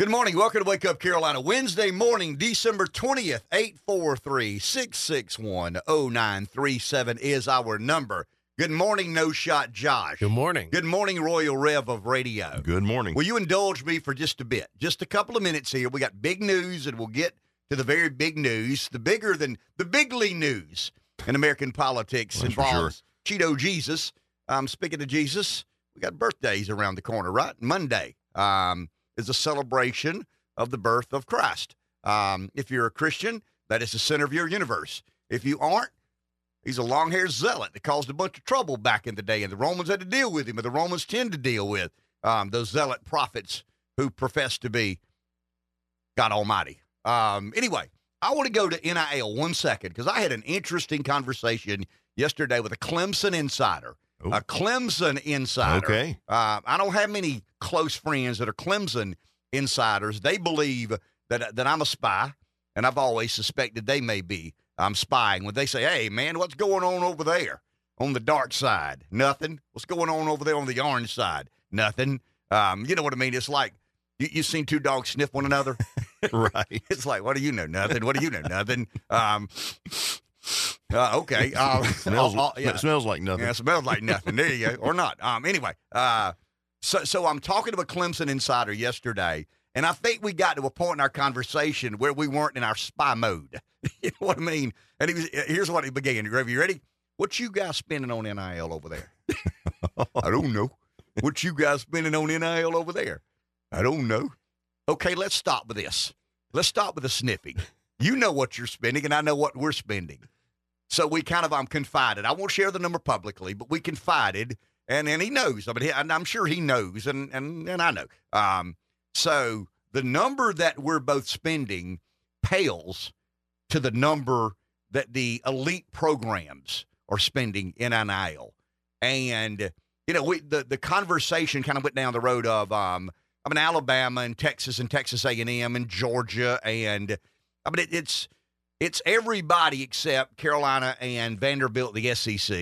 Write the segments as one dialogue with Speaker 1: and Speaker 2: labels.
Speaker 1: Good morning. Welcome to Wake Up Carolina. Wednesday morning, December 20th, 843 661 0937 is our number. Good morning, No Shot Josh.
Speaker 2: Good morning.
Speaker 1: Good morning, Royal Rev of Radio.
Speaker 3: Good morning.
Speaker 1: Will you indulge me for just a bit? Just a couple of minutes here. We got big news, and we'll get to the very big news, the bigger than the bigly news in American politics
Speaker 3: That's for
Speaker 1: involves Cheeto Jesus. Um, speaking of Jesus, we got birthdays around the corner, right? Monday um, is a celebration of the birth of Christ. Um, if you're a Christian, that is the center of your universe. If you aren't, he's a long haired zealot that caused a bunch of trouble back in the day, and the Romans had to deal with him, and the Romans tend to deal with um, those zealot prophets who profess to be God Almighty. Um, anyway, I want to go to NIL one second because I had an interesting conversation yesterday with a Clemson insider.
Speaker 3: Oh.
Speaker 1: A Clemson insider.
Speaker 3: Okay.
Speaker 1: Uh, I don't have many close friends that are Clemson insiders. They believe that that I'm a spy, and I've always suspected they may be. I'm spying when they say, "Hey, man, what's going on over there on the dark side? Nothing. What's going on over there on the orange side? Nothing. Um, you know what I mean? It's like you you seen two dogs sniff one another.
Speaker 3: right.
Speaker 1: It's like, what do you know? Nothing. What do you know? Nothing. Um, uh, okay. Uh,
Speaker 3: smells,
Speaker 1: oh, yeah.
Speaker 3: smells like nothing.
Speaker 1: Yeah, smells like nothing. There you go. Or not. Um, anyway, uh, so so I'm talking to a Clemson insider yesterday, and I think we got to a point in our conversation where we weren't in our spy mode. you know what I mean? And he was, here's what he began. Ready? You ready? What you guys spending on NIL over there? I don't know. What you guys spending on NIL over there? I don't know. Okay, let's stop with this. Let's stop with the sniffing. You know what you're spending, and I know what we're spending. So we kind of I'm confided. I won't share the number publicly, but we confided, and and he knows. I mean, he, I'm sure he knows, and and and I know. Um, so the number that we're both spending pales to the number that the elite programs are spending in NIL, and you know, we the the conversation kind of went down the road of um, I mean, Alabama and Texas and Texas A and M and Georgia, and I mean, it, it's it's everybody except Carolina and Vanderbilt, the SEC.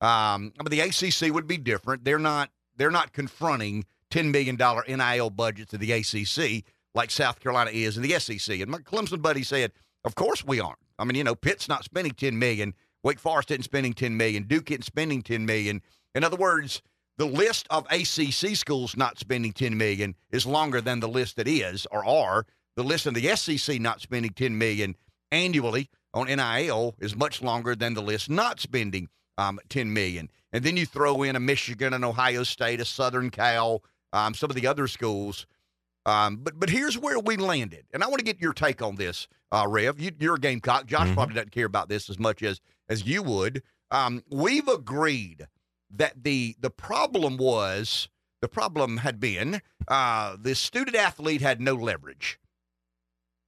Speaker 1: Um, I mean, the ACC would be different. They're not they're not confronting ten million dollar NIL budgets of the ACC like South Carolina is in the SEC. And my Clemson buddy said, "Of course we aren't. I mean, you know, Pitt's not spending ten million. Wake Forest isn't spending ten million. Duke isn't spending ten million. In other words." The list of ACC schools not spending 10 million is longer than the list that is or are. The list of the SEC not spending 10 million annually on NIL is much longer than the list not spending um, 10 million. And then you throw in a Michigan, an Ohio State, a Southern Cal, um, some of the other schools. Um, but but here's where we landed, and I want to get your take on this, uh, Rev. You, you're a Gamecock. Josh
Speaker 3: Mhm.
Speaker 1: probably doesn't care about this as much as as you would. Um, we've agreed that the the problem was the problem had been uh, the student athlete had no leverage.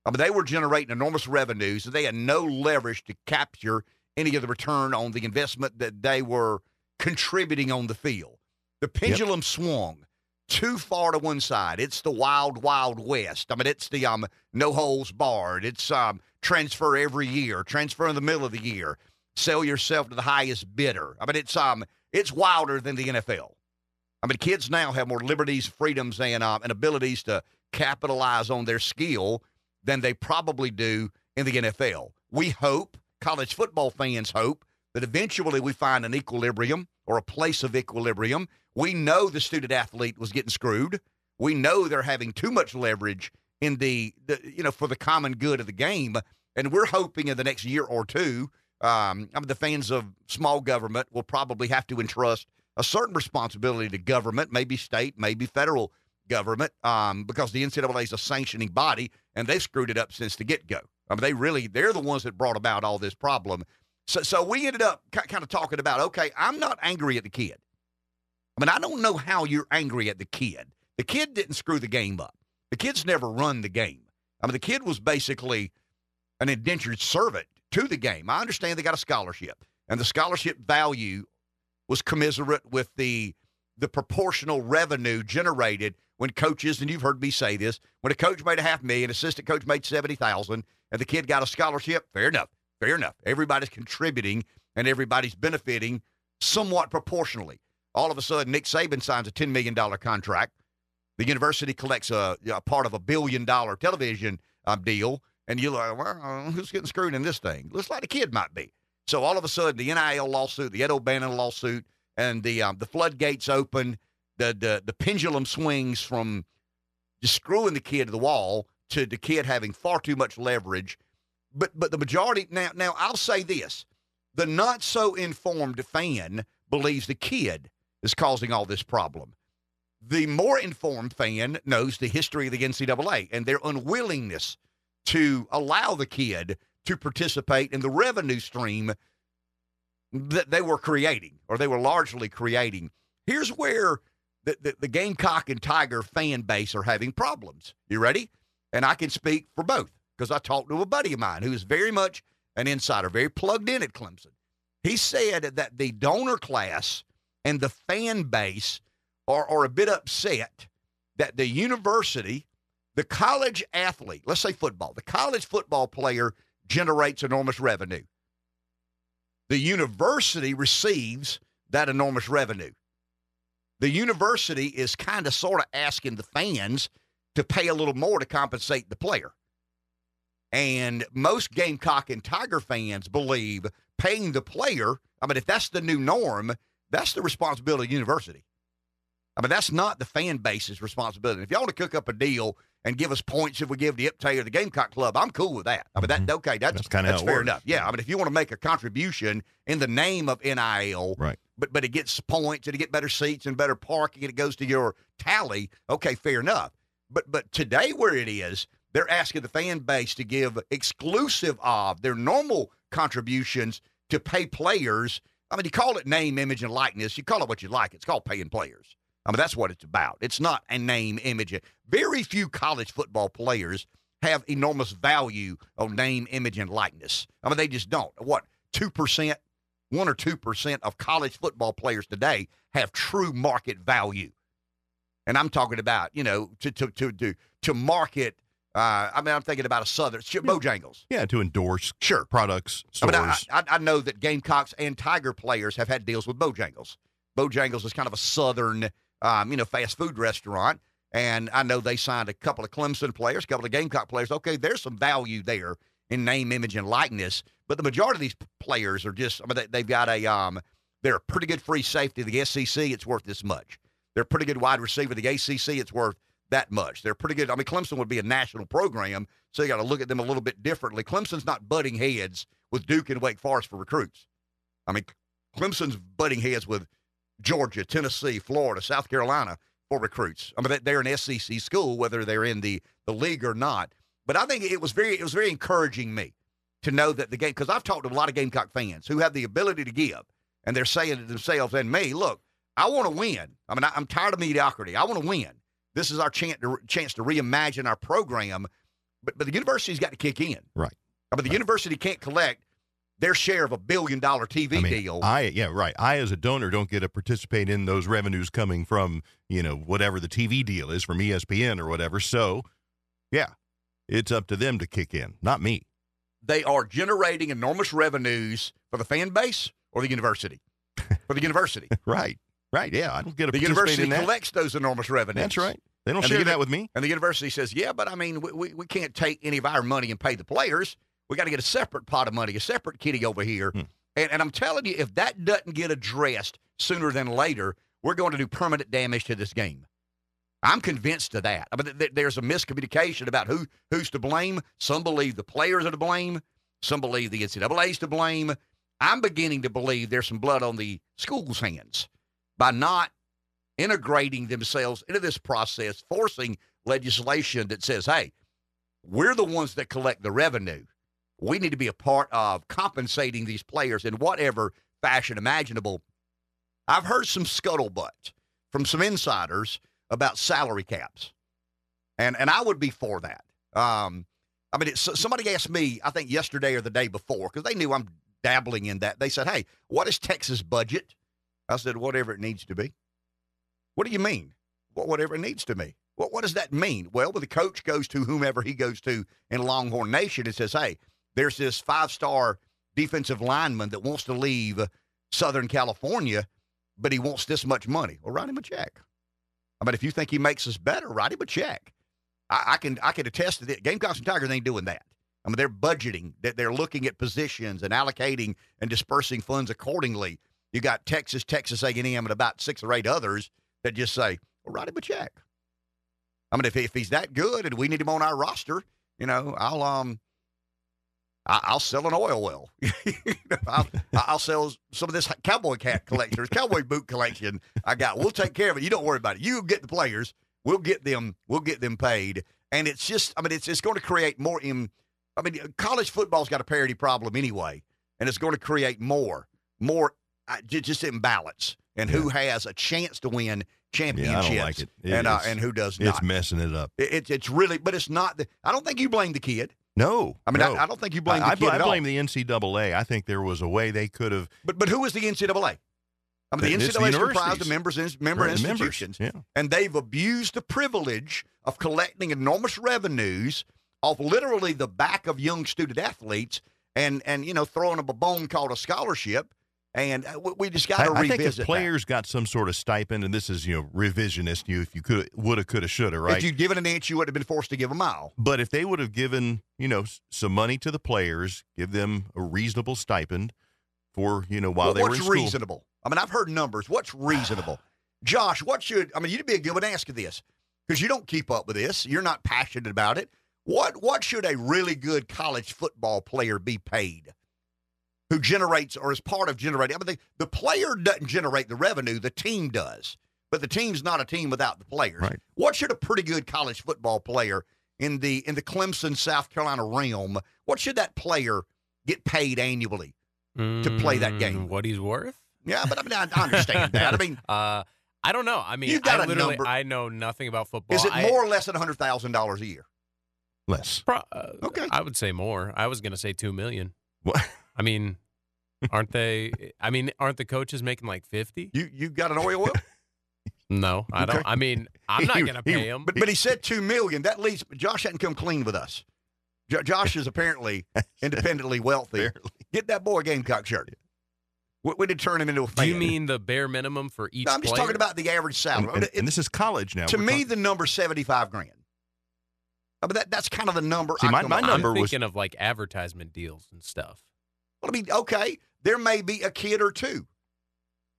Speaker 1: I mean, they were generating enormous revenues, and they had no leverage to capture any of the return on the investment that they were contributing on the field. The pendulum swung too far to one side. It's the wild, wild west. I mean, it's the um, no holes barred. It's um, transfer every year, transfer in the middle of the year, sell yourself to the highest bidder. I mean, it's um, it's wilder than the NFL. I mean, kids now have more liberties, freedoms, and uh, and abilities to capitalize on their skill than they probably do in the NFL. We hope, college football fans hope, that eventually we find an equilibrium or a place of equilibrium. We know the student athlete was getting screwed. We know they're having too much leverage in the, the you know for the common good of the game, and we're hoping in the next year or two, um, I mean, the fans of small government will probably have to entrust a certain responsibility to government, maybe state, maybe federal government, um, because the NCAA is a sanctioning body, and they've screwed it up since the get go. I mean, they really they're the ones that brought about all this problem. So, so we ended up ki- kind of talking about, okay, I'm not angry at the kid. I mean, I don't know how you're angry at the kid. The kid didn't screw the game up. The kid's never run the game. I mean, the kid was basically an indentured servant to the game. I understand they got a scholarship, and the scholarship value was commiserate with the the proportional revenue generated when coaches, and you've heard me say this, when a coach made a half million, assistant coach made seventy thousand, and the kid got a scholarship, fair enough. Fair enough. Everybody's contributing and everybody's benefiting somewhat proportionally. All of a sudden, Nick Saban signs a $10 million contract. The university collects a, a part of a billion dollar television um, deal, and you're like, well, who's getting screwed in this thing? Looks like the kid might be. So all of a sudden, the NIL lawsuit, the Ed O'Bannon lawsuit, and the um, the floodgates open. The, the the pendulum swings from just screwing the kid to the wall to the kid having far too much leverage. But but the majority now now I'll say this: the not so informed fan believes the kid is causing all this problem. The more informed fan knows the history of the NCAA and their unwillingness to allow the kid to participate in the revenue stream that they were creating or they were largely creating. Here's where the, the, the Gamecock and Tiger fan base are having problems. You ready? And I can speak for both because I talked to a buddy of mine who is very much an insider, very plugged in at Clemson. He said that the donor class and the fan base are, are a bit upset that the university, the college athlete, let's say football, the college football player generates enormous revenue. The university receives that enormous revenue. The university is kind of sort of asking the fans to pay a little more to compensate the player. And most Gamecock and Tiger fans believe paying the player, I mean, if that's the new norm, that's the responsibility of the university. I mean, that's not the fan base's responsibility. If y'all want to cook up a deal and give us points if we give the Iptay or the Gamecock Club, I'm cool with that. I mean, that mm-hmm. okay, that's, that's kind of fair works. enough. Yeah, I mean, if you want to make a contribution in the name of NIL,
Speaker 2: right?
Speaker 1: But but it gets points and it get better seats and better parking and it goes to your tally. Okay, fair enough. But but today where it is, they're asking the fan base to give exclusive of their normal contributions to pay players. I mean, you call it name, image, and likeness. You call it what you like. It's called paying players. I mean, that's what it's about. It's not a name, image. Very few college football players have enormous value on name, image, and likeness. I mean, they just don't. What, 2%, 1 or 2% of college football players today have true market value. And I'm talking about, you know, to, to, to, to, to market. Uh, I mean, I'm thinking about a Southern yeah. Bojangles.
Speaker 2: Yeah, to endorse
Speaker 1: sure
Speaker 2: products, stores.
Speaker 1: I, mean, I, I, I know that Gamecocks and Tiger players have had deals with Bojangles. Bojangles is kind of a Southern um, you know, fast food restaurant. And I know they signed a couple of Clemson players, a couple of Gamecock players. Okay, there's some value there in name, image, and likeness. But the majority of these players are just, I mean, they, have got a, um, they're a pretty good free safety. The SEC, it's worth this much. They're a pretty good wide receiver. The ACC, it's worth that much. They're pretty good. I mean, Clemson would be a national program, so you got to look at them a little bit differently. Clemson's not butting heads with Duke and Wake Forest for recruits. I mean, Clemson's butting heads with Georgia, Tennessee, Florida, South Carolina for recruits. I mean, they're an SEC school, whether they're in the, the league or not. But I think it was very it was very encouraging me to know that the game because I've talked to a lot of Gamecock fans who have the ability to give, and they're saying to themselves and me, "Look, I want to win. I mean, I, am tired of mediocrity. I want to win. This is our chance to chance to reimagine our program." But but the university's got to kick in.
Speaker 2: Right.
Speaker 1: I mean, the
Speaker 2: right.
Speaker 1: university can't collect their share of a billion dollar TV
Speaker 2: I mean,
Speaker 1: deal.
Speaker 2: I yeah, right. I as a donor don't get to participate in those revenues coming from, you know, whatever the TV deal is from ESPN or whatever. So, yeah. It's up to them to kick in, not me.
Speaker 1: They are generating enormous revenues for the fan base or the university. For the university.
Speaker 2: right. Right. Yeah, I don't get a
Speaker 1: The university collects those enormous revenues.
Speaker 2: That's right. They don't and share the, that with me.
Speaker 1: And the university says, "Yeah, but I mean, we, we, we can't take any of our money and pay the players." We got to get a separate pot of money, a separate kitty over here. Hmm. And, and I'm telling you, if that doesn't get addressed sooner than later, we're going to do permanent damage to this game. I'm convinced of that. I mean, th- there's a miscommunication about who who's to blame. Some believe the players are to blame. Some believe the NCAA is to blame. I'm beginning to believe there's some blood on the school's hands by not integrating themselves into this process, forcing legislation that says, hey, we're the ones that collect the revenue we need to be a part of compensating these players in whatever fashion imaginable. I've heard some scuttlebutt from some insiders about salary caps, and and I would be for that. Um, I mean, somebody asked me, I think yesterday or the day before, because they knew I'm dabbling in that. They said, "Hey, what is Texas budget?" I said, "Whatever it needs to be." What do you mean? Well, whatever it needs to be. What what does that mean? Well, when the coach goes to whomever he goes to in Longhorn Nation and says, "Hey, there's this five star defensive lineman that wants to leave Southern California, but he wants this much money. Well, write him a check. I mean, if you think he makes us better, write him a check. I, I can I can attest to that. Gamecocks and Tigers ain't doing that. I mean, they're budgeting. That they're looking at positions and allocating and dispersing funds accordingly. You got Texas, Texas A&M, and about six or eight others that just say, well, write him a check. I mean, if, if he's that good and we need him on our roster, you know, I'll um, I, will sell an oil well. I'll, I'll, sell some of this cowboy hat collection, cowboy boot collection I got. We'll take care of it. You don't worry about it. You get the players. We'll get them. We'll get them paid. And it's just, I mean, it's it's going to create more. In, I mean, college football's got a parity problem anyway, and it's going to create more, more uh, just imbalance and yeah. who has a chance to win championships
Speaker 2: yeah, like it. It
Speaker 1: and uh, and who does not.
Speaker 2: It's messing it up.
Speaker 1: It, it, it's really, but it's not. The, I don't think you blame the kid.
Speaker 2: No,
Speaker 1: I mean,
Speaker 2: no.
Speaker 1: I, I, don't think you blame
Speaker 2: I,
Speaker 1: the
Speaker 2: I, I blame the NCAA. I think there was a way they could have.
Speaker 1: But but who is the NCAA? I mean, the NCAA is
Speaker 2: the
Speaker 1: comprised of members member
Speaker 2: Right, members,
Speaker 1: institutions,
Speaker 2: yeah.
Speaker 1: and they've abused the privilege of collecting enormous revenues off literally the back of young student athletes, and and you know throwing them a bone called a scholarship. And uh, we- just got to
Speaker 2: I, I
Speaker 1: revisit
Speaker 2: think if
Speaker 1: that.
Speaker 2: players got some sort of stipend, and this is you know revisionist, you if you could woulda, coulda, shoulda, right?
Speaker 1: If you'd given an inch, you would have been forced to give a mile.
Speaker 2: But if they would have given, you know, some money to the players, give them a reasonable stipend for, you know, while
Speaker 1: Well,
Speaker 2: they were in school.
Speaker 1: What's reasonable? I mean, I've heard numbers. What's reasonable? Josh, what should I mean? You'd be a good one to ask this because you don't keep up with this. You're not passionate about it. What what should a really good college football player be paid? Who generates or is part of generating? I mean, the, the player doesn't generate the revenue; the team does. But the team's not a team without the players.
Speaker 2: Right.
Speaker 1: What should a pretty good college football player in the in the Clemson, South Carolina realm? What should that player get paid annually? to play that game.
Speaker 3: Mm, What he's worth?
Speaker 1: Yeah, but I mean, I, I understand that. I mean,
Speaker 3: Uh, I don't know. I mean,
Speaker 1: You've got
Speaker 3: I
Speaker 1: a
Speaker 3: literally
Speaker 1: number.
Speaker 3: I know nothing about football.
Speaker 1: is it
Speaker 3: I-
Speaker 1: more or less than hundred thousand dollars a year?
Speaker 2: Less.
Speaker 3: Pro- uh,
Speaker 1: Okay.
Speaker 3: I would say more. I was going to say two million.
Speaker 2: What?
Speaker 3: I mean, aren't they? I mean, aren't the coaches making like fifty?
Speaker 1: You you got an oil well?
Speaker 3: No, I don't. I mean, I'm not going to
Speaker 2: he-
Speaker 3: pay them.
Speaker 1: But but he said two million. That leaves Josh hadn't come clean with us. Jo- Josh is apparently independently wealthy.
Speaker 2: Barely.
Speaker 1: Get that boy a Gamecock shirt. We, we did turn him into a
Speaker 3: Do you mean the bare minimum for each?
Speaker 1: No, I'm just
Speaker 3: player?
Speaker 1: talking about the average salary.
Speaker 2: and-
Speaker 1: It-
Speaker 2: and this is college now.
Speaker 1: to
Speaker 2: We're
Speaker 1: me,
Speaker 2: talking-
Speaker 1: the number seventy five grand. Oh, I mean, that, that's kind of the number.
Speaker 2: See,
Speaker 1: I
Speaker 2: my-
Speaker 1: come
Speaker 2: my
Speaker 1: up
Speaker 3: I'm
Speaker 1: with.
Speaker 2: number was-
Speaker 3: thinking of like advertisement deals and stuff.
Speaker 1: Well, I mean, okay, there may be a kid or two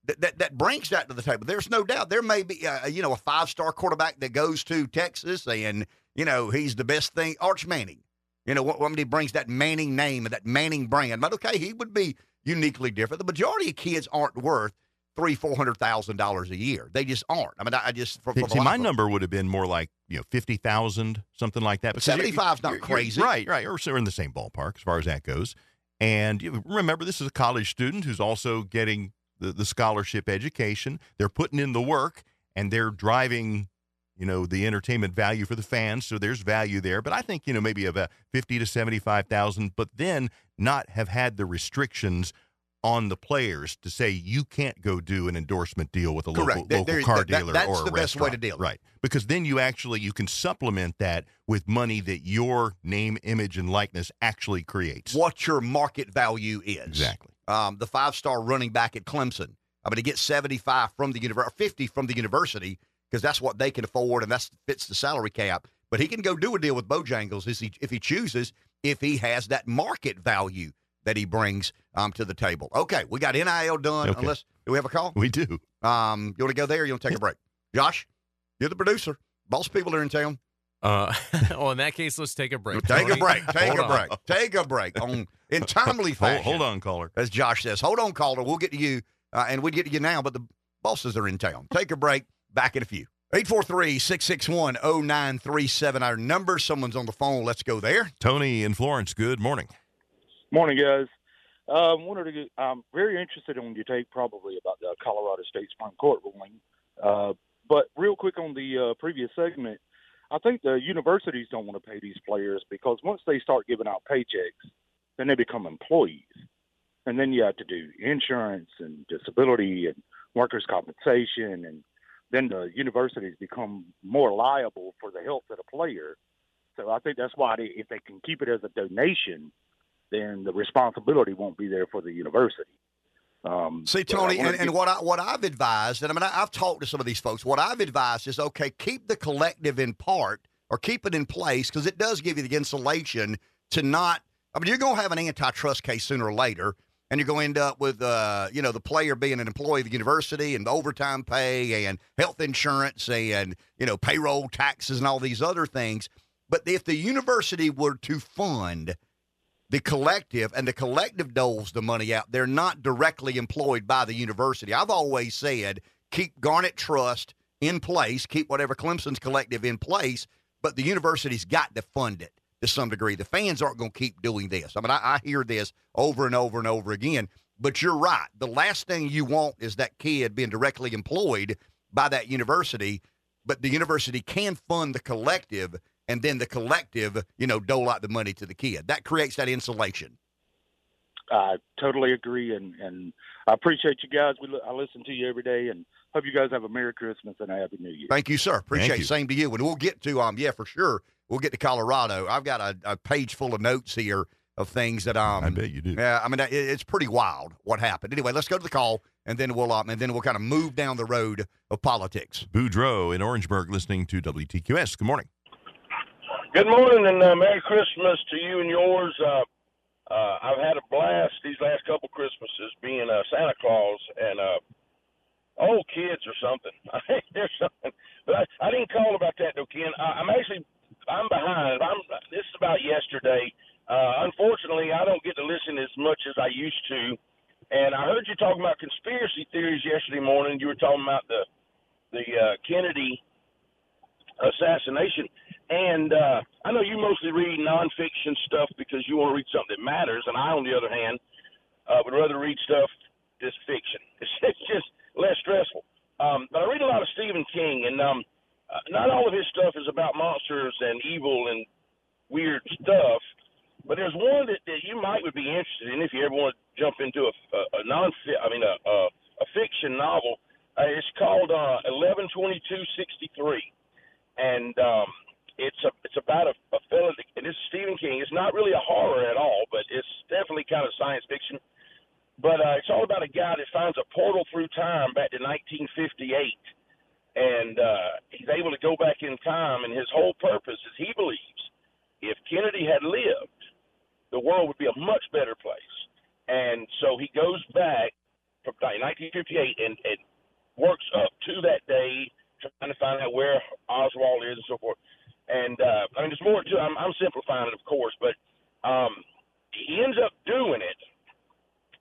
Speaker 1: that that, that brings that to the table. There's no doubt there may be, uh, you know, a five star quarterback that goes to Texas and you know he's the best thing. Arch Manning, you know, when he brings that Manning name and that Manning brand, but okay, he would be uniquely different. The majority of kids aren't worth three, four hundred thousand dollars a year. They just aren't. I mean, I, I just for,
Speaker 2: See,
Speaker 1: for
Speaker 2: see, my number would have been more like you know fifty thousand, something like that.
Speaker 1: But
Speaker 2: because you're-
Speaker 1: 75 's not
Speaker 2: you're- you're-
Speaker 1: crazy.
Speaker 2: right? Right, or so in the same ballpark as far as that goes. And remember, this is a college student who's also getting the, the scholarship education. They're putting in the work, and they're driving, you know, the entertainment value for the fans. So there's value there. But I think you know maybe about fifty to seventy-five thousand, but then not have had the restrictions on the players to say you can't go do an endorsement deal with a
Speaker 1: Correct.
Speaker 2: local, local
Speaker 1: there-
Speaker 2: car
Speaker 1: that- that-
Speaker 2: dealer
Speaker 1: that's
Speaker 2: or a
Speaker 1: the best way to
Speaker 2: restaurant.
Speaker 1: deal.
Speaker 2: Right. Because then you actually you can supplement that with money that your name, image, and likeness actually creates.
Speaker 1: what your market value is.
Speaker 2: Exactly.
Speaker 1: um, the five star running back at Clemson. I mean, to get 75 from the university, 50 from the university, because that's what they can afford and that fits the salary cap. But he can go do a deal with Bojangles if he, if he chooses, if he has that market value that he brings um, to the table. Okay, we got NIL done.
Speaker 2: Okay.
Speaker 1: Unless, do we have a call?
Speaker 2: We do.
Speaker 1: Um, you want to go there or you want to take a break? Josh, you're the producer. Boss people are in town.
Speaker 3: Uh, well, in that case, let's take a break.
Speaker 1: Take a break. Take a break. Take a break on in timely fashion.
Speaker 2: hold on, caller.
Speaker 1: as Josh says. Hold on, caller. We'll get to you, uh, and we'll get to you now, but the bosses are in town. Take a break. Back in a few. 843 661 0937. Our number. Someone's on the phone. Let's go there.
Speaker 2: Tony in Florence. Good morning.
Speaker 4: Morning, guys. Um, wanted to I'm very interested in your take probably about the Colorado State Supreme Court ruling. Uh, but real quick on the uh, previous segment, I think the universities don't want to pay these players because once they start giving out paychecks, then they become employees. And then you have to do insurance and disability and workers' compensation. And then the universities become more liable for the health of the player. So I think that's why they, if they can keep it as a donation, then the responsibility won't be there for the university. Um,
Speaker 1: See, Tony, and, and what I what I've advised, and I mean, I, I've talked to some of these folks. What I've advised is okay, keep the collective in part or keep it in place because it does give you the insulation to not. I mean, you're going to have an antitrust case sooner or later, and you're going to end up with, uh, you know, the player being an employee of the university and overtime pay and health insurance and you know payroll taxes and all these other things. But if the university were to fund the collective and the collective doles the money out. They're not directly employed by the university. I've always said keep Garnet Trust in place, keep whatever Clemson's collective in place, but the university's got to fund it to some degree. The fans aren't going to keep doing this. I mean, I, I hear this over and over and over again, but you're right. The last thing you want is that kid being directly employed by that university, but the university can fund the collective and then the collective, you know, dole out the money to the kid. That creates that insulation.
Speaker 4: I totally agree, and and I appreciate you guys. We I listen to you every day, and hope you guys have a Merry Christmas and a Happy New Year.
Speaker 1: Thank you, sir. Appreciate
Speaker 2: you.
Speaker 1: Same to you. And we'll get to um, yeah, for sure. We'll get to Colorado. I've got a, a page full of notes here of things that um,
Speaker 2: I bet you do.
Speaker 1: Yeah, I mean it, it's pretty wild what happened. Anyway, let's go to the call, and then we'll um, and then we'll kind of move down the road of politics.
Speaker 2: Boudreaux in Orangeburg listening to WTQS. Good morning.
Speaker 5: Good morning and uh, Merry Christmas to you and yours. Uh, uh, I've had a blast these last couple Christmases being uh, Santa Claus and uh, old kids or something. There's something, but I, I didn't call about that though, Ken. I, I'm actually I'm behind. I'm this is about yesterday. Uh, unfortunately, I don't get to listen as much as I used to. And I heard you talking about conspiracy theories yesterday morning. You were talking about the the uh, Kennedy assassination. And uh, I know you mostly read nonfiction stuff because you want to read something that matters, and I, on the other hand, uh, would rather read stuff that's fiction. It's, it's just less stressful. Um, but I read a lot of Stephen King, and um, uh, not all of his stuff is about monsters and evil and weird stuff. But there's one that, that you might would be interested in if you ever want to jump into a, a, a non I mean a, a, a fiction novel. Uh, it's called uh, 112263 and um, it's a it's about a, a fellow, and this is Stephen King. It's not really a horror at all, but it's definitely kind of science fiction. But uh, it's all about a guy that finds a portal through time back to 1958, and uh, he's able to go back in time. And his whole purpose is he believes if Kennedy had lived, the world would be a much better place. And so he goes back from 1958 and, and works up to that day trying to find out where Oswald is and so forth. And uh, I mean, there's more to. I'm, I'm simplifying it, of course, but um, he ends up doing it,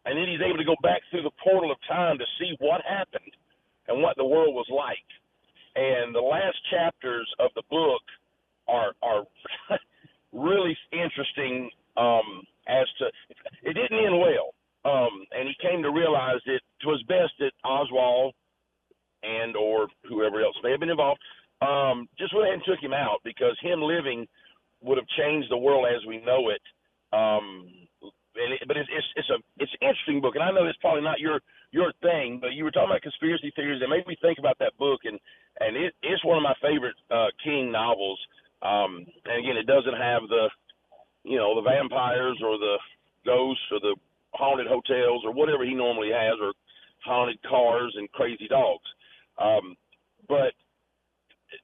Speaker 5: and then he's able to go back through the portal of time to see what happened and what the world was like. And the last chapters of the book are are really interesting um, as to it didn't end well. Um, and he came to realize that it was best that Oswald and or whoever else may have been involved um, just went ahead and took him out because him living would have changed the world as we know it. Um, and it, but it's, it's it's a it's an interesting book, and I know it's probably not your your thing, but you were talking about conspiracy theories that made me think about that book, and and it, it's one of my favorite uh, King novels. Um, and again, it doesn't have the you know the vampires or the ghosts or the haunted hotels or whatever he normally has, or haunted cars and crazy dogs. Um, but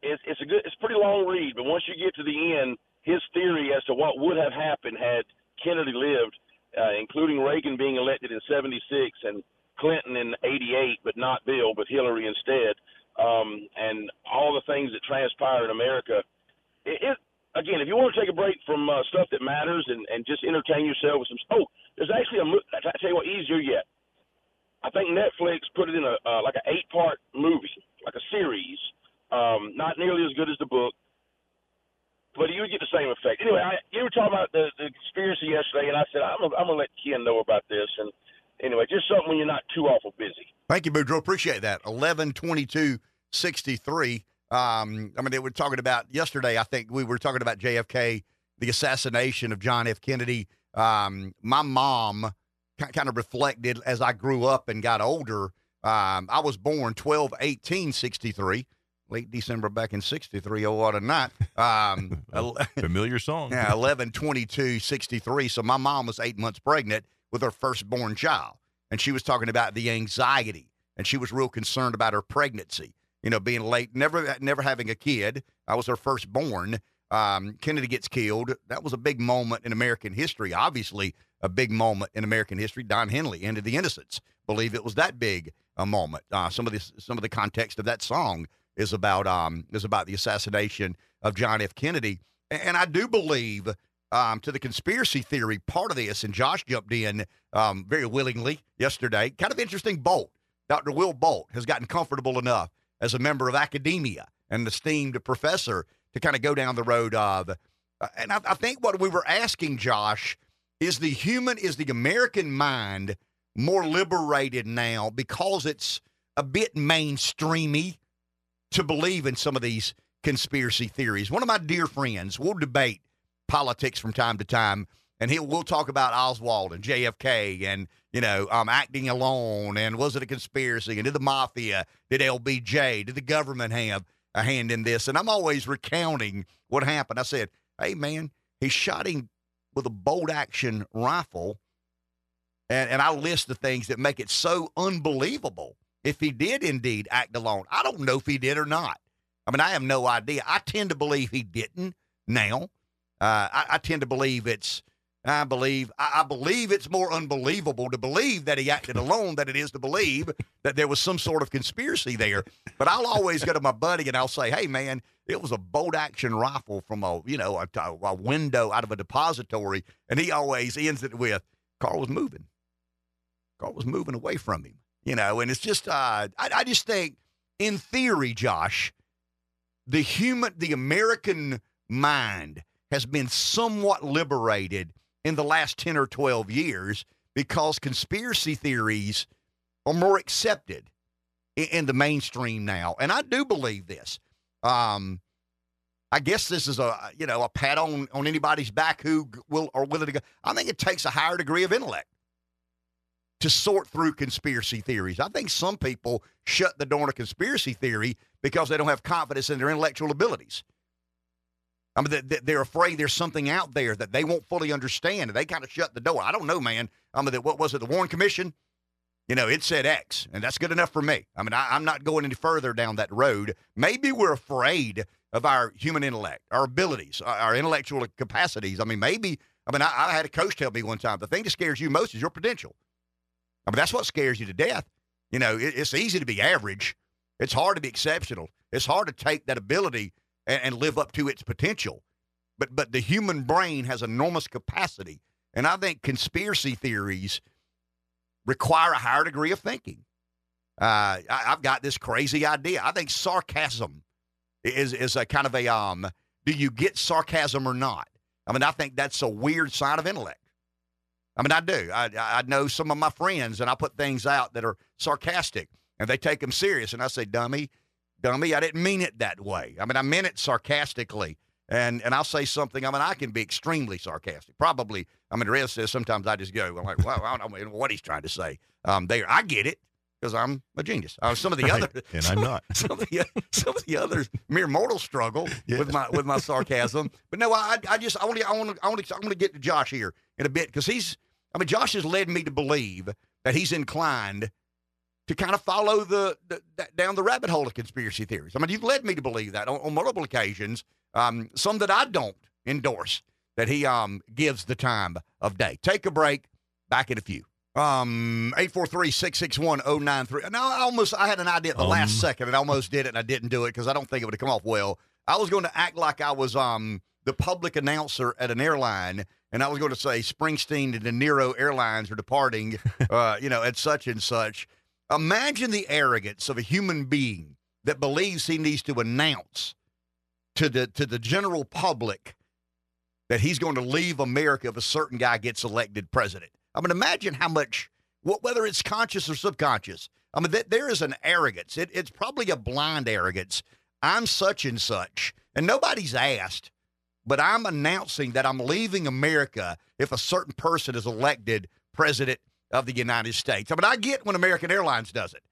Speaker 5: it's it's a good it's a pretty long read. But once you get to the end, his theory as to what would have happened had Kennedy lived, uh, including Reagan being elected in '76 and Clinton in '88, but not Bill, but Hillary instead, um, and all the things that transpire in America. It, it again, if you want to take a break from uh, stuff that matters and, and just entertain yourself with some. Oh, there's actually a. I tell you what, easier yet. I think Netflix put it in a uh, like an eight part movie, like a series. Um, not nearly as good as the book, but you would get the same effect. Anyway, I, you were talking about the, the conspiracy yesterday, and I said I'm gonna, I'm gonna let Ken know about this. And anyway, just something when you're not too awful busy.
Speaker 1: Thank you, Boudreaux. Appreciate that. 11 22 63. Um, I mean, they were talking about yesterday, I think we were talking about JFK, the assassination of John F. Kennedy. Um, my mom kind of reflected as I grew up and got older. Um, I was born 12 18 63, late December back in 63. Oh, what a night. Um,
Speaker 2: Familiar song.
Speaker 1: yeah, 11 22 63. So my mom was eight months pregnant with her firstborn child. and she was talking about the anxiety, and she was real concerned about her pregnancy. You know, being late, never never having a kid. I was her firstborn. Um, Kennedy gets killed. That was a big moment in American history. Obviously, a big moment in American history. Don Henley ended the innocence. Believe it was that big a moment. Uh, some of this, some of the context of that song is about um, is about the assassination of John F. Kennedy, and I do believe um, to the conspiracy theory part of this, and Josh jumped in um, very willingly yesterday. Kind of interesting. Bolt, Dr. Will Bolt, has gotten comfortable enough as a member of academia and an esteemed professor to kind of go down the road of. Uh, and I, I think what we were asking Josh is the human, is the American mind more liberated now because it's a bit mainstreamy to believe in some of these conspiracy theories. One of my dear friends, we'll debate politics from time to time, and he'll we'll talk about Oswald and JFK and you know um, acting alone and was it a conspiracy and did the mafia, did LBJ, did the government have a hand in this? And I'm always recounting what happened. I said, "Hey man, he shot him with a bolt action rifle." And, and I list the things that make it so unbelievable if he did indeed act alone. I don't know if he did or not. I mean, I have no idea. I tend to believe he didn't now. Uh, I, I, tend to believe it's. I believe I, I believe it's more unbelievable to believe that he acted alone than it is to believe that there was some sort of conspiracy there. But I'll always go to my buddy and I'll say, "Hey, man, it was a bolt action rifle from a you know a, a window out of a depository," and he always ends it with, "Carl was moving. Carl was moving away from him." You know, and it's just uh, I, I just think, in theory, Josh, the human, the American mind has been somewhat liberated in the last 10 or 12 years because conspiracy theories are more accepted in, in the mainstream now. And I do believe this. Um, I guess this is a you know a pat on on anybody's back who will or willing to go. I think it takes a higher degree of intellect to sort through conspiracy theories. I think some people shut the door to conspiracy theory because they don't have confidence in their intellectual abilities. I mean, they're afraid there's something out there that they won't fully understand, and they kind of shut the door. I don't know, man. I mean, what was it, the Warren Commission? You know, it said X, and that's good enough for me. I mean, I, am not going any further down that road. Maybe we're afraid of our human intellect, our abilities, our intellectual capacities. I mean, maybe, I mean, I, I had a coach tell me one time the thing that scares you most is your potential. I mean, that's what scares you to death. You know, it, it's easy to be average, it's hard to be exceptional, it's hard to take that ability and, and live up to its potential. But but the human brain has enormous capacity, and I think conspiracy theories require a higher degree of thinking. Uh, I, have got this crazy idea. I think sarcasm is is a kind of a um. Do you get sarcasm or not? I mean, I think that's a weird sign of intellect. I mean, I do. I, I know some of my friends, and I put things out that are sarcastic, and they take them serious. And I say, dummy, dummy, I didn't mean it that way. I mean, I meant it sarcastically. And and I'll say something. I mean, I can be extremely sarcastic. Probably, I mean, the rest says sometimes I just go, I'm like, well, I don't know what he's trying to say. Um, there, I get it because I'm a genius. Uh, some of the
Speaker 2: right.
Speaker 1: other,
Speaker 2: and
Speaker 1: some,
Speaker 2: I'm not.
Speaker 1: Some of the some of the others, mere mortals struggle
Speaker 2: Yeah.
Speaker 1: with my with my sarcasm. But no, I I just I want to I want to I want to I want to get to Josh here in a bit because he's I mean, Josh has led me to believe that he's inclined to kind of follow the, the, down the rabbit hole of conspiracy theories. I mean, you've led me to believe that on, on multiple occasions. Um, some that I don't endorse. That he um gives the time of day. Take a break. Back in a few. Um, 843-661-093. Now, I almost, I had an idea at the
Speaker 2: Um.
Speaker 1: last second and almost did it and I didn't do it because I don't think it would have come off well. I was going to act like I was um the public announcer at an airline and I was going to say Springsteen and De Niro Airlines are departing, uh, you know, at such and such. Imagine the arrogance of a human being that believes he needs to announce to the to the general public that he's going to leave America if a certain guy gets elected president. I mean, imagine how much, wh- whether it's conscious or subconscious. I mean, th- there is an arrogance. It, it's probably a blind arrogance. I'm such and such, and nobody's asked, but I'm announcing that I'm leaving America if a certain person is elected president of the United States. I mean, I get when American Airlines does it.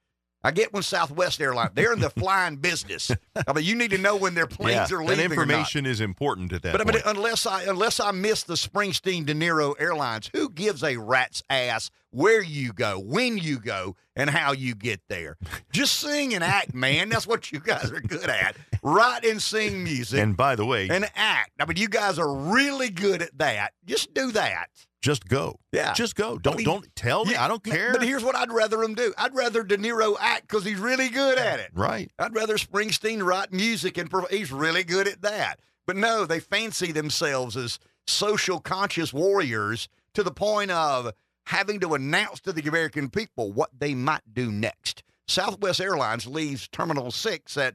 Speaker 1: I get when Southwest Airlines, they're in the flying business. I mean, you need to know when their planes
Speaker 2: yeah,
Speaker 1: are leaving.
Speaker 2: that information is important at that
Speaker 1: But I mean, unless I unless I miss the Springsteen De Niro Airlines, who gives a rat's ass where you go, when you go, and how you get there? Just sing and act, man. That's what you guys are good at. Write and sing music
Speaker 2: and by the way,
Speaker 1: and act. I mean, you guys are really good at that. Just do that.
Speaker 2: Just go.
Speaker 1: Yeah.
Speaker 2: Just go. Don't
Speaker 1: mean,
Speaker 2: don't tell me.
Speaker 1: Yeah,
Speaker 2: I don't care.
Speaker 1: But here's what I'd rather him do. I'd rather De Niro act because he's really good at it.
Speaker 2: right.
Speaker 1: I'd rather Springsteen write music and he's really good at that. But no, they fancy themselves as social conscious warriors to the point of having to announce to the American people what they might do next. Southwest Airlines leaves Terminal 6 at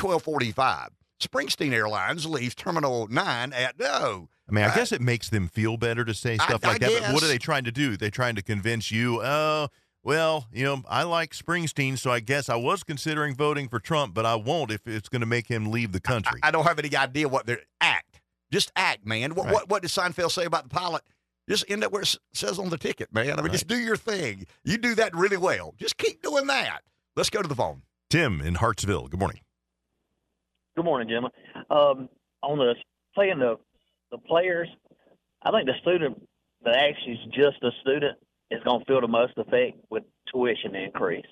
Speaker 1: 1245. Springsteen Airlines leaves Terminal 9 at no.
Speaker 2: I mean, I
Speaker 1: I-
Speaker 2: guess it makes them feel better to say stuff
Speaker 1: I
Speaker 2: like that. But what are they trying to do? They're trying to convince you, oh, well, you know, I like Springsteen, so I guess I was considering voting for Trump, but I won't if it's going to make him leave the country.
Speaker 1: I don't have any idea what they're act. Just act, man. What
Speaker 2: Right.
Speaker 1: what what did Seinfeld say about the pilot? Just end up where it says on the ticket, man. I mean,
Speaker 2: Right.
Speaker 1: just do your thing. You do that really well. Just keep doing that. Let's go to the phone.
Speaker 2: Tim in Hartsville. Good morning.
Speaker 6: Good morning, gentlemen. Um, on the playing the the players, I think the student that actually is just a student is going to feel the most effect with tuition increase.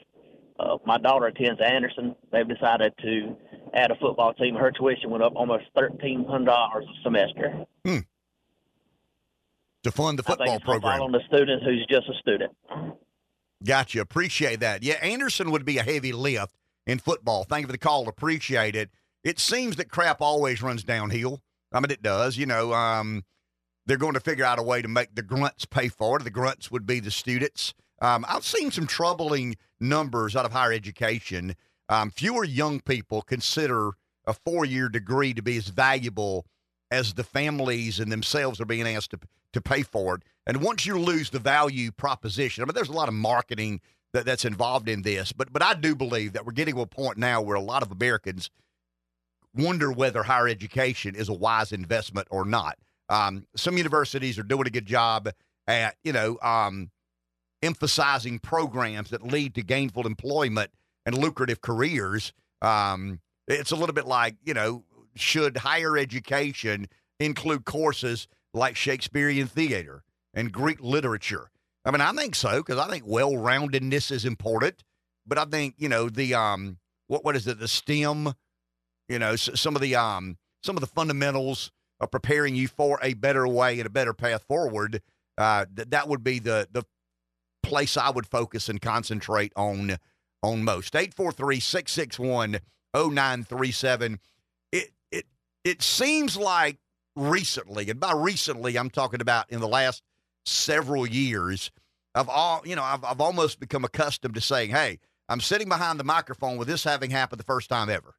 Speaker 6: Uh, my daughter attends Anderson. They've decided to add a football team. Her tuition went up almost thirteen hundred dollars a semester.
Speaker 1: To fund the football program.
Speaker 6: on the student who's just a student.
Speaker 1: Gotcha. Appreciate that. Yeah, Anderson would be a heavy lift in football. Thank you for the call. Appreciate it. It seems that crap always runs downhill. I mean, it does. You know, um, they're going to figure out a way to make the grunts pay for it. The grunts would be the students. Um, I've seen some troubling numbers out of higher education. Um, fewer young people consider a four year degree to be as valuable as the families and themselves are being asked to, to pay for it. And once you lose the value proposition, I mean, there's a lot of marketing that, that's involved in this, but but I do believe that we're getting to a point now where a lot of Americans wonder whether higher education is a wise investment or not. Um, some universities are doing a good job at you know um, emphasizing programs that lead to gainful employment and lucrative careers. Um, it's a little bit like you know should higher education include courses like Shakespearean theater and Greek literature? I mean, I think so because I think well-roundedness is important. But I think you know the um what what is it the STEM, you know some of the um some of the fundamentals of preparing you for a better way and a better path forward. Uh, that that would be the the place I would focus and concentrate on on most. 843-661-0937. It it it seems like recently, and by recently I'm talking about in the last several years, I've all you know, I've I've almost become accustomed to saying, Hey, I'm sitting behind the microphone with this having happened the first time ever.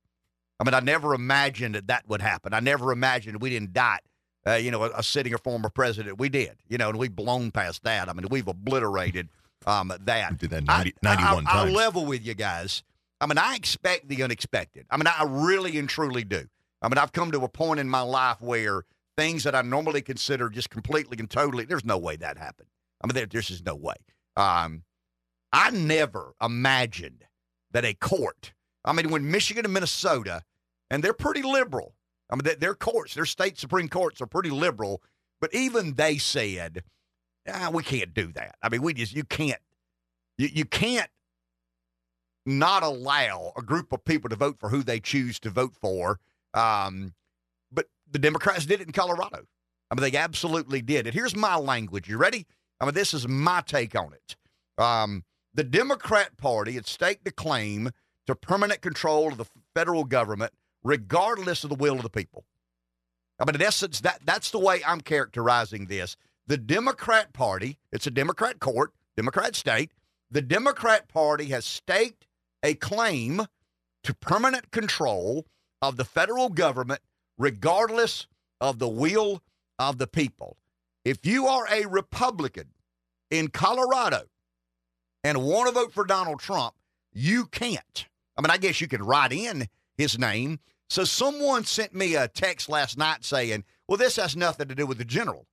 Speaker 1: I mean, I never imagined that that would happen. I never imagined we didn't die. Uh, you know, a, a sitting or former president. We did, you know, and we've blown past that. I mean, we've obliterated um, that.
Speaker 2: We did that
Speaker 1: I-
Speaker 2: 91
Speaker 1: I, I,
Speaker 2: times.
Speaker 1: I level with you guys. I mean, I expect the unexpected. I mean, I really and truly do. I mean, I've come to a point in my life where things that I normally consider just completely and totally, there's no way that happened. I mean, there, there's just no way. Um, I never imagined that a court, I mean, when Michigan and Minnesota, and they're pretty liberal. I mean, their- courts, their state Supreme Courts are pretty liberal, but even they said, ah, we can't do that. I mean, we just, you can't, you, you can't not allow a group of people to vote for who they choose to vote for. Um, but the Democrats did it in Colorado. I mean, they absolutely did it. Here's my language. You ready? I mean, this is my take on it. Um, the Democrat Party had staked a claim to permanent control of the federal government, regardless of the will of the people. I mean, in essence, that that's the way I'm characterizing this. The Democrat Party, it's a Democrat court, Democrat state. The Democrat Party has staked a claim to permanent control of the federal government, regardless of the will of the people. If you are a Republican in Colorado and want to vote for Donald Trump, you can't. I mean, I guess you could write in his name. So someone sent me a text last night saying, well, this has nothing to do with the general.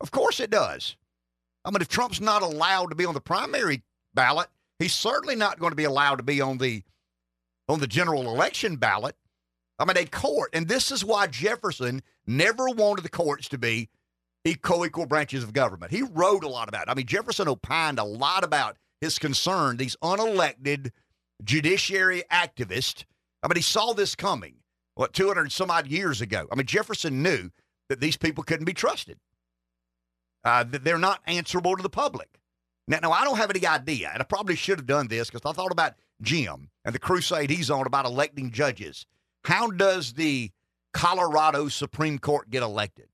Speaker 1: Of course it does. I mean, if Trump's not allowed to be on the primary ballot, He's certainly not going to be allowed to be on the on the general election ballot. I mean, a court, and this is why Jefferson never wanted the courts to be co-equal branches of government. He wrote a lot about it. I mean, Jefferson opined a lot about his concern, these unelected judiciary activist. I mean, he saw this coming, what, 200 some odd years ago. I mean, Jefferson knew that these people couldn't be trusted, uh, that they're not answerable to the public. Now, now, I don't have any idea, and I probably should have done this because I thought about Jim and the crusade he's on about electing judges. How does the Colorado Supreme Court get elected?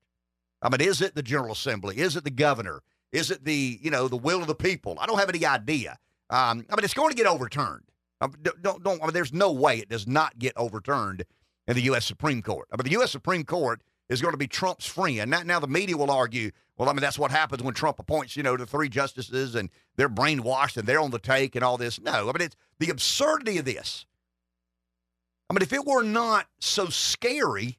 Speaker 1: I mean, is it the General Assembly? Is it the governor? Is it the you know the will of the people? I don't have any idea. Um, I mean, it's going to get overturned. Um, don't don't. I mean, there's no way it does not get overturned in the U.S. Supreme Court. I mean, the U.S. Supreme Court is going to be Trump's friend. Now, now the media will argue, well, I mean, that's what happens when Trump appoints, you know, the three justices and they're brainwashed and they're on the take and all this. No, I mean, it's the absurdity of this. I mean, if it were not so scary,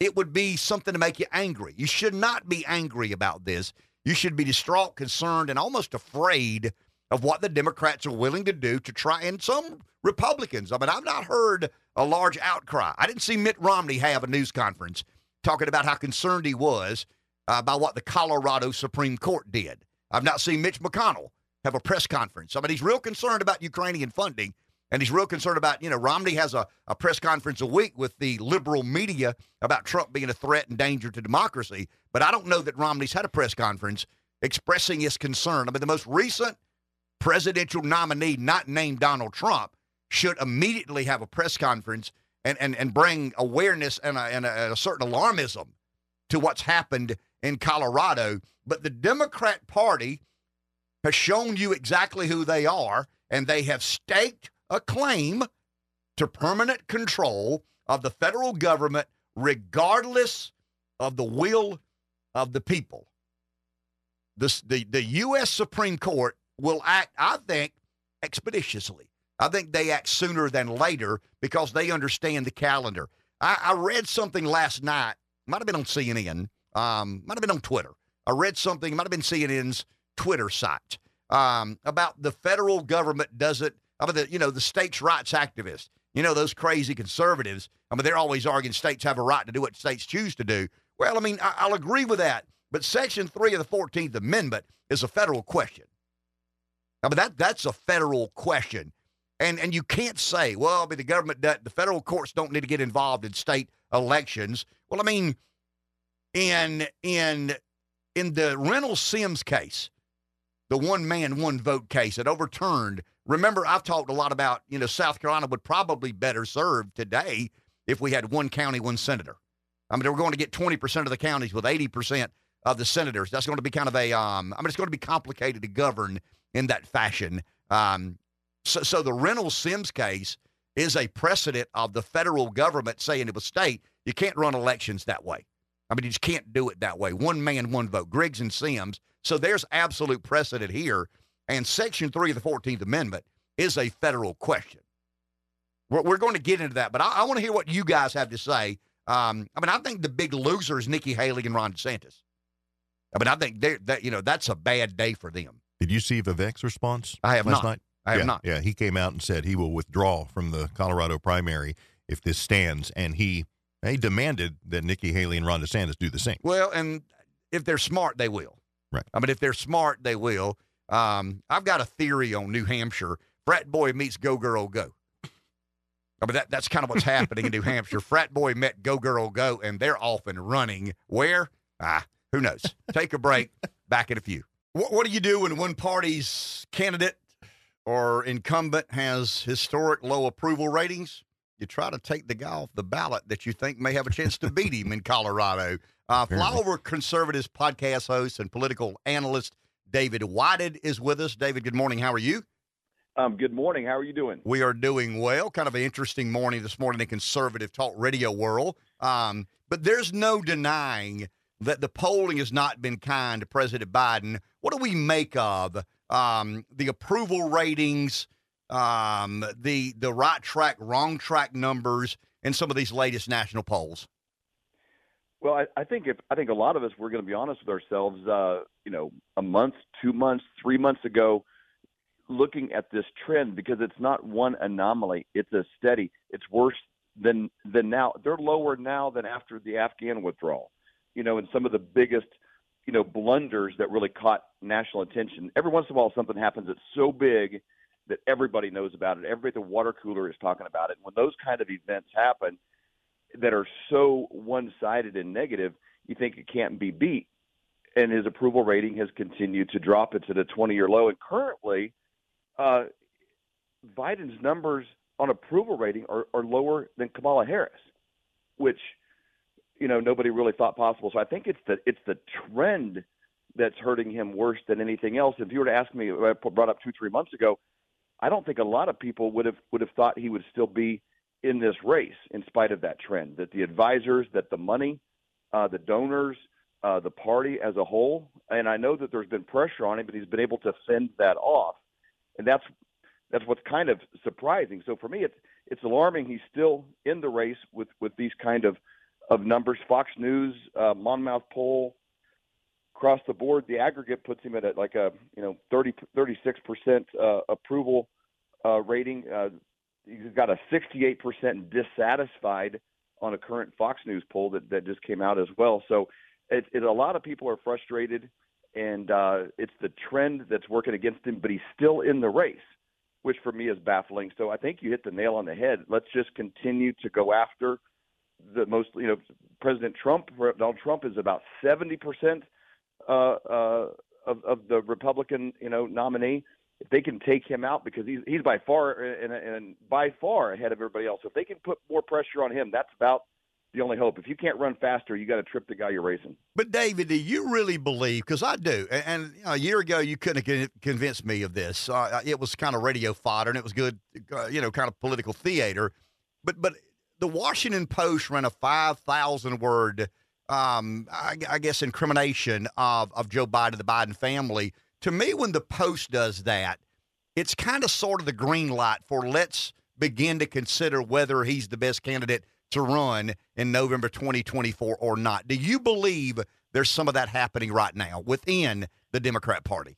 Speaker 1: it would be something to make you angry. You should not be angry about this. You should be distraught, concerned, and almost afraid of what the Democrats are willing to do to try, and some Republicans. I mean, I've not heard a large outcry. I didn't see Mitt Romney have a news conference talking about how concerned he was uh, by what the Colorado Supreme Court did. I've not seen Mitch McConnell have a press conference. I mean, he's real concerned about Ukrainian funding, and he's real concerned about, you know, Romney has a, a press conference a week with the liberal media about Trump being a threat and danger to democracy. But I don't know that Romney's had a press conference expressing his concern. I mean, the most recent presidential nominee, not named Donald Trump, should immediately have a press conference and, and, and bring awareness and a, and a, a certain alarmism to what's happened in Colorado. But the Democrat Party has shown you exactly who they are, and they have staked a claim to permanent control of the federal government, regardless of the will of the people. The, the, the U.S. Supreme Court will act, I think, expeditiously. I think they act sooner than later because they understand the calendar. I, I read something last night, might have been on CNN, um, might have been on Twitter. I read something, might have been CNN's Twitter site um, about the federal government doesn't, I mean, the, you know, the states' rights activists, you know, those crazy conservatives. I mean, they're always arguing states have a right to do what states choose to do. Well, I mean, I, I'll agree with that. But Section 3 of the 14th Amendment is a federal question. I mean, that, that's a federal question. And and you can't say, well, I mean, the government, the federal courts don't need to get involved in state elections. Well, I mean, in in in the Reynolds Sims case, the one man, one vote case that overturned. Remember, I've talked a lot about, you know, South Carolina would probably better serve today if we had one county, one senator. I mean, we're going to get 20% of the counties with 80% of the senators. That's going to be kind of a, um, I mean, it's going to be complicated to govern in that fashion. Um, so, so the Reynolds Sims case is a precedent of the federal government saying to a state, you can't run elections that way. I mean, you just can't do it that way. One man, one vote. Griggs and Sims. So there's absolute precedent here. And Section 3 of the 14th Amendment is a federal question. We're, we're going to get into that, but I, I want to hear what you guys have to say. Um, I mean, I think the big loser is Nikki Haley and Ron DeSantis. I mean, I think that you know that's a bad day for them.
Speaker 2: Did you see Vivek's response?
Speaker 1: I have
Speaker 2: last
Speaker 1: not.
Speaker 2: night.
Speaker 1: I have
Speaker 2: yeah,
Speaker 1: not.
Speaker 2: Yeah, he came out and said he will withdraw from the Colorado primary if this stands, and he he demanded that Nikki Haley and Ron DeSantis do the same.
Speaker 1: Well, and if they're smart, they will.
Speaker 2: Right.
Speaker 1: I mean, if they're smart, they will. Um, I've got a theory on New Hampshire. Frat boy meets go girl go. I mean, that, that's kind of what's happening in New Hampshire. Frat boy met go girl go, and they're off and running. Where? Ah, who knows? Take a break. Back in a few. What, what do you do when one party's candidate or incumbent has historic low approval ratings? You try to take the guy off the ballot that you think may have a chance to beat him in Colorado. Uh, Flyover Conservatives podcast host and political analyst David Whited is with us. David, good morning. How are you?
Speaker 7: Um, good morning. How are you doing?
Speaker 1: We are doing well. Kind of an interesting morning this morning in conservative talk radio world. Um, but there's no denying that the polling has not been kind to President Biden. What do we make of um, the approval ratings, um, the the right track, wrong track numbers, and some of these latest national polls?
Speaker 7: Well, I, I think if I think a lot of us we're going to be honest with ourselves. Uh, you know, a month, two months, three months ago, looking at this trend because it's not one anomaly. It's a steady. It's worse than than now. They're lower now than after the Afghan withdrawal. You know, and some of the biggest, you know, blunders that really caught national attention. Every once in a while, something happens that's so big that everybody knows about it. Everybody at the water cooler is talking about it. When those kind of events happen that are so one-sided and negative, you think it can't be beat. And his approval rating has continued to drop. It's at a 20-year low, and currently uh, Biden's numbers on approval rating are, are lower than Kamala Harris, which you know nobody really thought possible. So I think it's the it's the trend that's hurting him worse than anything else. If you were to ask me, I brought up two three months ago, I don't think a lot of people would have would have thought he would still be in this race in spite of that trend. That the advisors, that the money, uh, the donors, uh, the party as a whole, and I know that there's been pressure on him, but he's been able to fend that off and that's that's what's kind of surprising. So for me, it's it's alarming. He's still in the race with with these kind of of numbers. Fox News, uh, Monmouth poll, across the board, the aggregate puts him at a, like a you know 30 36 percent uh, approval uh, rating. Uh, he's got a 68 percent dissatisfied on a current Fox News poll that that just came out as well. So it, it a lot of people are frustrated and uh, it's the trend that's working against him. But he's still in the race, which for me is baffling. So I think you hit the nail on the head. Let's just continue to go after the most. You know, President Trump, Donald Trump, is about seventy percent uh, uh, of, of the Republican, you know, nominee. If they can take him out because he's he's by far and, and by far ahead of everybody else. If they can put more pressure on him, that's about the only hope. If you can't run faster, you got to trip the guy you're racing.
Speaker 1: But David, do you really believe? Because I do. And, and a year ago, you couldn't have convinced me of this. Uh, it was kind of radio fodder, and it was good, uh, you know, kind of political theater. But but the Washington Post ran a five thousand word, um, I, I guess, incrimination of of Joe Biden, the Biden family. To me, when the Post does that, it's kind of sort of the green light for let's begin to consider whether he's the best candidate to run in November 2024 or not. Do you believe there's some of that happening right now within the Democrat Party?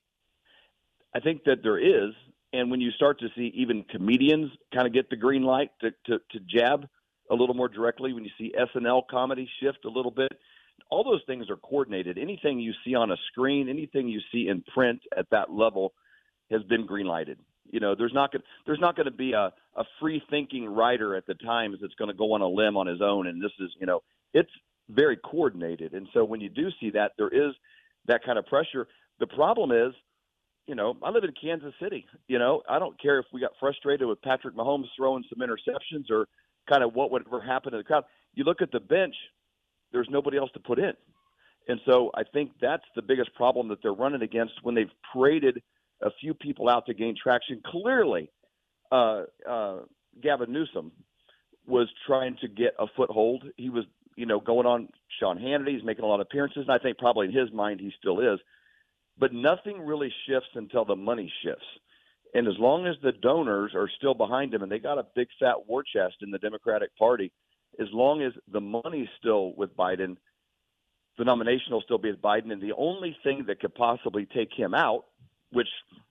Speaker 7: I think that there is. And when you start to see even comedians kind of get the green light to, to, to jab a little more directly, when you see SNL comedy shift a little bit, all those things are coordinated. Anything you see on a screen, anything you see in print at that level has been green lighted. You know, there's not gonna, there's not going to be a, a free thinking writer at the Times that's going to go on a limb on his own. And this is, you know, it's very coordinated. And so when you do see that, there is that kind of pressure. The problem is, you know, I live in Kansas City. You know, I don't care if we got frustrated with Patrick Mahomes throwing some interceptions or kind of what would ever happen to the crowd. You look at the bench, there's nobody else to put in. And so I think that's the biggest problem that they're running against when they've paraded – a few people out to gain traction. Clearly, uh, uh, Gavin Newsom was trying to get a foothold. He was, you know, going on Sean Hannity. He's making a lot of appearances, and I think probably in his mind he still is. But nothing really shifts until the money shifts. And as long as the donors are still behind him, and they got a big fat war chest in the Democratic Party, as long as the money's still with Biden, the nomination will still be with Biden. And the only thing that could possibly take him out which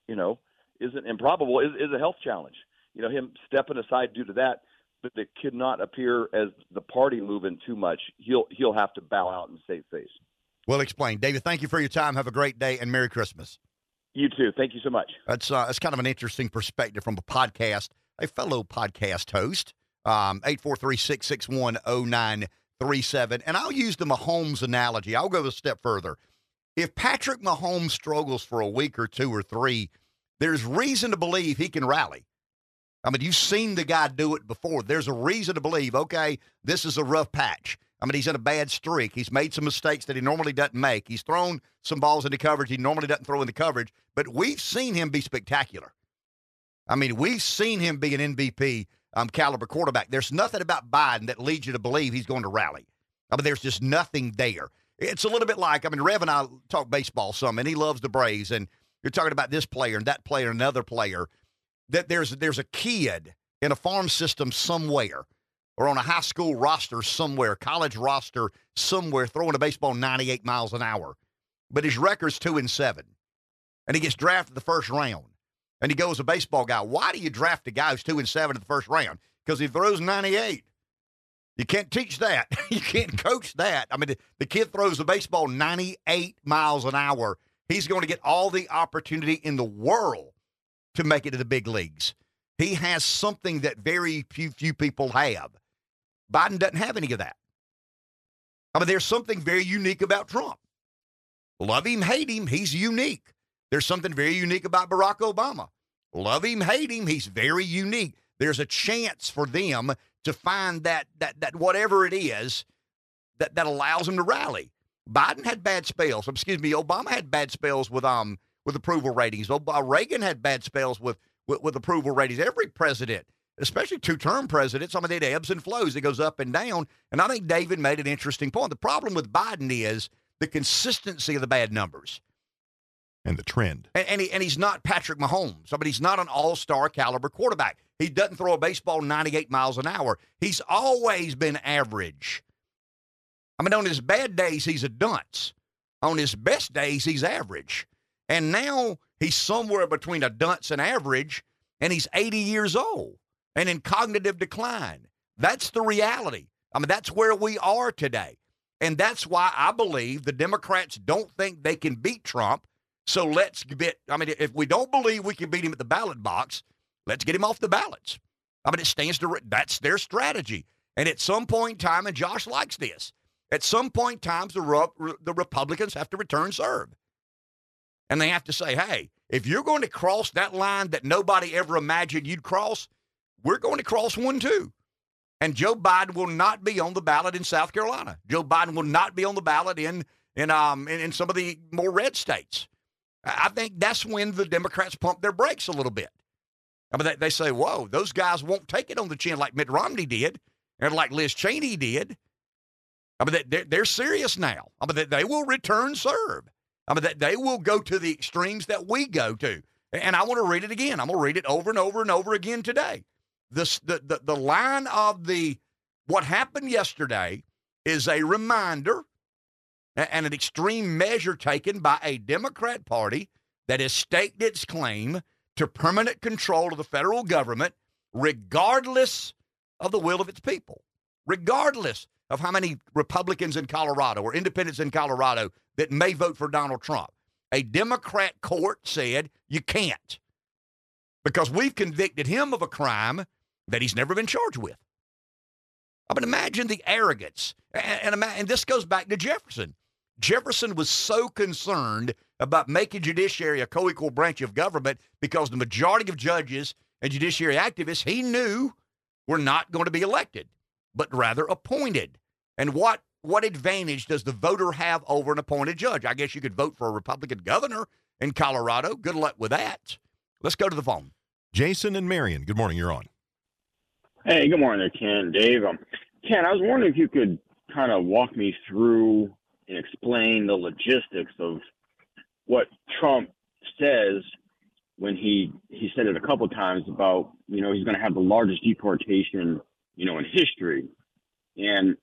Speaker 7: you know isn't improbable, is, is a health challenge. You know, him stepping aside due to that, but it could not appear as the party moving too much. He'll he'll have to bow out and save face.
Speaker 1: Well explained, David. Thank you for your time. Have a great day and Merry Christmas.
Speaker 7: You too. Thank you so much.
Speaker 1: That's uh, that's kind of an interesting perspective from a podcast, a fellow podcast host. Um, eight four three six six one zero nine three seven, and I'll use the Mahomes analogy. I'll go a step further if Patrick Mahomes struggles for a week or two or three, there's reason to believe he can rally. I mean, you've seen the guy do it before. There's a reason to believe, okay, this is a rough patch. I mean, he's in a bad streak. He's made some mistakes that he normally doesn't make. He's thrown some balls into coverage he normally doesn't throw into coverage, but we've seen him be spectacular. I mean, we've seen him be an MVP um, caliber quarterback. There's nothing about Biden that leads you to believe he's going to rally. I mean, there's just nothing there. It's a little bit like, I mean, Rev and I talk baseball some, and he loves the Braves, and you're talking about this player and that player and another player. That there's there's a kid in a farm system somewhere, or on a high school roster somewhere, college roster somewhere, throwing a baseball 98 miles an hour, but his record's two and seven, and he gets drafted the first round. and he goes a baseball guy. Why do you draft a guy who's two and seven in the first round? Because he throws 98. You can't teach that. you can't coach that. I mean, the, the kid throws the baseball 98 miles an hour. He's going to get all the opportunity in the world to make it to the big leagues. He has something that very few few people have. Biden doesn't have any of that. I mean, there's something very unique about Trump. Love him, hate him, he's unique. There's something very unique about Barack Obama. Love him, hate him, he's very unique. There's a chance for them to find that that that whatever it is that that allows them to rally. Biden had bad spells. Excuse me, Obama had bad spells with um with approval ratings. Reagan had bad spells with with, with approval ratings. Every president, especially two term presidents, I mean, it ebbs and flows. It goes up and down. And I think David made an interesting point. The problem with Biden is the consistency of the bad numbers
Speaker 2: and the trend.
Speaker 1: And, and, he, and he's not Patrick Mahomes. I mean, he's not an all star caliber quarterback. He doesn't throw a baseball 98 miles an hour. He's always been average. I mean, on his bad days, he's a dunce. On his best days, he's average. And now he's somewhere between a dunce and average, and he's 80 years old and in cognitive decline. That's the reality. I mean, that's where we are today. And that's why I believe the Democrats don't think they can beat Trump so let's get, I mean, if we don't believe we can beat him at the ballot box, let's get him off the ballots. I mean, it stands to, that's their strategy. And at some point in time, and Josh likes this, at some point in time, the, the Republicans have to return serve. And they have to say, hey, if you're going to cross that line that nobody ever imagined you'd cross, we're going to cross one too. And Joe Biden will not be on the ballot in South Carolina. Joe Biden will not be on the ballot in in um in, in some of the more red states. I think that's when the Democrats pump their brakes a little bit. I mean, they, they say, whoa, those guys won't take it on the chin like Mitt Romney did and like Liz Cheney did. I mean, they're, they're serious now. I mean, they will return serve. I mean, they will go to the extremes that we go to. And I want to read it again. I'm going to read it over and over and over again today. This, the, the, the line of the what happened yesterday is a reminder and an extreme measure taken by a Democrat Party that has staked its claim to permanent control of the federal government, regardless of the will of its people, regardless of how many Republicans in Colorado or independents in Colorado that may vote for Donald Trump. A Democrat court said you can't because we've convicted him of a crime that he's never been charged with. I mean, imagine the arrogance. And, and, and this goes back to Jefferson. Jefferson was so concerned about making judiciary a co equal branch of government because the majority of judges and judiciary activists he knew were not going to be elected, but rather appointed. And what what advantage does the voter have over an appointed judge? I guess you could vote for a Republican governor in Colorado. Good luck with that. Let's go to the phone.
Speaker 2: Jason and Marion, good morning. You're on.
Speaker 8: Hey, good morning there, Ken, Dave. Um, Ken, I was wondering if you could kind of walk me through and explain the logistics of what Trump says when he he said it a couple times about you know he's going to have the largest deportation you know in history and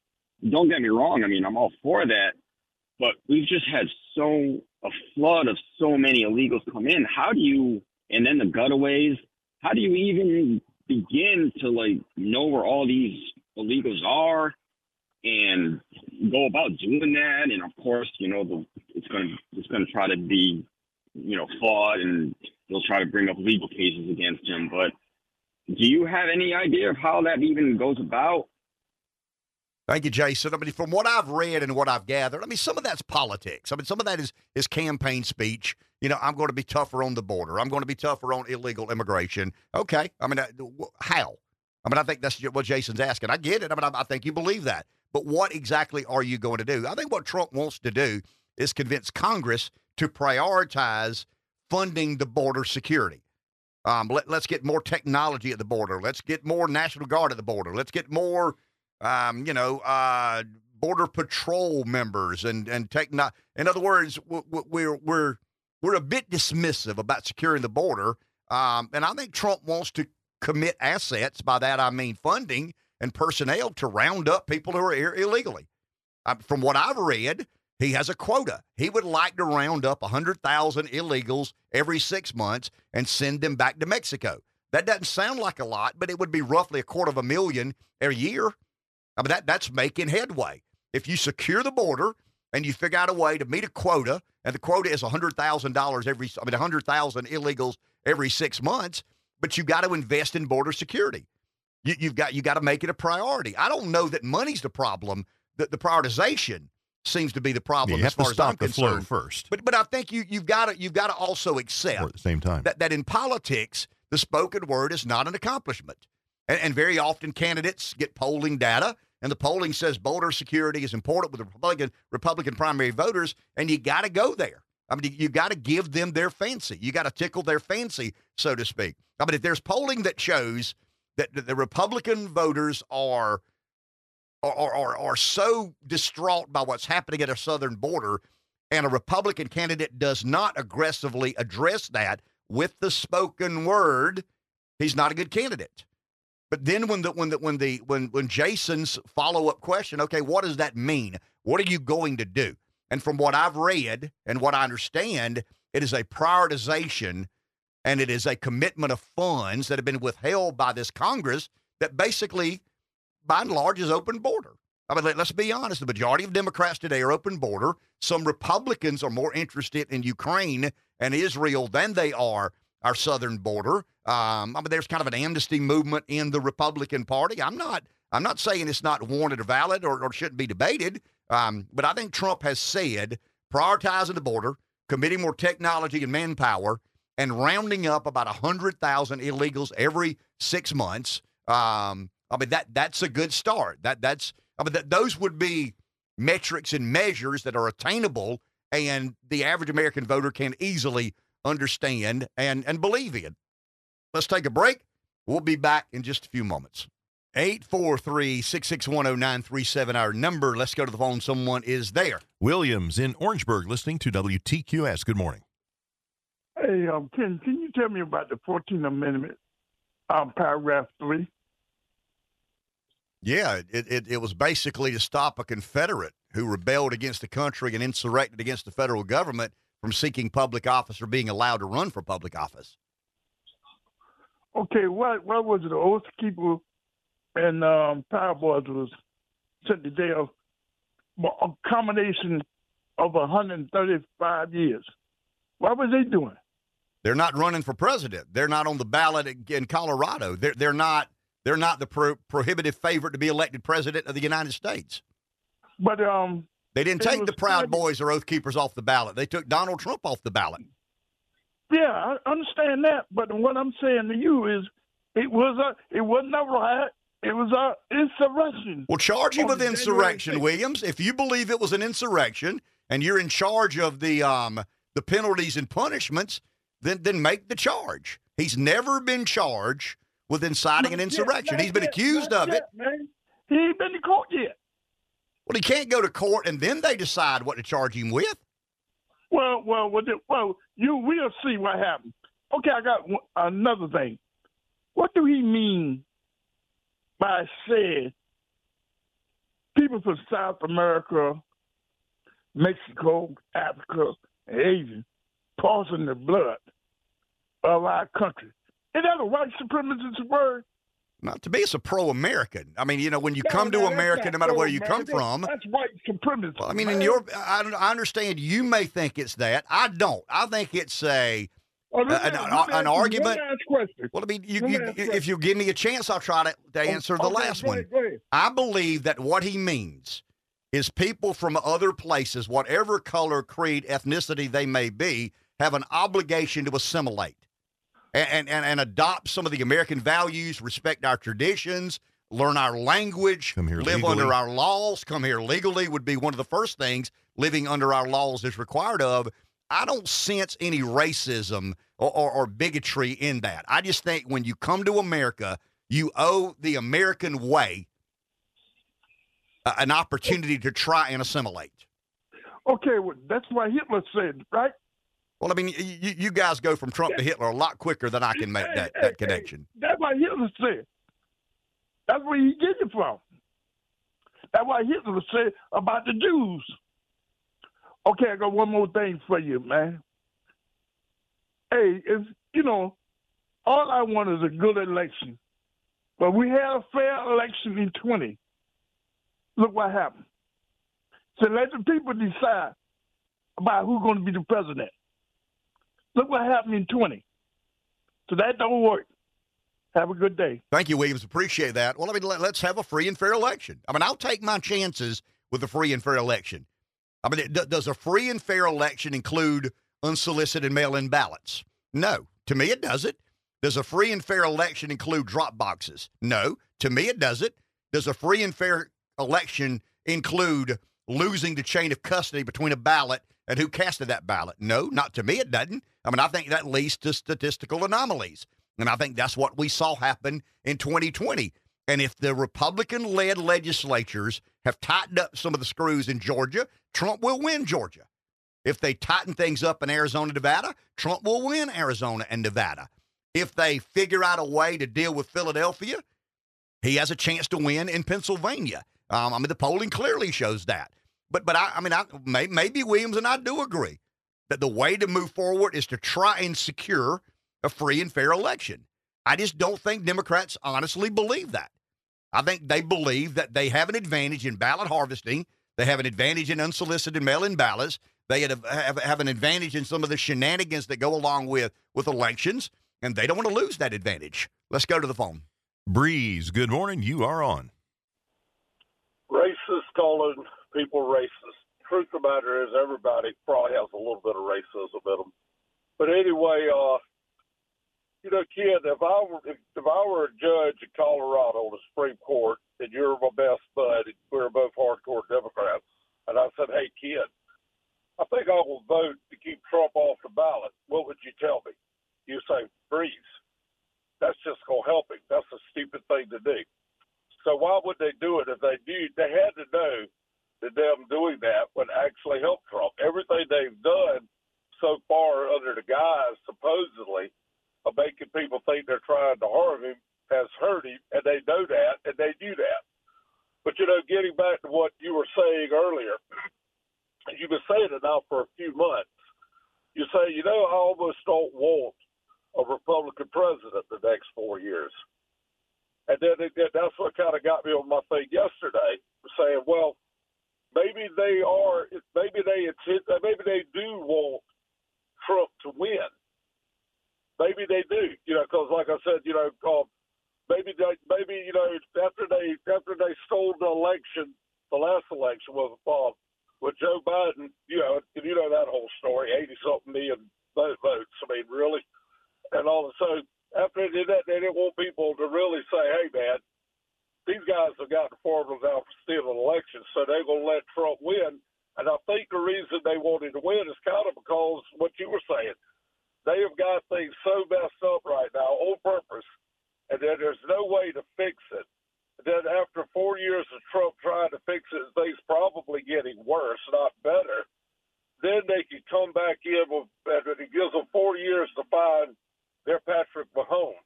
Speaker 8: don't get me wrong i mean i'm all for that but we've just had so a flood of so many illegals come in how do you and then the gotaways how do you even begin to like know where all these illegals are and go about doing that. And of course, you know, the, it's going to it's going to try to be, you know, flawed, and they'll try to bring up legal cases against him. But do you have any idea of how that even goes about?
Speaker 1: Thank you, Jason. I mean, from what I've read and what I've gathered, I mean, some of that's politics. I mean, some of that is is campaign speech. You know, I'm going to be tougher on the border. I'm going to be tougher on illegal immigration. Okay. I mean, how? I mean, I think that's what Jason's asking. I get it. I mean, I, I think you believe that. But what exactly are you going to do? I think what Trump wants to do is convince Congress to prioritize funding the border security. Um, let, us get more technology at the border. Let's get more National Guard at the border. Let's get more, um, you know, uh, border patrol members and and techno. In other words, we're we're we're a bit dismissive about securing the border, um, and I think Trump wants to commit assets. By that I mean funding and personnel to round up people who are here illegally. from what I've read, He has a quota. He would like to round up 100,000 illegals every six months and send them back to Mexico. That doesn't sound like a lot, but it would be roughly a quarter of a million a year. I mean, that, that's making headway. If you secure the border and you figure out a way to meet a quota, and the quota is $100,000 every, I mean, 100,000 illegals every six months, but you've got to invest in border security. You, you've got you got to make it a priority. I don't know that money's the problem. The, the prioritization seems to be the problem
Speaker 2: you
Speaker 1: as
Speaker 2: have to
Speaker 1: far as
Speaker 2: stop the flow
Speaker 1: concerned.
Speaker 2: first.
Speaker 1: But but I think you you've got to you've got to also
Speaker 2: or
Speaker 1: accept
Speaker 2: at the same time.
Speaker 1: that, that in politics, the spoken word is not an accomplishment. And, and very often candidates get polling data, and the polling says border security is important with the Republican, Republican primary voters, and you got to go there. I mean, you, got to give them their fancy. You got to tickle their fancy, so to speak. I mean, if there's polling that shows that the- Republican voters are, are, are, are so distraught by what's happening at our southern border, and a Republican candidate does not aggressively address that with the spoken word, he's not a good candidate. But then when the when the when the when when Jason's follow up question, okay, what does that mean? What are you going to do? And from what I've read and what I understand, it is a prioritization and it is a commitment of funds that have been withheld by this Congress that basically, by and large, is open border. I mean, let, us be honest. The majority of Democrats today are open border. Some Republicans are more interested in Ukraine and Israel than they are our southern border. Um, I mean, there's kind of an amnesty movement in the Republican Party. I'm not. I'm not saying it's not warranted or valid or, or shouldn't be debated. Um, but I think Trump has said prioritizing the border, committing more technology and manpower, and rounding up about 100,000 illegals every six months. Um, I mean, that that's a good start. That That's, I mean, that, those would be metrics and measures that are attainable and the average American voter can easily understand and, and believe in. Let's take a break. We'll be back in just a few moments. 843 661 0937, our number. Let's go to the phone. Someone is there.
Speaker 2: Williams in Orangeburg listening to WTQS. Good morning.
Speaker 9: Hey, um, Ken, can you tell me about the 14th Amendment, um, paragraph three?
Speaker 1: Yeah, it, it, it was basically to stop a Confederate who rebelled against the country and insurrected against the federal government from seeking public office or being allowed to run for public office.
Speaker 9: Okay, what what was it? The Oath Keeper and um, Proud Boys was sent to jail a combination of 135 years. What was they doing?
Speaker 1: They're not running for president. They're not on the ballot in Colorado. They're, they're not they're not the pro- prohibitive favorite to be elected president of the United States.
Speaker 9: But um,
Speaker 1: They didn't
Speaker 9: It
Speaker 1: take the Proud Boys or Oath Keepers off the ballot. They took Donald Trump off the ballot.
Speaker 9: yeah, I understand that. But what I'm saying to you is, it was a it wasn't a riot. It was a insurrection.
Speaker 1: Well, charge him with insurrection, Williams. If you believe it was an insurrection and you're in charge of the um the penalties and punishments, then then make the charge. He's never been charged with inciting an insurrection. He's been accused of it.
Speaker 9: He ain't been to court yet.
Speaker 1: Well, he can't go to court and then they decide what to charge him with.
Speaker 9: Well, well, well, well, you will see what happens. Okay, I got another thing. What do he mean by saying people from South America, Mexico, Africa, Asia causing the blood of our country? Is that a white supremacist word?
Speaker 1: Not to be, it's a pro-American. I mean, you know, when you come to
Speaker 9: No,
Speaker 1: America, no matter where you come from,
Speaker 9: That's white supremacy.
Speaker 1: Well, I mean, in your, I, I understand you may think it's that. I don't. I think it's a.
Speaker 9: Oh,
Speaker 1: an- an- an
Speaker 9: one
Speaker 1: argument- Well, I mean, you, you, if you give me a chance, I'll try to, to answer the
Speaker 9: Okay,
Speaker 1: last
Speaker 9: go
Speaker 1: one.
Speaker 9: ahead, go ahead.
Speaker 1: I believe that what he means is people from other places, whatever color, creed, ethnicity they may be, have an obligation to assimilate and, and, and adopt some of the American values, respect our traditions, learn our language,
Speaker 2: Come here
Speaker 1: live
Speaker 2: legally.
Speaker 1: under our laws, come here legally would be one of the first things living under our laws is required of. I don't sense any racism or, or, or bigotry in that. I just think when you come to America, you owe the American way uh, an opportunity to try and assimilate.
Speaker 9: Okay, well, that's what Hitler said, right?
Speaker 1: Well, I mean, you, you guys go from Trump to Hitler a lot quicker than I can make that, that connection.
Speaker 9: That's what Hitler said. That's where he get it from. That's what Hitler said about the Jews. Okay, I got one more thing for you, man. Hey, it's you know, all I want is a good election. But we had a fair election in 20. Look what happened. So let the people decide about who's going to be the president. Look what happened in 20. So that don't work. Have a good day.
Speaker 1: Thank you, Williams. Appreciate that. Well, I mean, let, us have a free and fair election. I mean, I'll take my chances with a free and fair election. I mean, does a free and fair election include unsolicited mail in ballots? No. To me, it doesn't. Does a free and fair election include drop boxes? No. To me, it doesn't. Does a free and fair election include losing the chain of custody between a ballot and who casted that ballot? No, not to me, it doesn't. I mean, I think that leads to statistical anomalies. And I think that's what we saw happen in 2020. And if the Republican led legislatures have tightened up some of the screws in Georgia, Trump will win Georgia. If they tighten things up in Arizona, Nevada, Trump will win Arizona and Nevada. If they figure out a way to deal with Philadelphia, he has a chance to win in Pennsylvania. Um, I mean, the polling clearly shows that. But but I, I mean, I, may, maybe Williams and I do agree that the way to move forward is to try and secure a free and fair election. I just don't think Democrats honestly believe that. I think they believe that they have an advantage in ballot harvesting. They have an advantage in unsolicited mail-in ballots. They have, have, have an advantage in some of the shenanigans that go along with with elections, and they don't want to lose that advantage. Let's go to the phone.
Speaker 2: Breeze, good morning. You are on.
Speaker 10: Racist calling people racist. Truth of the matter is, everybody probably has a little bit of racism in them. But anyway, uh, you know, kid, if I were if, if I were a judge in Colorado on the Supreme Court, and you're my best bud, and we are both hardcore Democrats, and I said, "Hey, kid, I think I will vote to keep Trump off the ballot," what would you tell me? You say, "Breeze." That's just gonna help him. That's a stupid thing to do. So why would they do it if they knew they had to know that them doing that would actually help Trump? Everything they've done so far under the guise supposedly of making people think they're trying to harm him has hurt him, and they know that, and they do that. But you know, getting back to what you were saying earlier, you've been saying it now for a few months. You say, you know, I almost don't want a Republican president the next four years. And then it, that's what kind of got me on my thing yesterday, saying, well, maybe they are, maybe they maybe they do want Trump to win, maybe they do, you know, because like I said, you know, uh, maybe they, maybe you know after they after they stole the election, the last election was uh, with Joe Biden, you know, you know that whole story, eighty something million votes. I mean, really, and all of so after they did that, they didn't want people to really say, hey man. These guys have got the formulas out for stealing elections, so they're going to let Trump win. And I think the reason they wanted to win is kind of because what you were saying they have got things so messed up right now on purpose, and then there's no way to fix it. Then after four years of Trump trying to fix it, things probably getting worse, not better. Then they can come back in with, and it gives them four years to find their Patrick Mahomes.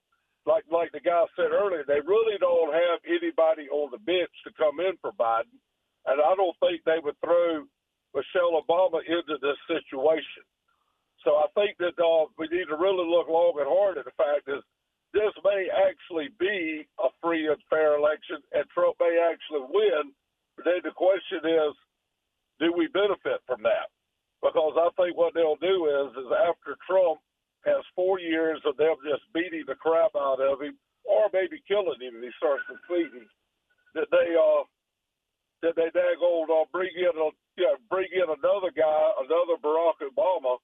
Speaker 10: Like like the guy said earlier, they really don't have anybody on the bench to come in for Biden, and I don't think they would throw Michelle Obama into this situation. So I think that uh, we need to really look long and hard at the fact is this may actually be a free and fair election, and Trump may actually win. But then the question is, do we benefit from that? Because I think what they'll do is, is after Trump has four years of them just beating the crap out of him, or maybe killing him if he starts succeeding, that they uh that they daggone uh, bring in a know, bring in another guy, another Barack Obama,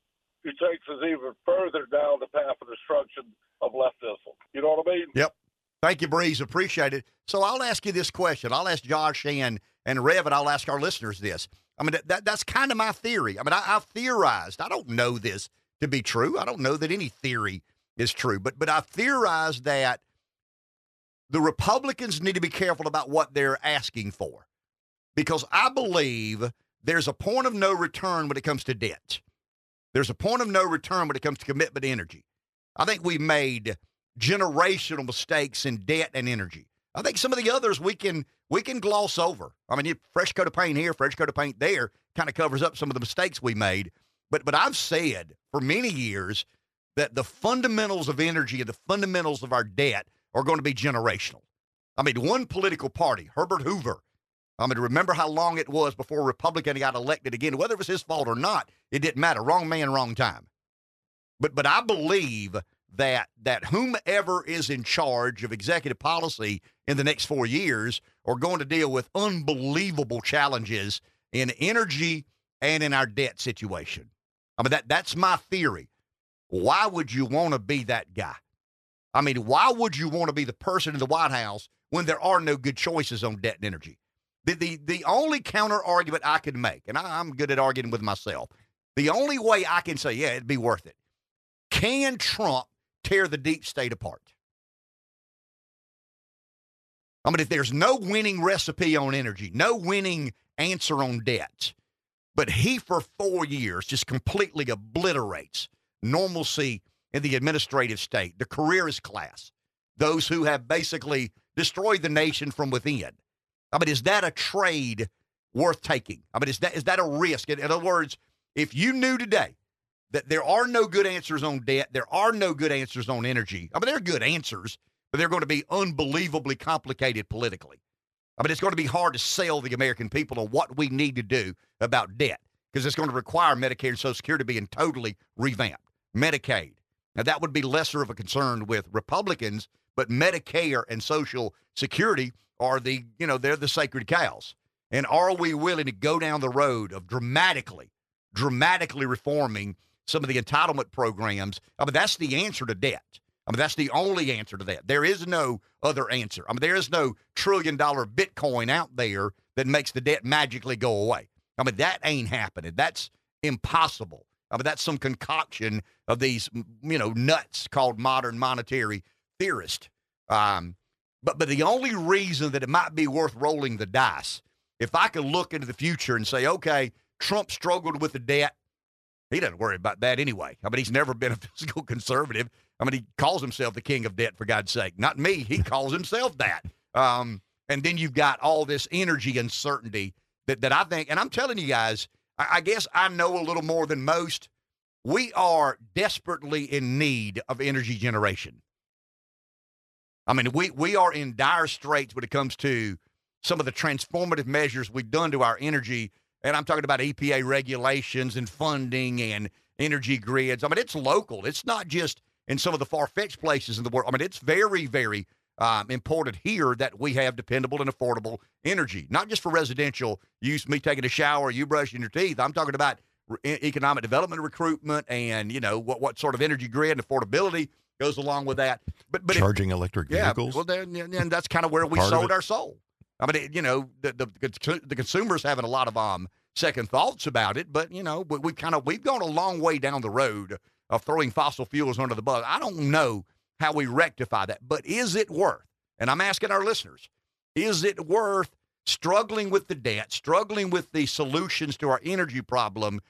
Speaker 10: who takes us even further down the path of destruction of leftism. You know what I mean?
Speaker 1: Yep. Thank you, Breeze. Appreciate it. So I'll ask you this question. I'll ask Josh and, and Rev, and I'll ask our listeners this. I mean, that, that's kind of my theory. I mean, I, I've theorized. I don't know this to be true. I don't know that any theory is true, but but I theorize that the Republicans need to be careful about what they're asking for, because I believe there's a point of no return when it comes to debt. There's a point of no return when it comes to commitment to energy. I think we made generational mistakes in debt and energy. I think some of the others we can we can gloss over. I mean, fresh coat of paint here, fresh coat of paint there, kind of covers up some of the mistakes we made. But but I've said for many years that the fundamentals of energy and the fundamentals of our debt are going to be generational. I mean, one political party, Herbert Hoover. I mean, remember how long it was before Republican got elected again. Whether it was his fault or not, it didn't matter. Wrong man, wrong time. But but I believe that that whomever is in charge of executive policy in the next four years are going to deal with unbelievable challenges in energy and in our debt situation. I mean that that's my theory. Why would you want to be that guy? I mean, why would you want to be the person in the White House when there are no good choices on debt and energy? The the, the only counter argument I can make, and I, I'm good at arguing with myself, the only way I can say, yeah, it'd be worth it. Can Trump tear the deep state apart? I mean, if there's no winning recipe on energy, no winning answer on debt, but he for four years just completely obliterates normalcy in the administrative state, the careerist class, those who have basically destroyed the nation from within. I mean, is that a trade worth taking? I mean, is that is that a risk? In, in other words, if you knew today that there are no good answers on debt, there are no good answers on energy. I mean, there are good answers, but they're going to be unbelievably complicated politically. I mean, it's going to be hard to sell the American people on what we need to do about debt because it's going to require Medicare and Social Security being totally revamped. Medicaid. Now, that would be lesser of a concern with Republicans, but Medicare and Social Security are the, you know, they're the sacred cows. And are we willing to go down the road of dramatically, dramatically reforming some of the entitlement programs? I mean, that's the answer to debt. I mean, that's the only answer to that. There is no other answer. I mean, there is no trillion dollar Bitcoin out there that makes the debt magically go away. I mean, that ain't happening. That's impossible. I mean, that's some concoction of these, you know, nuts called modern monetary theorists. Um, but but the only reason that it might be worth rolling the dice, if I could look into the future and say, okay, Trump struggled with the debt. He doesn't worry about that anyway. I mean, he's never been a fiscal conservative. I mean, he calls himself the king of debt, for God's sake. Not me. He calls himself that. Um, and then you've got all this energy uncertainty that, that I think, and I'm telling you guys, I, I guess I know a little more than most. We are desperately in need of energy generation. I mean, we, we are in dire straits when it comes to some of the transformative measures we've done to our energy. And I'm talking about EPA regulations and funding and energy grids. I mean, it's local. It's not just in some of the far fetched places in the world. I mean, it's very, very um, important here that we have dependable and affordable energy, not just for residential use, me taking a shower, you brushing your teeth. I'm talking about re- economic development, recruitment, and, you know, what, what sort of energy grid and affordability goes along with that. But, but
Speaker 2: charging if, electric vehicles.
Speaker 1: Yeah, well, then, and that's kind of where we sold our soul. I mean, it, you know, the, the the consumers having a lot of um second thoughts about it, but you know, we, we kind of we've gone a long way down the road of throwing fossil fuels under the bus. I don't know how we rectify that, but is it worth? And I'm asking our listeners, is it worth struggling with the debt, struggling with the solutions to our energy problem,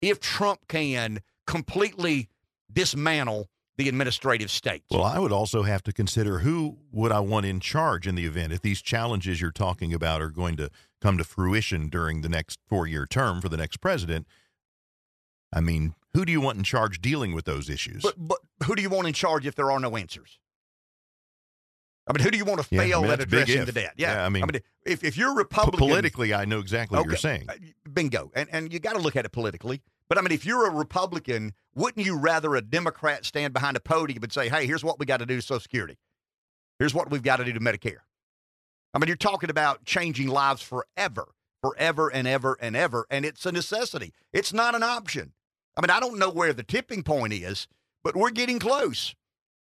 Speaker 1: if Trump can completely dismantle the administrative state.
Speaker 2: Well, I would also have to consider who would I want in charge in the event if these challenges you're talking about are going to come to fruition during the next four-year term for the next president. I mean, who do you want in charge dealing with those issues?
Speaker 1: But but who do you want in charge if there are no answers? I mean, who do you want to fail
Speaker 2: yeah, I mean,
Speaker 1: at addressing the debt? Yeah.
Speaker 2: yeah, I mean,
Speaker 1: I mean, if, if you're Republican,
Speaker 2: politically, I know exactly
Speaker 1: okay,
Speaker 2: what you're saying.
Speaker 1: Uh, bingo, and and you got to look at it politically. But I mean, if you're a Republican, wouldn't you rather a Democrat stand behind a podium and say, "Hey, here's what we got to do to Social Security. Here's what we've got to do to Medicare." I mean, you're talking about changing lives forever, forever and ever and ever, and it's a necessity. It's not an option. I mean, I don't know where the tipping point is, but we're getting close.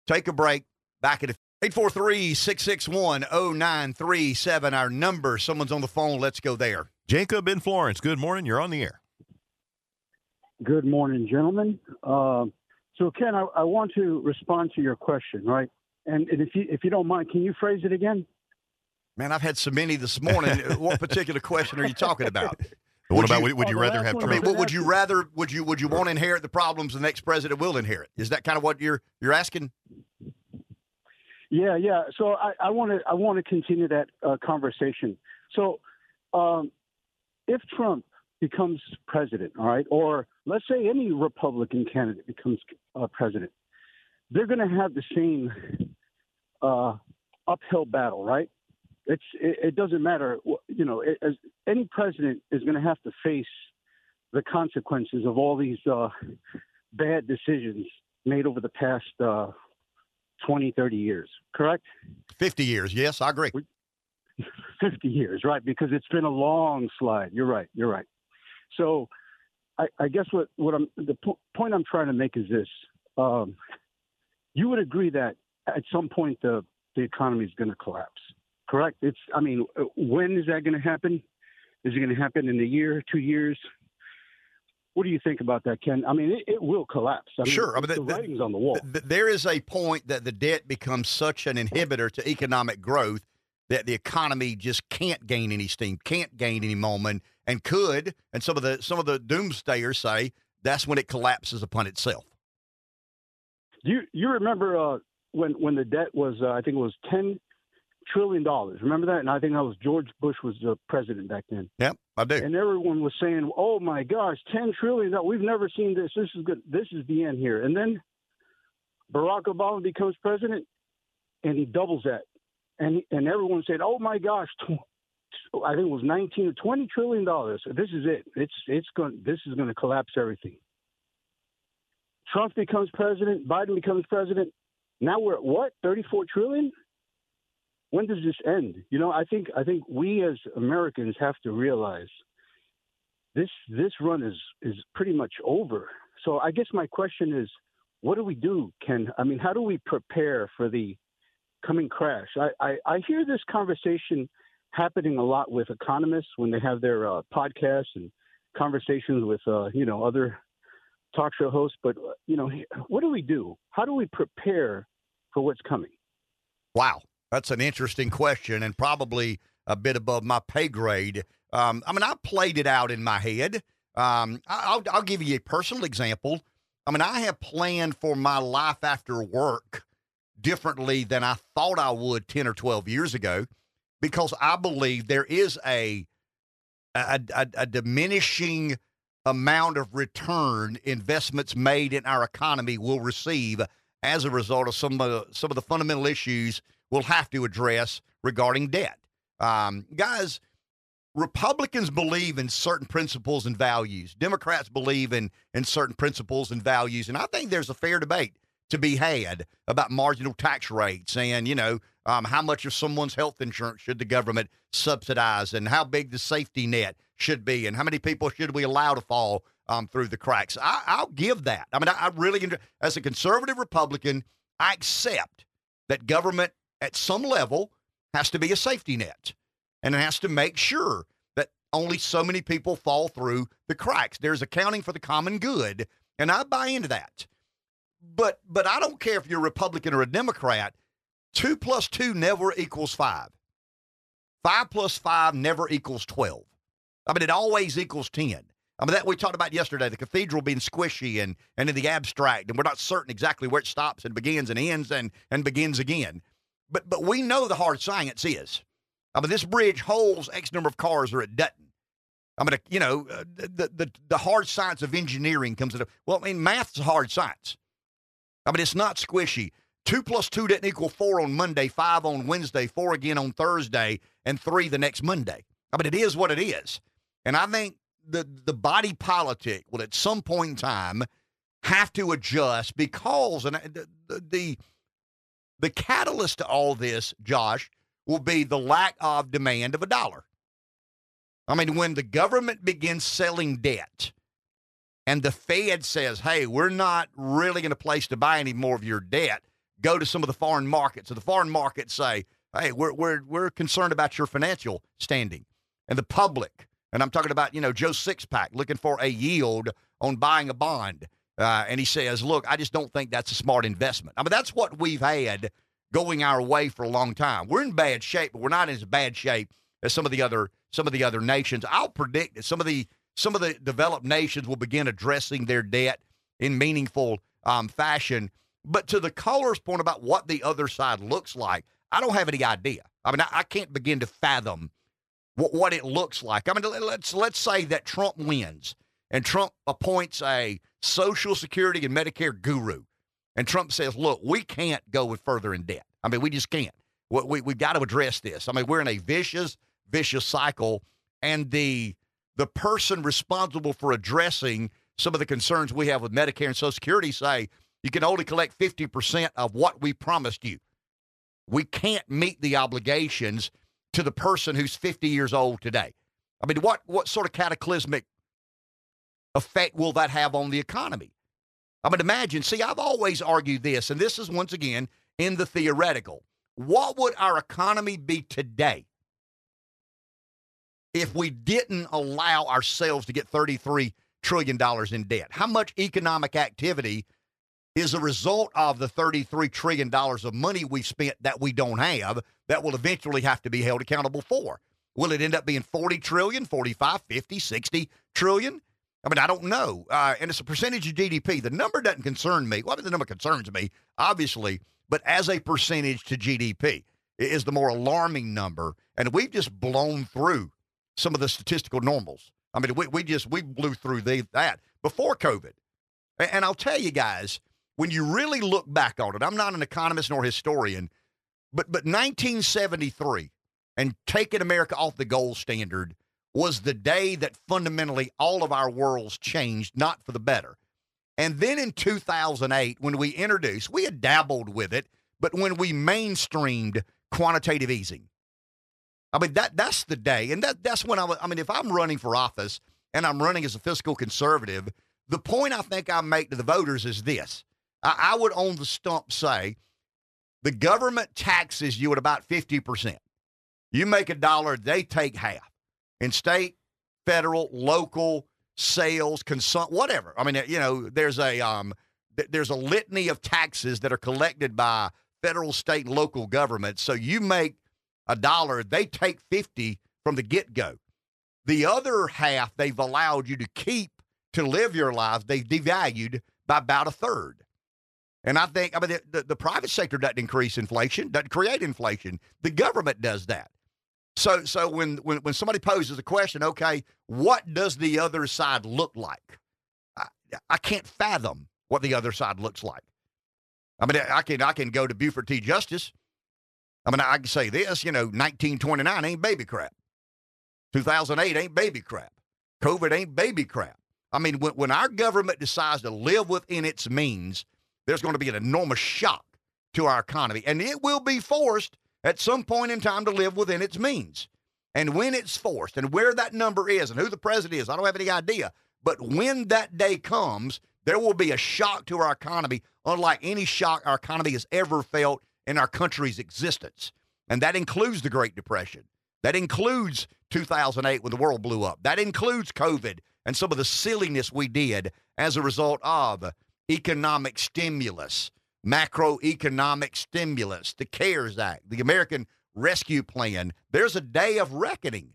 Speaker 1: Take a break. Back at 843 661 0937, our number. Someone's on the phone. Let's go there.
Speaker 2: Jacob in Florence. Good morning. You're on the air.
Speaker 11: Good morning, gentlemen. Uh, so, Ken, I, I, want to respond to your question, right? And, and, if you if you don't mind, can you phrase it again?
Speaker 1: Man, I've had so many this morning. what particular question are you talking about?
Speaker 2: What would about you, would you rather have?
Speaker 1: I mean, would you rather would you would you want to inherit the problems the next president will inherit? Is that kind of what you're you're asking?
Speaker 11: Yeah, yeah. So I, I want to I want to continue that uh, conversation. So, um, if Trump becomes president, all right, or let's say any Republican candidate becomes uh, president, they're going to have the same uh, uphill battle, right? It's it, it doesn't matter, you know. It, as any president is going to have to face the consequences of all these uh, bad decisions made over the past uh, 20, 30 years, correct?
Speaker 1: 50 years, yes, I agree.
Speaker 11: 50 years, right? Because it's been a long slide. You're right. You're right. So I, I guess what, what I'm, the po- point I'm trying to make is this. Um, you would agree that at some point the, the economy is going to collapse, correct? It's, I mean, uh, when is that going to happen? Is it going to happen in a year, two years? What do you think about that, Ken? I mean, it, it will collapse. I mean,
Speaker 1: sure, I mean,
Speaker 11: the,
Speaker 1: the-
Speaker 11: writing's on the wall.
Speaker 1: Th- there is a point that the debt becomes such an inhibitor to economic growth that the economy just can't gain any steam, can't gain any momentum, and could. And some of the some of the doomsdayers say that's when it collapses upon itself.
Speaker 11: Do you you remember uh, when when the debt was uh, I think it was ten trillion dollars. Remember that? And I think that was George Bush was the president back then.
Speaker 1: Yep, I do.
Speaker 11: And everyone was saying, "Oh my gosh, ten trillion! dollars. We've never seen this. This is good. This is the end here." And then Barack Obama becomes president, and he doubles that, and and everyone said, "Oh my gosh." I think it was 19 or 20 trillion dollars. This is it. It's it's going. This is going to collapse everything. Trump becomes president. Biden becomes president. Now we're at what? 34 trillion. When does this end? You know, I think I think we as Americans have to realize this this run is is pretty much over. So I guess my question is, what do we do, Ken? I mean, how do we prepare for the coming crash? I I, I hear this conversation happening a lot with economists when they have their uh, podcasts and conversations with uh, you know other talk show hosts. But you know, what do we do? How do we prepare for what's coming?
Speaker 1: Wow, that's an interesting question and probably a bit above my pay grade. Um, I mean, I played it out in my head. Um, I'll, I'll give you a personal example. I mean, I have planned for my life after work differently than I thought I would 10 or 12 years ago because I believe there is a, a, a, a diminishing amount of return investments made in our economy will receive as a result of some of the, some of the fundamental issues we'll have to address regarding debt. Um, guys, Republicans believe in certain principles and values. Democrats believe in in certain principles and values, and I think there's a fair debate to be had about marginal tax rates and you know um, how much of someone's health insurance should the government subsidize, and how big the safety net should be, and how many people should we allow to fall um, through the cracks. I, I'll give that. I mean, I, I really, as a conservative Republican, I accept that government at some level has to be a safety net and it has to make sure that only so many people fall through the cracks. There's accounting for the common good, and I buy into that. But but I don't care if you're a Republican or a Democrat. Two plus two never equals five. Five plus five never equals twelve. I mean, it always equals ten. I mean, that we talked about yesterday, the cathedral being squishy and and in the abstract, and we're not certain exactly where it stops and begins and ends and and begins again. But but we know the hard science is. I mean, this bridge holds X number of cars or it doesn't. I mean, you know, uh, the, the, the hard science of engineering comes into, well, I mean, math's hard science. I mean, it's not squishy. Two plus two doesn't equal four on Monday, five on Wednesday, four again on Thursday, and three the next Monday. I mean, it is what it is. And I think the, the body politic will at some point in time have to adjust because, and the, the, the, catalyst to all this, Josh, will be the lack of demand of a dollar. I mean, when the government begins selling debt and the Fed says, hey, we're not really in a place to buy any more of your debt, go to some of the foreign markets. So the foreign markets say, hey, we're, we're, we're concerned about your financial standing. And the public, and I'm talking about, you know, Joe Sixpack looking for a yield on buying a bond. Uh, and he says, look, I just don't think that's a smart investment. I mean, that's what we've had going our way for a long time. We're in bad shape, but we're not in as bad shape as some of the other some of the other nations. I'll predict that some of the some of the developed nations will begin addressing their debt in meaningful um, fashion But to the caller's point about what the other side looks like, I don't have any idea. I mean, I, I can't begin to fathom what, what it looks like. I mean, let's let's say that Trump wins and Trump appoints a Social Security and Medicare guru, and Trump says, "Look, we can't go with further in debt. I mean, we just can't. We, we we've got to address this. I mean, we're in a vicious, vicious cycle, and the the person responsible for addressing some of the concerns we have with Medicare and Social Security say you can only collect 50% of what we promised you. We can't meet the obligations to the person who's 50 years old today. I mean, what, what sort of cataclysmic effect will that have on the economy? I mean, to imagine, see, I've always argued this, and this is once again in the theoretical. What would our economy be today if we didn't allow ourselves to get $33 trillion in debt? How much economic activity is a result of the $33 trillion of money we've spent that we don't have that will eventually have to be held accountable for? Will it end up being 40 trillion, 45, 50, 60 trillion? I mean, I don't know. Uh, and it's a percentage of GDP. The number doesn't concern me. Well, the number concerns me, obviously, but as a percentage to GDP is the more alarming number. And we've just blown through some of the statistical normals. I mean, we, we just, we blew through the, that before COVID. And, and I'll tell you guys, when you really look back on it, I'm not an economist nor historian, but but 1973 and taking America off the gold standard was the day that fundamentally all of our worlds changed, not for the better. And then in 2008, when we introduced, we had dabbled with it, but when we mainstreamed quantitative easing, I mean that that's the day, and that that's when I. I mean, if I'm running for office and I'm running as a fiscal conservative, the point I think I make to the voters is this: I, I would on the stump say the government taxes you at about 50%. You make a dollar, they take half. In state, federal, local, sales, consum, whatever. I mean, you know, there's a um, th- there's a litany of taxes that are collected by federal, state, and local governments. So you make a dollar, they take 50 from the get go. The other half they've allowed you to keep to live your life, they've devalued by about a third. And I think, I mean, the, the, private sector doesn't increase inflation, doesn't create inflation. The government does that. So, so when, when, when somebody poses a question, okay, what does the other side look like? I, I can't fathom what the other side looks like. I mean, I can, I can go to Buford T. Justice. I mean, I can say this, you know, 1929 ain't baby crap. 2008 ain't baby crap. COVID ain't baby crap. I mean, when, when our government decides to live within its means there's going to be an enormous shock to our economy, and it will be forced at some point in time to live within its means. And when it's forced, and where that number is, and who the president is, I don't have any idea. But when that day comes, there will be a shock to our economy, unlike any shock our economy has ever felt in our country's existence. And that includes the Great Depression. That includes 2008 when the world blew up. That includes COVID and some of the silliness we did as a result of economic stimulus, macroeconomic stimulus, the CARES Act, the American Rescue Plan. There's a day of reckoning.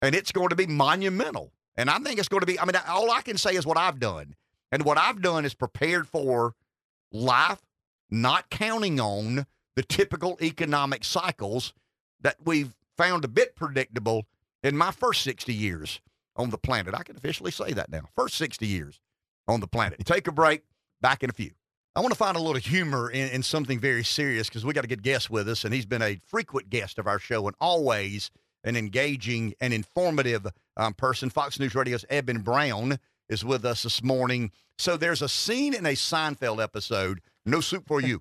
Speaker 1: And it's going to be monumental. And I think it's going to be, I mean, all I can say is what I've done. And what I've done is prepared for life, not counting on the typical economic cycles that we've found a bit predictable in my first 60 years on the planet. I can officially say that now. First 60 years on the planet. Take a break. Back in a few. I want to find a little humor in, in something very serious because we got a good guest with us, and he's been a frequent guest of our show and always an engaging and informative um, person. Fox News Radio's Eben Brown is with us this morning. So there's a scene in a Seinfeld episode, No Soup for You.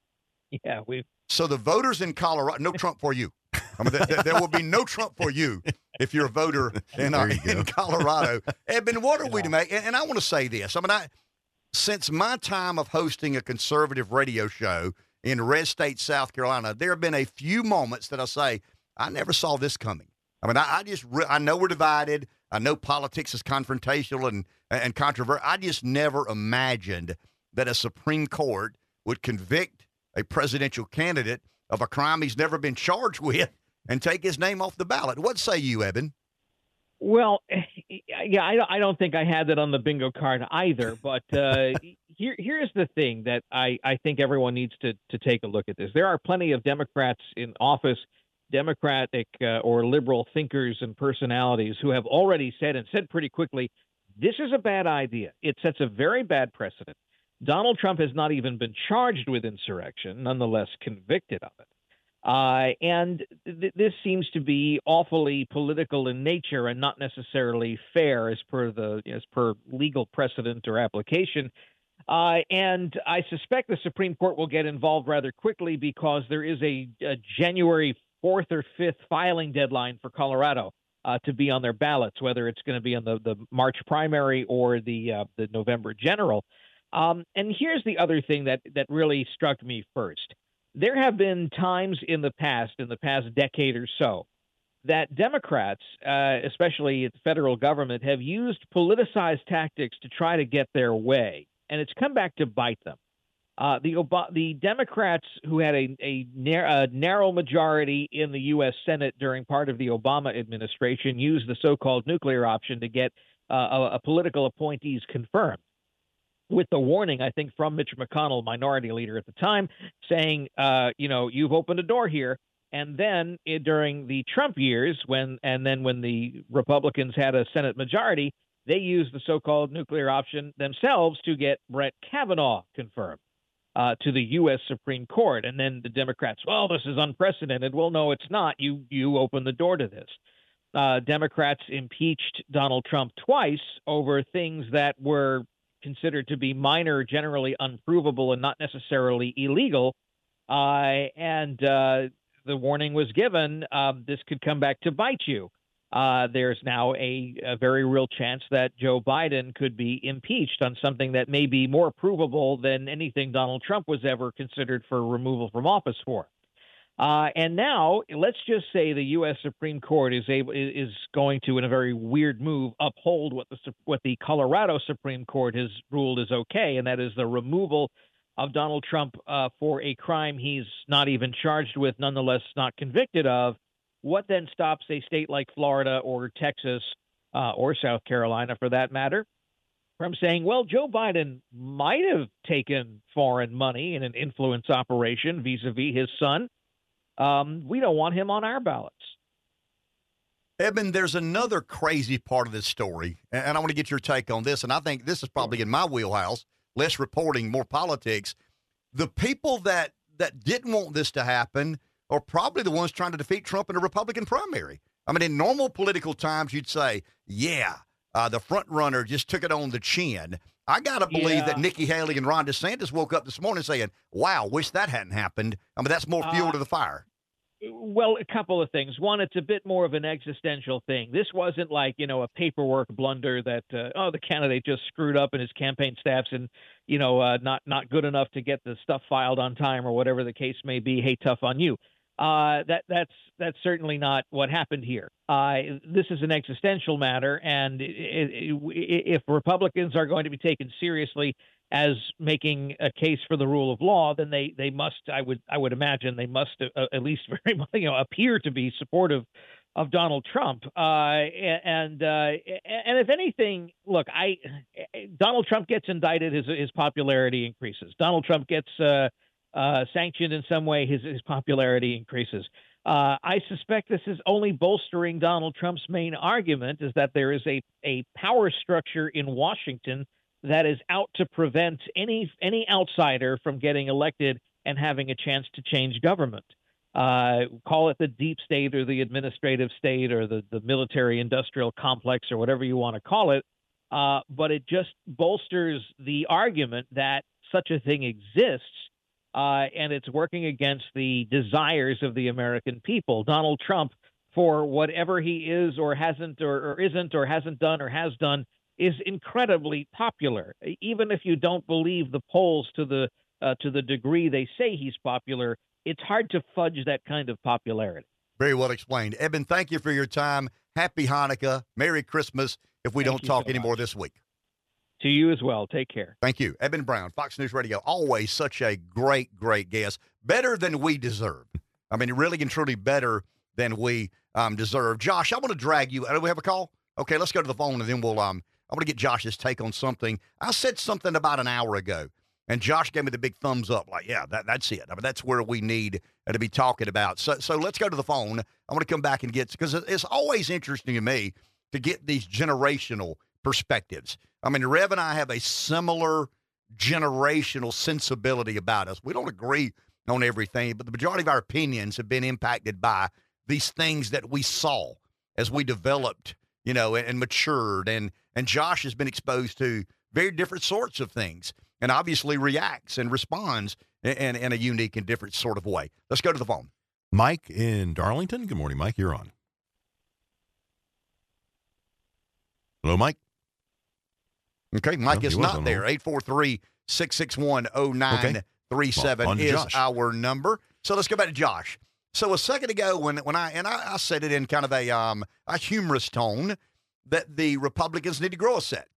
Speaker 12: yeah, we.
Speaker 1: So the voters in Colorado, no Trump for you. I mean, there, there will be no Trump for you if you're a voter in, uh, in Colorado. Eben, what are yeah. we to make? And, and I want to say this. I mean, I since my time of hosting a conservative radio show in Red State, South Carolina, there have been a few moments that I say I never saw this coming. I mean, I, I just re- I know we're divided. I know politics is confrontational and and controversial. I just never imagined that a Supreme Court would convict a presidential candidate of a crime he's never been charged with and take his name off the ballot. What say you, Eben?
Speaker 12: Well, yeah, I, I don't think I had that on the bingo card either. But uh, here here's the thing that I, I think everyone needs to to take a look at this. There are plenty of Democrats in office, Democratic uh, or liberal thinkers and personalities who have already said and said pretty quickly, this is a bad idea. It sets a very bad precedent. Donald Trump has not even been charged with insurrection, nonetheless convicted of it. Uh, and th- this seems to be awfully political in nature and not necessarily fair as per the as per legal precedent or application. Uh, and I suspect the Supreme Court will get involved rather quickly because there is a, a January 4th or 5th filing deadline for Colorado uh, to be on their ballots, whether it's going to be on the, the March primary or the uh, the November general. Um, and here's the other thing that that really struck me first there have been times in the past, in the past decade or so, that Democrats, uh, especially the federal government, have used politicized tactics to try to get their way, and it's come back to bite them. Uh, the Ob- the Democrats who had a, a, a, narrow majority in the U.S. Senate during part of the Obama administration used the so-called nuclear option to get uh, a, a political appointees confirmed with the warning, I think, from Mitch McConnell, minority leader at the time, saying, uh, you know, you've opened a door here. And then it, during the Trump years, when and then when the Republicans had a Senate majority, they used the so-called nuclear option themselves to get Brett Kavanaugh confirmed uh, to the U.S. Supreme Court. And then the Democrats, well, this is unprecedented. Well, no, it's not. You you opened the door to this. Uh, Democrats impeached Donald Trump twice over things that were considered to be minor, generally unprovable, and not necessarily illegal. Uh, and uh, the warning was given um, this could come back to bite you. Uh, there's now a, a, very real chance that Joe Biden could be impeached on something that may be more provable than anything Donald Trump was ever considered for removal from office for. Uh, and now, let's just say the U.S. Supreme Court is able is going to, in a very weird move, uphold what the what the Colorado Supreme Court has ruled is okay, and that is the removal of Donald Trump uh, for a crime he's not even charged with, nonetheless not convicted of. What then stops a state like Florida or Texas uh, or South Carolina, for that matter, from saying, well, Joe Biden might have taken foreign money in an influence operation vis a vis his son um, we don't want him on our ballots.
Speaker 1: Eben, there's another crazy part of this story, and I want to get your take on this. And I think this is probably in my wheelhouse. Less reporting, more politics. The people that that didn't want this to happen are probably the ones trying to defeat Trump in a Republican primary. I mean, in normal political times, you'd say, "Yeah, uh, the front runner just took it on the chin." I got to believe yeah. that Nikki Haley and Ron DeSantis woke up this morning saying, "Wow, wish that hadn't happened." I mean, that's more fuel uh, to the fire.
Speaker 12: Well, a couple of things. One, it's a bit more of an existential thing. This wasn't like you know a paperwork blunder that uh, oh the candidate just screwed up in his campaign staffs and you know uh, not not good enough to get the stuff filed on time or whatever the case may be. Hey, tough on you. Uh, that that's that's certainly not what happened here. Uh, this is an existential matter, and it, it, if Republicans are going to be taken seriously as making a case for the rule of law, then they they must I would I would imagine they must uh, at least very you know appear to be supportive of Donald Trump. Uh, and uh, and if anything, look, I Donald Trump gets indicted, his his popularity increases. Donald Trump gets uh, sanctioned in some way, his his popularity increases. Uh, I suspect this is only bolstering Donald Trump's main argument is that there is a, a power structure in Washington that is out to prevent any any outsider from getting elected and having a chance to change government. Uh, call it the deep state or the administrative state or the, the military industrial complex or whatever you want to call it. Uh, but it just bolsters the argument that such a thing exists uh, and it's working against the desires of the American people. Donald Trump, for whatever he is or hasn't or, or isn't or hasn't done or has done, is incredibly popular. Even if you don't believe the polls to the uh, to the degree they say he's popular, it's hard to fudge that kind of popularity.
Speaker 1: Very well explained, Eben. Thank you for your time. Happy Hanukkah, Merry Christmas. If we thank don't talk so anymore this week.
Speaker 12: To you as well. Take care.
Speaker 1: Thank you, Eben Brown, Fox News Radio. Always such a great, great guest. Better than we deserve. I mean, really and truly better than we um, deserve. Josh, I want to drag you. Do we have a call? Okay, let's go to the phone and then we'll um I want to get Josh's take on something. I said something about an hour ago, and Josh gave me the big thumbs up. Like, yeah, that, that's it. I mean, that's where we need to be talking about. So, so let's go to the phone. I want to come back and get because it's always interesting to me to get these generational perspectives. I mean, Rev and I have a similar generational sensibility about us. We don't agree on everything, but the majority of our opinions have been impacted by these things that we saw as we developed, you know, and, and matured. And and Josh has been exposed to very different sorts of things, and obviously reacts and responds in, in, in a unique and different sort of way. Let's go to the phone.
Speaker 2: Mike in Darlington. Good morning, Mike. You're on. Hello, Mike.
Speaker 1: Okay, Mike
Speaker 2: No,
Speaker 1: is not there.
Speaker 2: hold.
Speaker 1: 843 661 0937
Speaker 2: Well, on to
Speaker 1: is
Speaker 2: Josh.
Speaker 1: our number. So let's go back to Josh. So a second ago, when when I and I, I said it in kind of a um a humorous tone that the Republicans need to grow a set.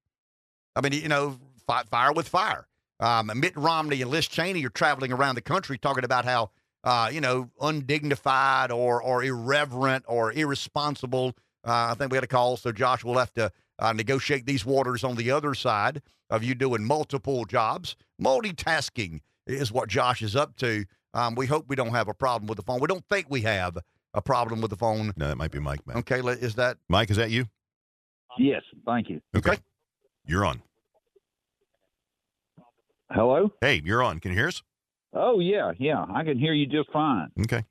Speaker 1: I mean, you know, fight fire with fire. Um, Mitt Romney and Liz Cheney are traveling around the country talking about how uh, you know undignified or or irreverent or irresponsible. Uh, I think we had a call, so Josh will have to uh, negotiate these waters on the other side of you doing multiple jobs. Multitasking is what Josh is up to. Um, we hope we don't have a problem with the phone. We don't think we have a problem with the phone.
Speaker 2: No, that might be Mike, man.
Speaker 1: Okay, is that
Speaker 2: Mike, is that you?
Speaker 13: Yes, thank you.
Speaker 2: Okay. You're on.
Speaker 13: Hello?
Speaker 2: Hey, you're on. Can you hear us?
Speaker 13: Oh yeah, yeah, I can hear you just fine.
Speaker 2: Okay.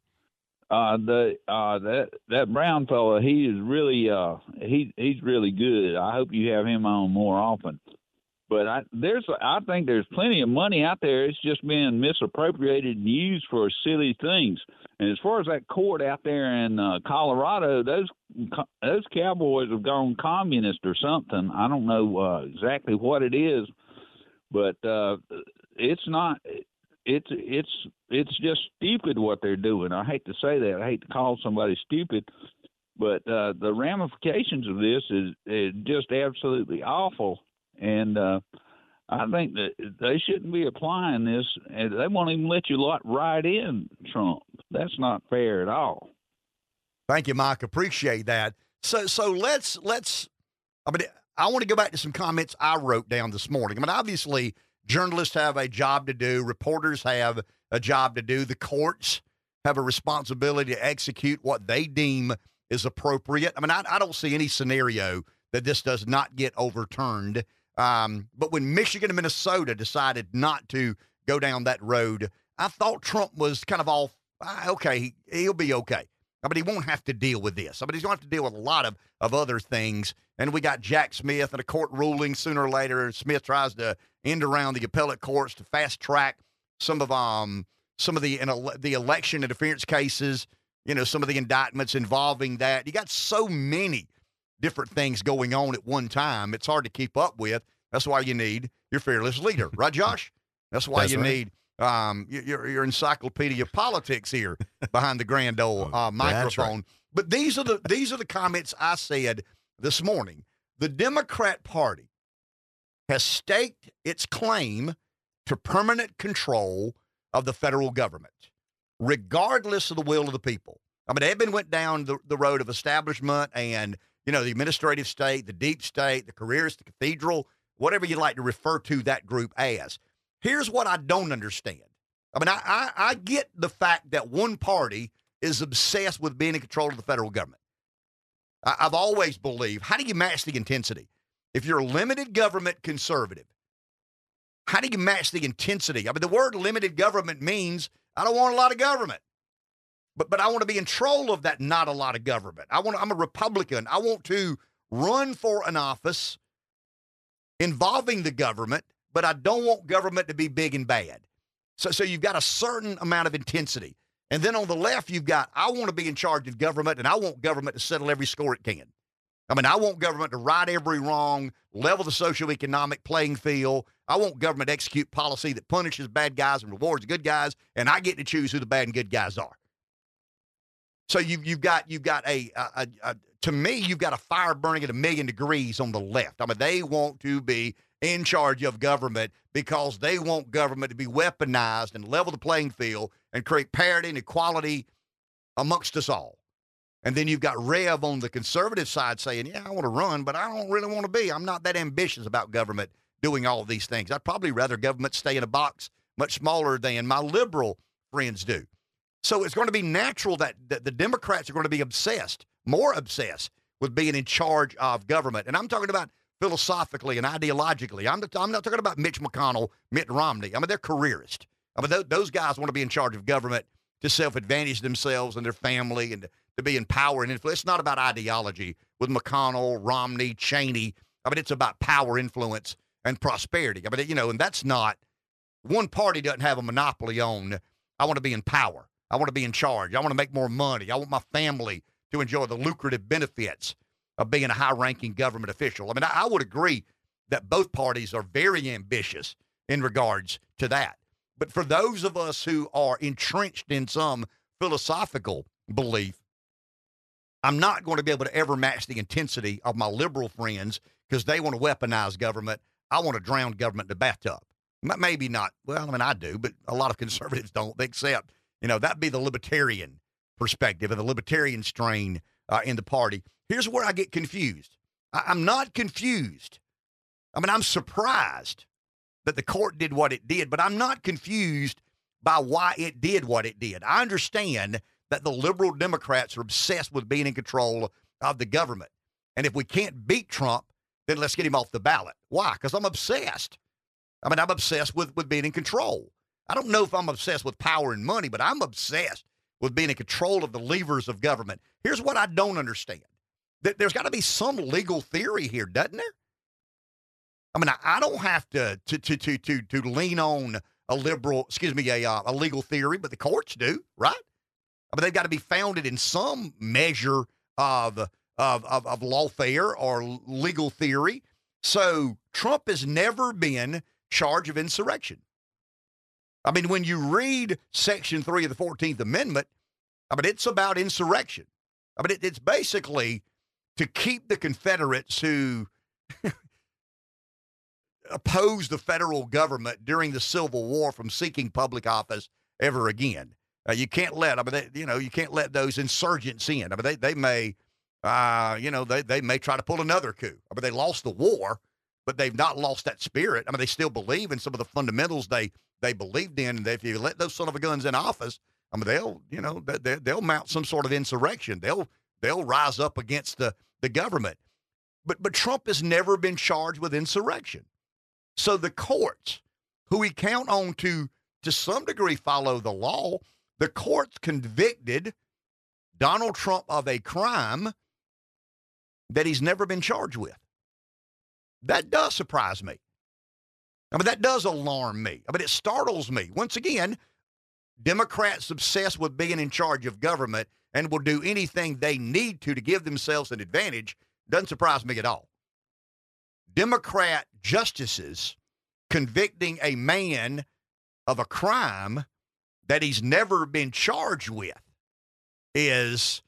Speaker 13: Uh, the uh, that that Brown fella, he is really uh, he he's really good. I hope you have him on more often. But I there's I think there's plenty of money out there. It's just being misappropriated and used for silly things. And as far as that court out there in uh, Colorado, those those cowboys have gone communist or something. I don't know uh, exactly what it is, but uh, it's not. It's it's it's just stupid what they're doing. I hate to say that. I hate to call somebody stupid, but uh, the ramifications of this is, is just absolutely awful. And uh, I think that they shouldn't be applying this. And they won't even let you lot ride in Trump. That's not fair at all.
Speaker 1: Thank you, Mike. Appreciate that. So, so let's let's. I mean, I want to go back to some comments I wrote down this morning. I mean, obviously, journalists have a job to do. Reporters have a job to do. The courts have a responsibility to execute what they deem is appropriate. I mean, I, I don't see any scenario that this does not get overturned. Um, but when Michigan and Minnesota decided not to go down that road, I thought Trump was kind of all ah, okay. He, he'll be okay. Mean, he won't have to deal with this. I mean, he's going to have to deal with a lot of, of other things. And we got Jack Smith and a court ruling sooner or later. Smith tries to end around the appellate courts to fast track some of um some of the the election interference cases. You know, some of the indictments involving that. You got so many different things going on at one time. It's hard to keep up with. That's why you need your fearless leader, right, Josh? That's why
Speaker 2: That's
Speaker 1: you
Speaker 2: right.
Speaker 1: need um, your, your encyclopedia of politics here behind the grand old uh,
Speaker 2: that's right.
Speaker 1: microphone. But these are the these are the comments I said this morning. The Democrat Party has staked its claim to permanent control of the federal government, regardless of the will of the people. I mean, been went down the, the road of establishment and you know the administrative state, the deep state, the careerist, the cathedral, whatever you like to refer to that group as. Here's what I don't understand. I mean, I, I, I get the fact that one party is obsessed with being in control of the federal government. I, I've always believed. How do you match the intensity? If you're a limited government conservative, how do you match the intensity? I mean, the word limited government means I don't want a lot of government. But but I want to be in control of that not a lot of government. I want I'm a Republican. I want to run for an office involving the government, but I don't want government to be big and bad. So so you've got a certain amount of intensity. And then on the left, you've got I want to be in charge of government and I want government to settle every score it can. I mean, I want government to right every wrong, level the socioeconomic playing field. I want government to execute policy that punishes bad guys and rewards good guys, and I get to choose who the bad and good guys are. So you've you've got you've got a, a, a, to me you've got a fire burning at a million degrees on the left. I mean, they want to be in charge of government because they want government to be weaponized and level the playing field and create parity and equality amongst us all. And then you've got Rev on the conservative side saying, Yeah, I want to run, but I don't really want to be. I'm not that ambitious about government doing all these things. I'd probably rather government stay in a box much smaller than my liberal friends do. So it's going to be natural that, that the Democrats are going to be obsessed, more obsessed with being in charge of government. And I'm talking about philosophically and ideologically. I'm, I'm not talking about Mitch McConnell, Mitt Romney. I mean, they're careerists. I mean, th- those guys want to be in charge of government to self advantage themselves and their family and to, be in power and influence. It's not about ideology with McConnell, Romney, Cheney. I mean, it's about power, influence, and prosperity. I mean, you know, and that's not one party doesn't have a monopoly on. I want to be in power. I want to be in charge. I want to make more money. I want my family to enjoy the lucrative benefits of being a high ranking government official. I mean, I, I would agree that both parties are very ambitious in regards to that. But for those of us who are entrenched in some philosophical belief, I'm not going to be able to ever match the intensity of my liberal friends because they want to weaponize government. I want to drown government in the bathtub. Maybe not. Well, I mean, I do, but a lot of conservatives don't. They accept, you know, that'd be the libertarian perspective and the libertarian strain uh, in the party. Here's where I get confused. I- I'm not confused. I mean, I'm surprised that the court did what it did, but I'm not confused by why it did what it did. I understand that the liberal Democrats are obsessed with being in control of the government. And if we can't beat Trump, then let's get him off the ballot. Why? Because I'm obsessed. I mean, I'm obsessed with, with being in control. I don't know if I'm obsessed with power and money, but I'm obsessed with being in control of the levers of government. Here's what I don't understand. That there's got to be some legal theory here, doesn't there? I mean, I, I don't have to to to to to to lean on a liberal, excuse me, a uh, a legal theory, but the courts do, right? Mean, they've got to be founded in some measure of of of, of lawfare or legal theory. So Trump has never been charged of insurrection. I mean, when you read Section 3 of the 14th Amendment, I mean, it's about insurrection. I mean, it, it's basically to keep the Confederates who opposed the federal government during the Civil War from seeking public office ever again. Uh, you can't let, I mean, they, you know, you can't let those insurgents in. I mean, they, they may, uh, you know, they, they may try to pull another coup. I mean, they lost the war, but they've not lost that spirit. I mean, they still believe in some of the fundamentals they they believed in. And if you let those son of a guns in office, I mean, they'll you know they, they'll mount some sort of insurrection. They'll they'll rise up against the the government. But but Trump has never been charged with insurrection. So the courts, who we count on to to some degree follow the law, the courts convicted Donald Trump of a crime that he's never been charged with. That does surprise me. I mean, that does alarm me. I mean, it startles me. Once again, Democrats obsessed with being in charge of government and will do anything they need to to give themselves an advantage doesn't surprise me at all. Democrat justices convicting a man of a crime that he's never been charged with is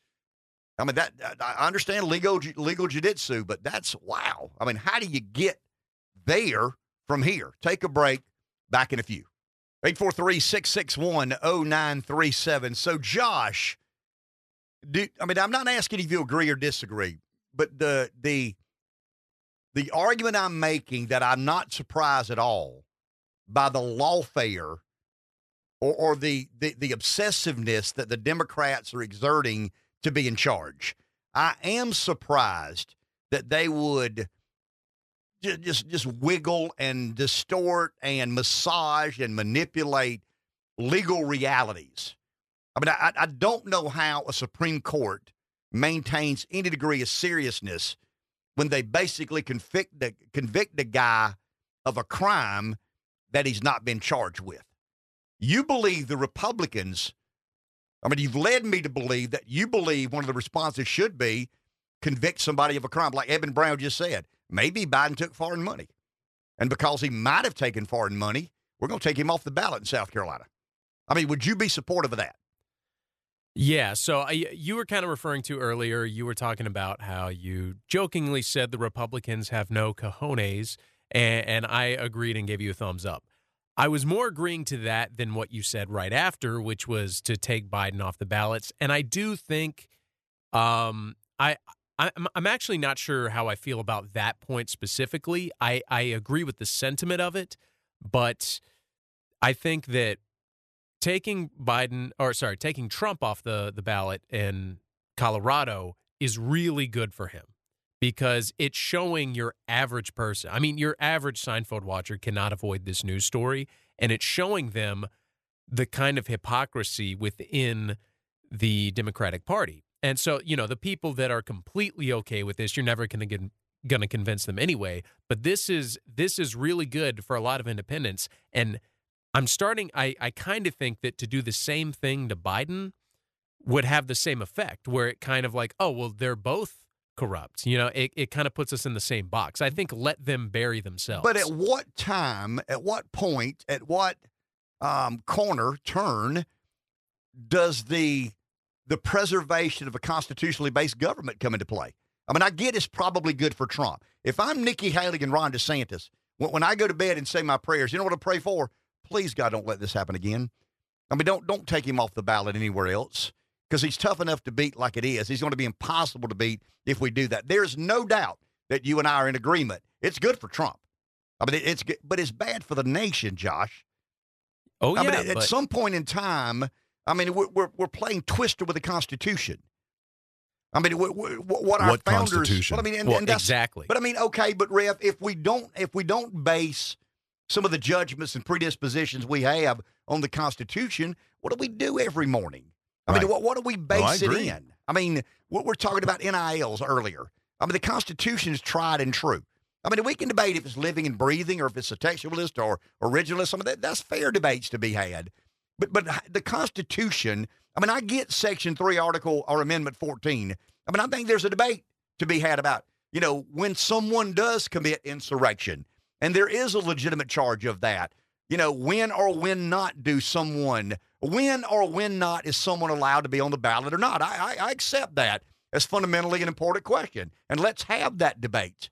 Speaker 1: I mean that I understand legal legal jiu-jitsu, but that's wow. I mean, how do you get there from here? Take a break. Back in a few. 843-661-0937. So Josh, do, I mean, I'm not asking if you agree or disagree, but the the the argument I'm making that I'm not surprised at all by the lawfare or, or the, the the obsessiveness that the Democrats are exerting to be in charge. I am surprised that they would just just, just wiggle and distort and massage and manipulate legal realities. I mean, I, I don't know how a Supreme Court maintains any degree of seriousness when they basically convict the, convict the guy of a crime that he's not been charged with. You believe the Republicans, I mean, you've led me to believe that you believe one of the responses should be convict somebody of a crime, like Eben Brown just said. Maybe Biden took foreign money. And because he might have taken foreign money, we're going to take him off the ballot in South Carolina. I mean, would you be supportive of that?
Speaker 3: Yeah. So uh, I, you were kind of referring to earlier, you were talking about how you jokingly said the Republicans have no cojones, and, and I agreed and gave you a thumbs up. I was more agreeing to that than what you said right after, which was to take Biden off the ballots. And I do think Um, I. I'm, I'm actually not sure how I feel about that point specifically. I, I agree with the sentiment of it, but I think that taking Biden or sorry, taking Trump off the the ballot in Colorado is really good for him because it's showing your average person. I mean, your average Seinfeld watcher cannot avoid this news story, and it's showing them the kind of hypocrisy within the Democratic Party. And so, you know, the people that are completely okay with this, you're never going to get going to convince them anyway, but this is this is really good for a lot of independents and I'm starting I I kind of think that to do the same thing to Biden would have the same effect where it kind of like, oh, well, they're both corrupt. You know, it, it kind of puts us in the same box. I think let them bury themselves.
Speaker 1: But at what time, at what point, at what um, corner, turn does the the preservation of a constitutionally based government come into play? I mean, I get it's probably good for Trump. If I'm Nikki Haley and Ron DeSantis, when, when I go to bed and say my prayers, you know what I pray for? Please, God, don't let this happen again. I mean, don't don't take him off the ballot anywhere else because he's tough enough to beat like it is. He's going to be impossible to beat if we do that. There's no doubt that you and I are in agreement. It's good for Trump. I mean, it's good, but it's bad for the nation, Josh.
Speaker 3: Oh yeah.
Speaker 1: I mean, at
Speaker 3: but-
Speaker 1: some point in time, I mean, we're we're, we're playing twister with the Constitution. I mean, we, what our
Speaker 2: What
Speaker 1: founders.
Speaker 2: Constitution?
Speaker 1: Well, I mean, and,
Speaker 3: Well,
Speaker 1: and that's,
Speaker 3: exactly.
Speaker 1: But I mean, okay, but Rev, if we don't, if we don't base some of the judgments and predispositions we have on the Constitution, what do we do every morning? I mean,
Speaker 2: Right.
Speaker 1: what, what do we
Speaker 2: I
Speaker 1: base it in? I mean, what we're talking about NILs earlier. I mean, the Constitution is tried and true. I mean, we can debate if it's living and breathing or if it's a textualist or originalist. Some of that that's fair debates to be had. But but the Constitution. I mean, I get Section Three, Article or Amendment fourteen. I mean, I think there's a debate to be had about you know when someone does commit insurrection, and there is a legitimate charge of that. You know, when or when not do someone when or when not is someone allowed to be on the ballot or not? I, I, I accept that as fundamentally an important question, and let's have that debate.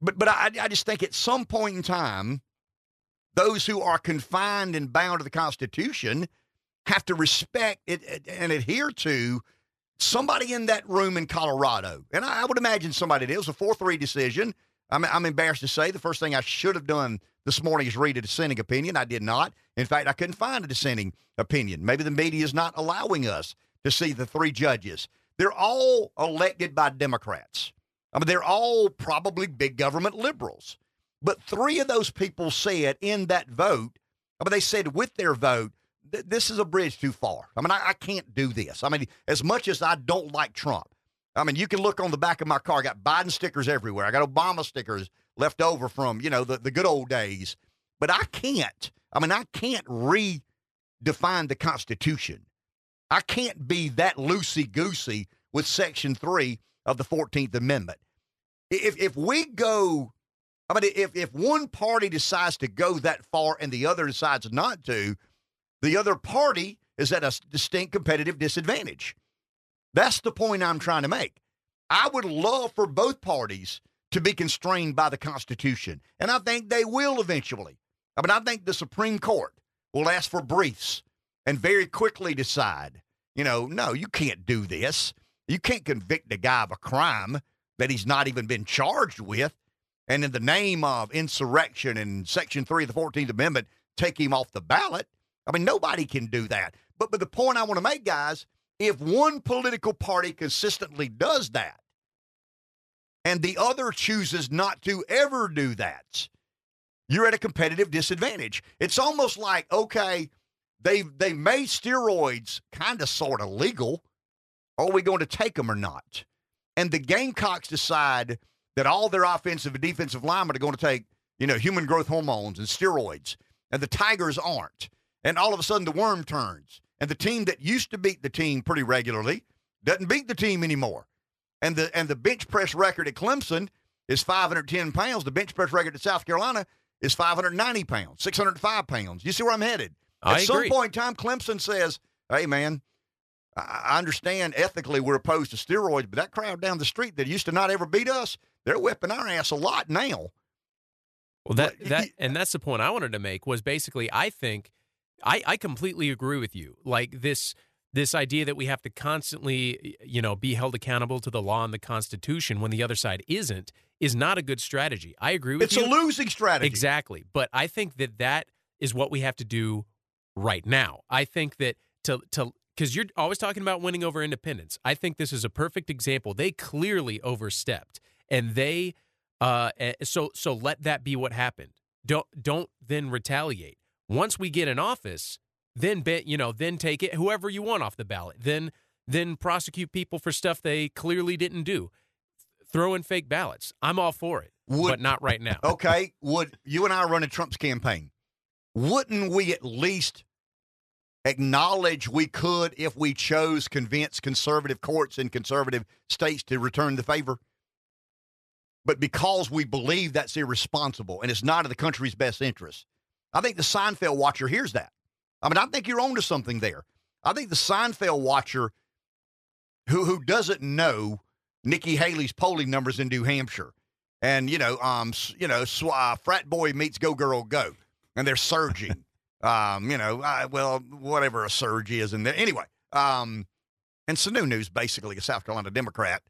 Speaker 1: But but I, I just think at some point in time, those who are confined and bound to the Constitution have to respect it and adhere to somebody in that room in Colorado. And I, I would imagine somebody did. It was a 4 3 decision. I'm, I'm embarrassed to say the first thing I should have done this morning is read a dissenting opinion. I did not. In fact, I couldn't find a dissenting opinion. Maybe the media is not allowing us to see the three judges. They're all elected by Democrats. I mean, they're all probably big government liberals. But three of those people said in that vote, I mean, they said with their vote, this is a bridge too far. I mean, I, I can't do this. I mean, as much as I don't like Trump, I mean, you can look on the back of my car. I got Biden stickers everywhere. I got Obama stickers left over from, you know, the, the good old days. But I can't. I mean, I can't redefine the Constitution. I can't be that loosey goosey with Section 3 of the 14th Amendment. If, if we go, I mean, if, if one party decides to go that far and the other decides not to, the other party is at a distinct competitive disadvantage. That's the point I'm trying to make. I would love for both parties to be constrained by the Constitution, and I think they will eventually. I mean, I think the Supreme Court will ask for briefs and very quickly decide, you know, no, you can't do this. You can't convict a guy of a crime that he's not even been charged with, and in the name of insurrection and Section 3 of the 14th Amendment, take him off the ballot. I mean, nobody can do that. But, but the point I want to make, guys, if one political party consistently does that and the other chooses not to ever do that, you're at a competitive disadvantage. It's almost like, okay, they've, they've made steroids kind of sort of legal. Are we going to take them or not? And the Gamecocks decide that all their offensive and defensive linemen are going to take, you know, human growth hormones and steroids, and the Tigers aren't. And all of a sudden, the worm turns, and the team that used to beat the team pretty regularly doesn't beat the team anymore. And the and the bench press record at Clemson is 510 pounds. The bench press record at South Carolina is 590 pounds, 605 pounds. You see where I'm headed?
Speaker 3: I
Speaker 1: at some point in time, Clemson says, "Hey, man, I I understand ethically we're opposed to steroids, but that crowd down the street that used to not ever beat us, they're whipping our ass a lot now.
Speaker 3: Well, that that and that's the point I wanted to make was basically I think I I completely agree with you. Like this this idea that we have to constantly, you know, be held accountable to the law and the Constitution when the other side isn't is not a good strategy. I agree with
Speaker 1: It's
Speaker 3: you.
Speaker 1: a losing strategy.
Speaker 3: Exactly. But I think that that is what we have to do right now. I think that to to because you're always talking about winning over independents. I think this is a perfect example. They clearly overstepped, and they uh eh, so so let that be what happened. Don't don't then retaliate. Once we get in office, then be, you know then take it whoever you want off the ballot. Then then prosecute people for stuff they clearly didn't do. Throw in fake ballots. I'm all for it,
Speaker 1: Would-
Speaker 3: but not right now.
Speaker 1: Okay, would you and I run a Trump's campaign? Wouldn't we at least acknowledge we could, if we chose, convince conservative courts in conservative states to return the favor? But because we believe that's irresponsible and it's not in the country's best interest, I think the Seinfeld watcher hears that. I mean, I think you're onto something there. I think the Seinfeld watcher who who doesn't know Nikki Haley's polling numbers in New Hampshire and you know, um, you know, sw- uh, frat boy meets go girl go, and they're surging. um, you know, uh, well, whatever a surge is, and there anyway, um, and Sununu's basically a South Carolina Democrat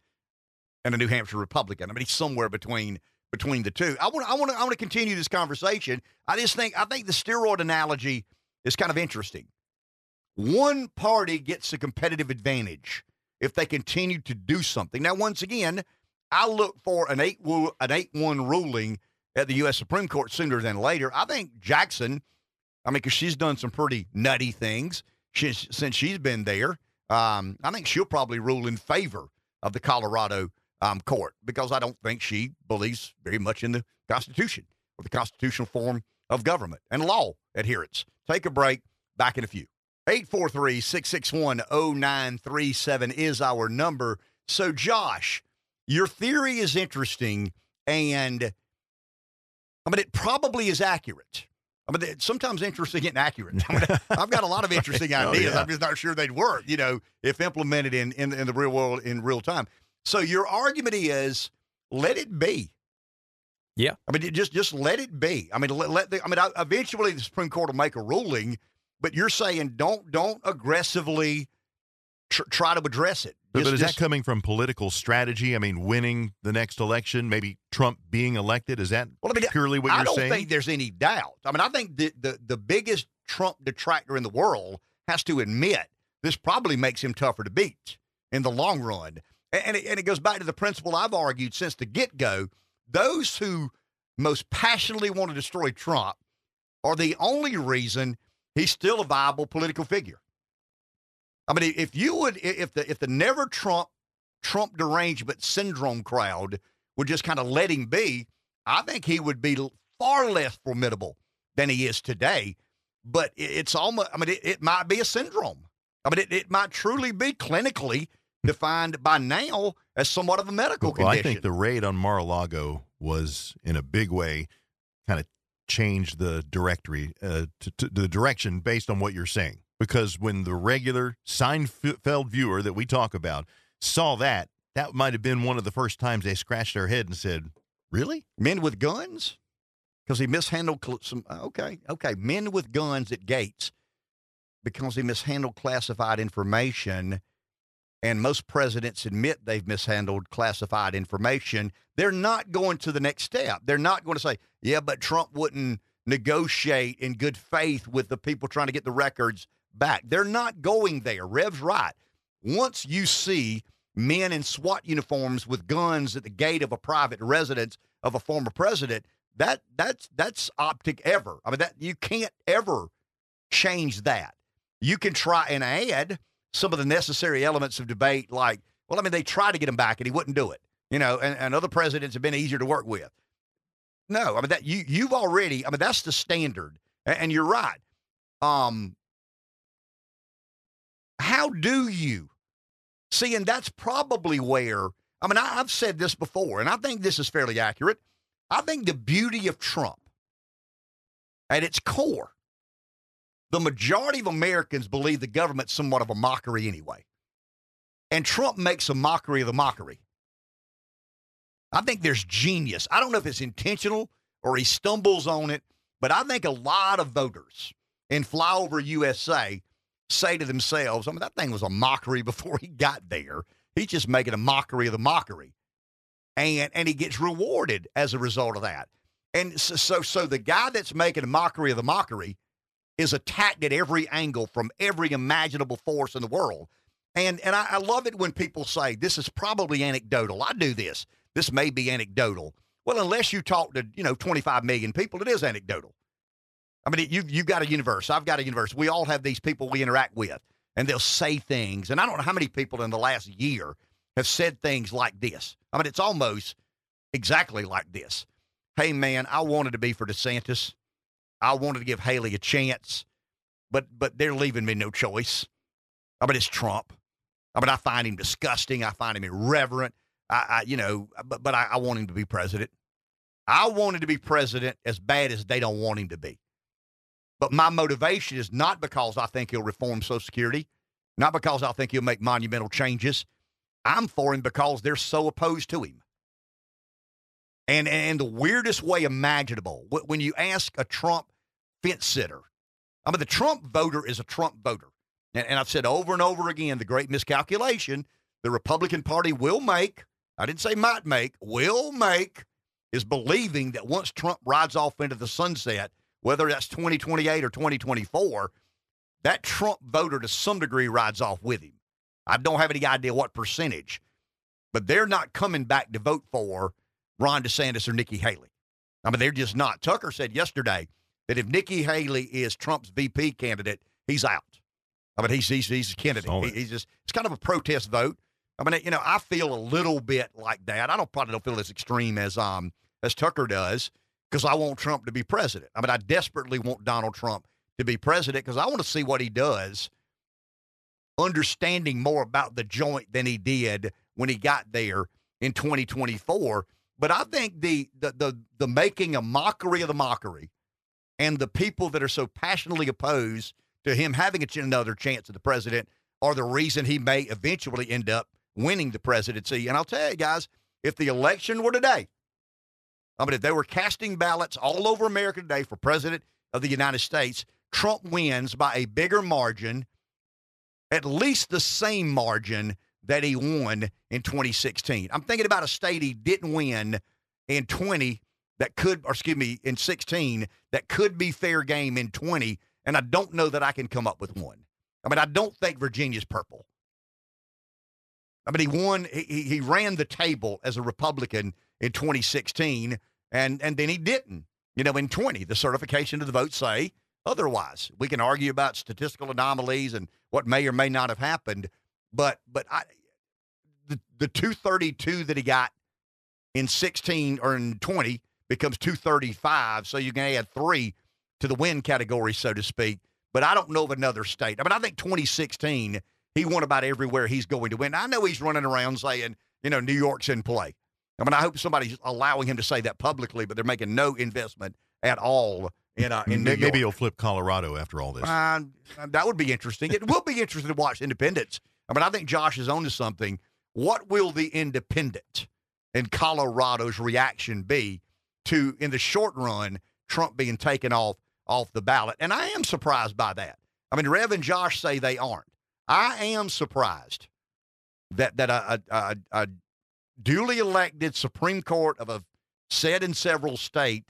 Speaker 1: and a New Hampshire Republican. I mean, he's somewhere between between the two. I want, I want to, I want to continue this conversation. I just think, I think the steroid analogy is kind of interesting. One party gets a competitive advantage if they continue to do something. Now, once again, I look for an eight an eight one ruling at the U.S. Supreme Court sooner than later. I think Jackson, I mean, because she's done some pretty nutty things since she's been there. Um, I think she'll probably rule in favor of the Colorado um, court because I don't think she believes very much in the Constitution or the constitutional form of government and law adherence. Take a break. Back in a few. 843 661 0937 is our number. So, Josh, your theory is interesting, and I mean, it probably is accurate. I mean, it's sometimes interesting and accurate. I mean, I've got a lot of interesting
Speaker 2: Oh,
Speaker 1: ideas.
Speaker 2: yeah.
Speaker 1: I'm just not sure they'd work, you know, if implemented in, in, in the real world in real time. So, your argument is let it be.
Speaker 3: Yeah.
Speaker 1: I mean, just just let it be. I mean, let, let the, I mean, I- eventually the Supreme Court will make a ruling, but you're saying don't don't aggressively tr- try to address it.
Speaker 2: But,
Speaker 1: Just-
Speaker 2: but is
Speaker 1: just-
Speaker 2: that coming from political strategy? I mean, winning the next election, maybe Trump being elected. Is that
Speaker 1: Well, I mean,
Speaker 2: purely what
Speaker 1: I
Speaker 2: you're saying?
Speaker 1: I don't think there's any doubt. I mean, I think the, the the biggest Trump detractor in the world has to admit this probably makes him tougher to beat in the long run. And, it, and it goes back to the principle I've argued since the get go. Those who most passionately want to destroy Trump are the only reason he's still a viable political figure. I mean, if you would, if the if the never Trump Trump derangement syndrome crowd would just kind of let him be, I think he would be far less formidable than he is today. But it's almost, I mean, it, it might be a syndrome. I mean, it, it might truly be clinically defined by now as somewhat of a medical
Speaker 2: well, I think the raid on Mar-a-Lago was, in a big way, kind of changed the directory, uh, to, to the direction based on what you're saying. Because when the regular Seinfeld viewer that we talk about saw that, that might have been one of the first times they scratched their head and said, "Really?
Speaker 1: Men with guns? Because he mishandled cl- some. uh, Okay, okay. Men with guns at gates because he mishandled classified information. And most presidents admit they've mishandled classified information. They're not going to the next step. They're not going to say, yeah, but Trump wouldn't negotiate in good faith with the people trying to get the records back. They're not going there. Rev's right. Once you see men in SWAT uniforms with guns at the gate of a private residence of a former president, that that's that's optic ever. I mean that you can't ever change that. You can try and add some of the necessary elements of debate, like, well, I mean, they tried to get him back and he wouldn't do it. You know, and, and other presidents have been easier to work with. No, I mean that you you've already. I mean that's the standard, and, and you're right. Um, how do you see? And that's probably where. I mean, I, I've said this before, and I think this is fairly accurate. I think the beauty of Trump, at its core, the majority of Americans believe the government's somewhat of a mockery anyway. And Trump makes a mockery of the mockery. I think there's genius. I don't know if it's intentional or he stumbles on it, but I think a lot of voters in flyover USA say to themselves, I mean, that thing was a mockery before he got there. He's just making a mockery of the mockery. And and he gets rewarded as a result of that. And so so, so the guy that's making a mockery of the mockery is attacked at every angle from every imaginable force in the world. And and I, I love it when people say this is probably anecdotal. I do this. This may be anecdotal. Well, unless you talk to you know 25 million people, it is anecdotal. I mean, you you've got a universe. I've got a universe. We all have these people we interact with, and they'll say things. And I don't know how many people in the last year have said things like this. I mean, it's almost exactly like this. Hey, man, I wanted to be for DeSantis. I wanted to give Haley a chance, but but they're leaving me no choice. I mean, it's Trump. I mean, I find him disgusting. I find him irreverent. I, I you know, but but I, I want him to be president. I wanted to be president as bad as they don't want him to be. But my motivation is not because I think he'll reform Social Security, not because I think he'll make monumental changes. I'm for him because they're so opposed to him. And and the weirdest way imaginable, when you ask a Trump fence sitter, I mean, the Trump voter is a Trump voter. And, and I've said over and over again the great miscalculation the Republican Party will make, I didn't say might make, will make, is believing that once Trump rides off into the sunset, whether that's 2028 or 2024, that Trump voter to some degree rides off with him. I don't have any idea what percentage, but they're not coming back to vote for Ron DeSantis or Nikki Haley. I mean, they're just not. Tucker said yesterday that if Nikki Haley is Trump's VP candidate, he's out. I mean, he's he's, he's a candidate. He, he's just it's kind of a protest vote. I mean, you know, I feel a little bit like that. I don't probably don't feel as extreme as um as Tucker does because I want Trump to be president. I mean, I desperately want Donald Trump to be president because I want to see what he does, understanding more about the joint than he did when he got there in 2024. But I think the the the, the making a mockery of the mockery and the people that are so passionately opposed to him having another chance at the president are the reason he may eventually end up winning the presidency. And I'll tell you guys, if the election were today, I mean, if they were casting ballots all over America today for president of the United States, Trump wins by a bigger margin, at least the same margin that he won in 2016. I'm thinking about a state he didn't win in 20 that could, or excuse me, in 16 that could be fair game in 20, and I don't know that I can come up with one. I mean, I don't think Virginia's purple. I mean, he won, he, he ran the table as a Republican in 2016, and and then he didn't. You know, in 20, the certification of the vote say otherwise. We can argue about statistical anomalies and what may or may not have happened, but but I, the the 232 that he got in 16 or in 20 becomes 235, so you can add three to the win category, so to speak. But I don't know of another state. I mean, I think 2016 he won about everywhere he's going to win. I know he's running around saying, you know, New York's in play. I mean, I hope somebody's allowing him to say that publicly, but they're making no investment at all in uh, in
Speaker 2: maybe, maybe he'll flip Colorado after all this.
Speaker 1: Uh, that would be interesting. It will be interesting to watch independents. I mean, I think Josh is on to something. What will the independent in Colorado's reaction be to, in the short run, Trump being taken off off the ballot? And I am surprised by that. I mean, Rev and Josh say they aren't. I am surprised that that a, a, a duly elected Supreme Court of a said in several state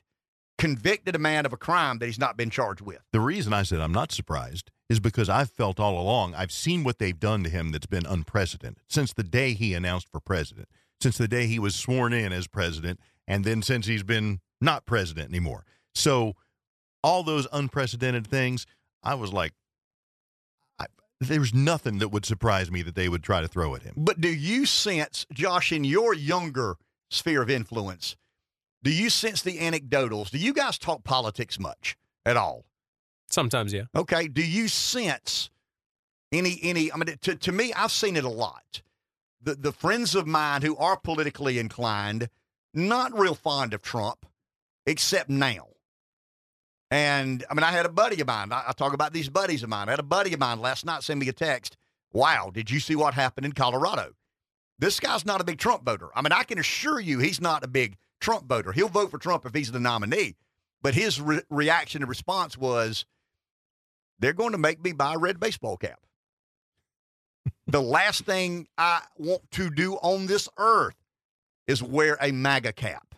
Speaker 1: convicted a man of a crime that he's not been charged with.
Speaker 2: The reason I said I'm not surprised is because I've felt all along, I've seen what they've done to him that's been unprecedented since the day he announced for president, since the day he was sworn in as president, and then since he's been not president anymore. So, all those unprecedented things, I was like, there's nothing that would surprise me that they would try to throw at him.
Speaker 1: But do you sense, Josh, in your younger sphere of influence, do you sense the anecdotals? Do you guys talk politics much at all?
Speaker 3: Sometimes, yeah.
Speaker 1: Okay. Do you sense any any? I mean, to to me, I've seen it a lot. The the friends of mine who are politically inclined, not real fond of Trump, except now. And I mean, I had a buddy of mine. I, I, talk about these buddies of mine. I had a buddy of mine last night send me a text. Wow, did you see what happened in Colorado? This guy's not a big Trump voter. I mean, I can assure you he's not a big Trump voter. He'll vote for Trump if he's the nominee. But his re- reaction and response was they're going to make me buy a red baseball cap. the last thing I want to do on this earth is wear a MAGA cap.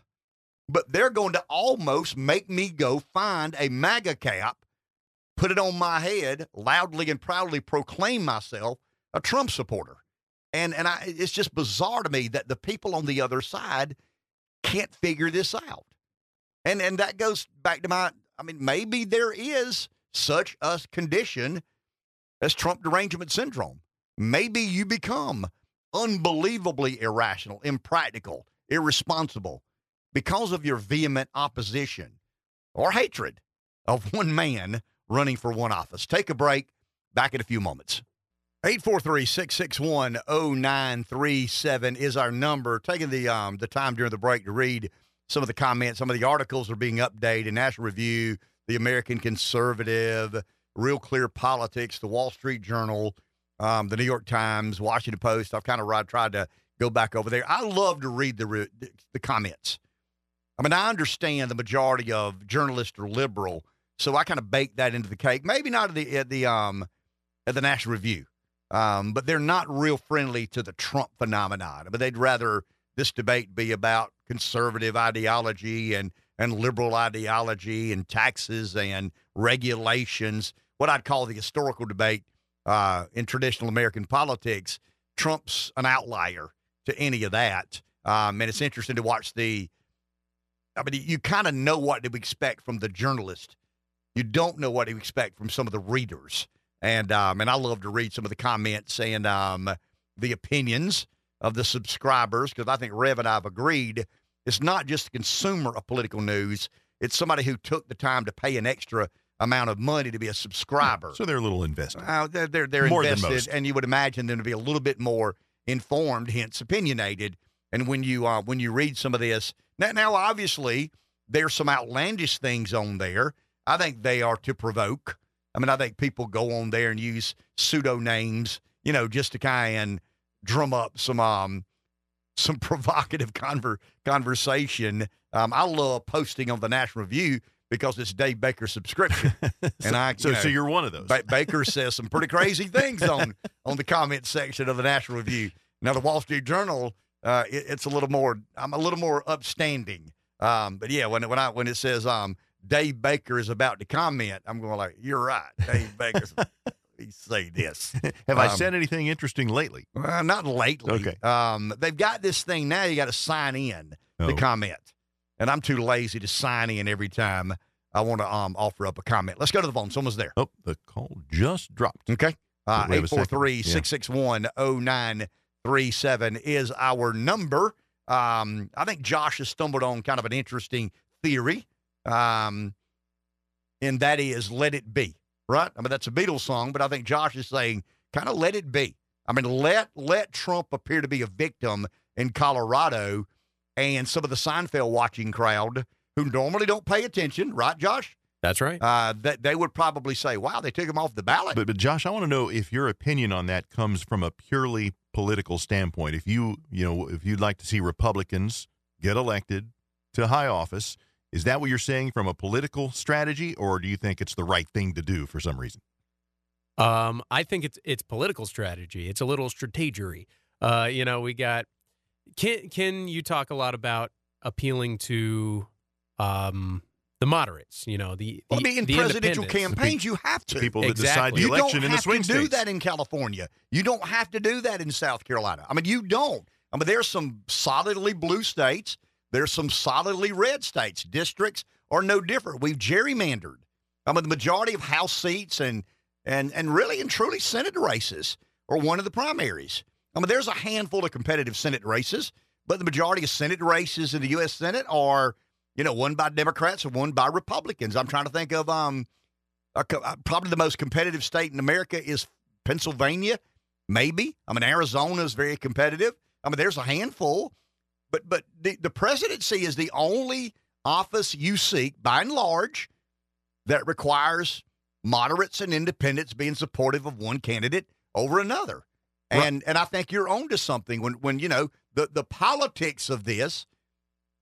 Speaker 1: But they're going to almost make me go find a MAGA cap, put it on my head, loudly and proudly proclaim myself a Trump supporter. And and I it's just bizarre to me that the people on the other side can't figure this out. And and that goes back to my I mean maybe there is such a condition as Trump derangement syndrome. Maybe you become unbelievably irrational, impractical, irresponsible because of your vehement opposition or hatred of one man running for one office. Take a break. Back in a few moments. 843 661 0937 is our number. Taking the um, the time during the break to read some of the comments. Some of the articles are being updated. National Review, The American Conservative, Real Clear Politics, The Wall Street Journal, um, The New York Times, Washington Post. I've kind of tried to go back over there. I love to read the re- the comments. I mean, I understand the majority of journalists are liberal, so I kind of bake that into the cake. Maybe not at the at the um at the National Review. Um, but they're not real friendly to the Trump phenomenon. But they'd rather this debate be about conservative ideology and and liberal ideology and taxes and regulations. What I'd call the historical debate uh, in traditional American politics. Trump's an outlier to any of that, um, and it's interesting to watch the. I mean, you kind of know what to expect from the journalist. You don't know what to expect from some of the readers and um, and I love to read some of the comments and um, the opinions of the subscribers because I think Rev and I have agreed it's not just a consumer of political news; it's somebody who took the time to pay an extra amount of money to be a subscriber.
Speaker 2: So they're a little invested.
Speaker 1: Uh, they're they're, they're invested, and you would imagine them to be a little bit more informed, hence opinionated. And when you uh, when you read some of this now, now obviously there's some outlandish things on there. I think they are to provoke. I mean, I think people go on there and use pseudo names, you know, just to kind of drum up some um some provocative conver- conversation. Um, I love posting on the National Review because it's Dave Baker subscription, and I
Speaker 2: so,
Speaker 1: you
Speaker 2: so
Speaker 1: know,
Speaker 2: you're one of those.
Speaker 1: ba- Baker says some pretty crazy things on on the comment section of the National Review. Now, the Wall Street Journal, uh, it, it's a little more. I'm a little more upstanding. Um, but yeah, when it- when I when it says um Dave Baker is about to comment, I'm going like, you're right, Dave Baker's. Say this.
Speaker 2: Have I
Speaker 1: Um,
Speaker 2: said anything interesting lately?
Speaker 1: Uh, not lately.
Speaker 2: Okay.
Speaker 1: Um, they've got this thing now. You got to sign in
Speaker 2: Oh.
Speaker 1: to comment, and I'm too lazy to sign in every time I want to um offer up a comment. Let's go to the phone. Someone's there.
Speaker 2: Oh, the call just dropped.
Speaker 1: Okay. Uh,
Speaker 2: Wait a second.
Speaker 1: 843 661 0937 is our number. Um, I think Josh has stumbled on kind of an interesting theory, um, and that is let it be, right? I mean, that's a Beatles song, but I think Josh is saying kind of let it be. I mean, let let Trump appear to be a victim in Colorado, and some of the Seinfeld watching crowd who normally don't pay attention, right, Josh?
Speaker 3: That's right.
Speaker 1: Uh, that they would probably say, "Wow, they took him off the ballot."
Speaker 2: But, but Josh, I want to know if your opinion on that comes from a purely political standpoint. If you, you know, if you'd like to see Republicans get elected to high office, is that what you're saying from a political strategy, or do you think it's the right thing to do for some reason?
Speaker 3: Um, I think it's it's political strategy. It's a little strategery. Uh, you know, we got can can you talk a lot about appealing to um the moderates, you know, the,
Speaker 1: Well, I mean, in
Speaker 3: the
Speaker 1: presidential campaigns, you have to.
Speaker 2: People that decide
Speaker 3: Exactly.
Speaker 2: the
Speaker 1: you
Speaker 2: election
Speaker 1: don't
Speaker 2: in the
Speaker 1: have
Speaker 2: swing
Speaker 1: to do that in California. You don't have to do that in South Carolina. I mean, you don't. I mean, there's some solidly blue states. There's some solidly red states. Districts are no different. We've gerrymandered. I mean, the majority of House seats and and and really and truly Senate races are one of the primaries. I mean, there's a handful of competitive Senate races, but the majority of Senate races in the U.S. Senate are, you know, won by Democrats or won by Republicans. I'm trying to think of um, a uh, probably the most competitive state in America is Pennsylvania, maybe. I mean, Arizona is very competitive. I mean, there's a handful, but but the, the presidency is the only office you seek, by and large, that requires moderates and independents being supportive of one candidate over another. And and I think you're onto something when when you know the the politics of this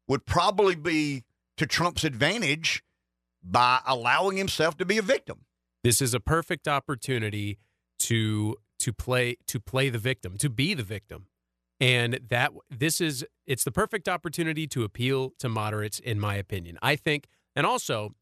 Speaker 1: would probably be to Trump's advantage by allowing himself to be a victim.
Speaker 3: This is a perfect opportunity to to play to play the victim, to be the victim. And that this is it's the perfect opportunity to appeal to moderates in my opinion. I think and also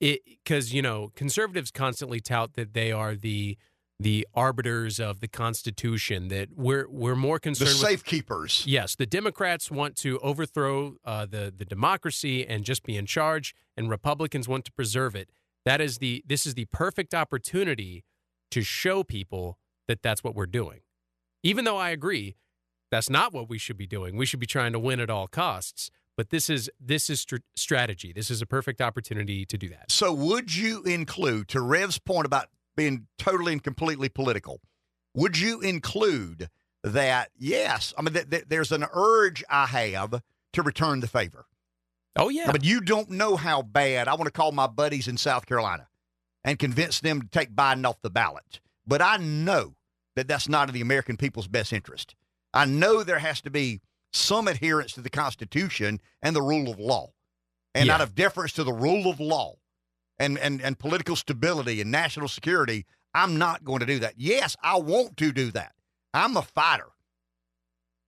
Speaker 3: it cuz you know, conservatives constantly tout that they are the the arbiters of the Constitution. That we're we're more
Speaker 1: The
Speaker 3: concerned with
Speaker 1: safekeepers.
Speaker 3: Yes, the Democrats want to overthrow uh, the the democracy and just be in charge, and Republicans want to preserve it. That is the this is the perfect opportunity to show people that that's what we're doing. Even though I agree that's not what we should be doing. We should be trying to win at all costs. But this is this is str- strategy. This is a perfect opportunity to do that.
Speaker 1: So, would you include, to Rev's point about being totally and completely political, would you include that? Yes, I mean, th- th- there's an urge I have to return the favor.
Speaker 3: Oh yeah,
Speaker 1: I mean, you don't know how bad I want to call my buddies in South Carolina and convince them to take Biden off the ballot. But I know that that's not in the American people's best interest. I know there has to be some adherence to the Constitution and the rule of law. And
Speaker 3: Yeah.
Speaker 1: out of deference to the rule of law and, and, and political stability and national security, I'm not going to do that. Yes, I want to do that. I'm a fighter.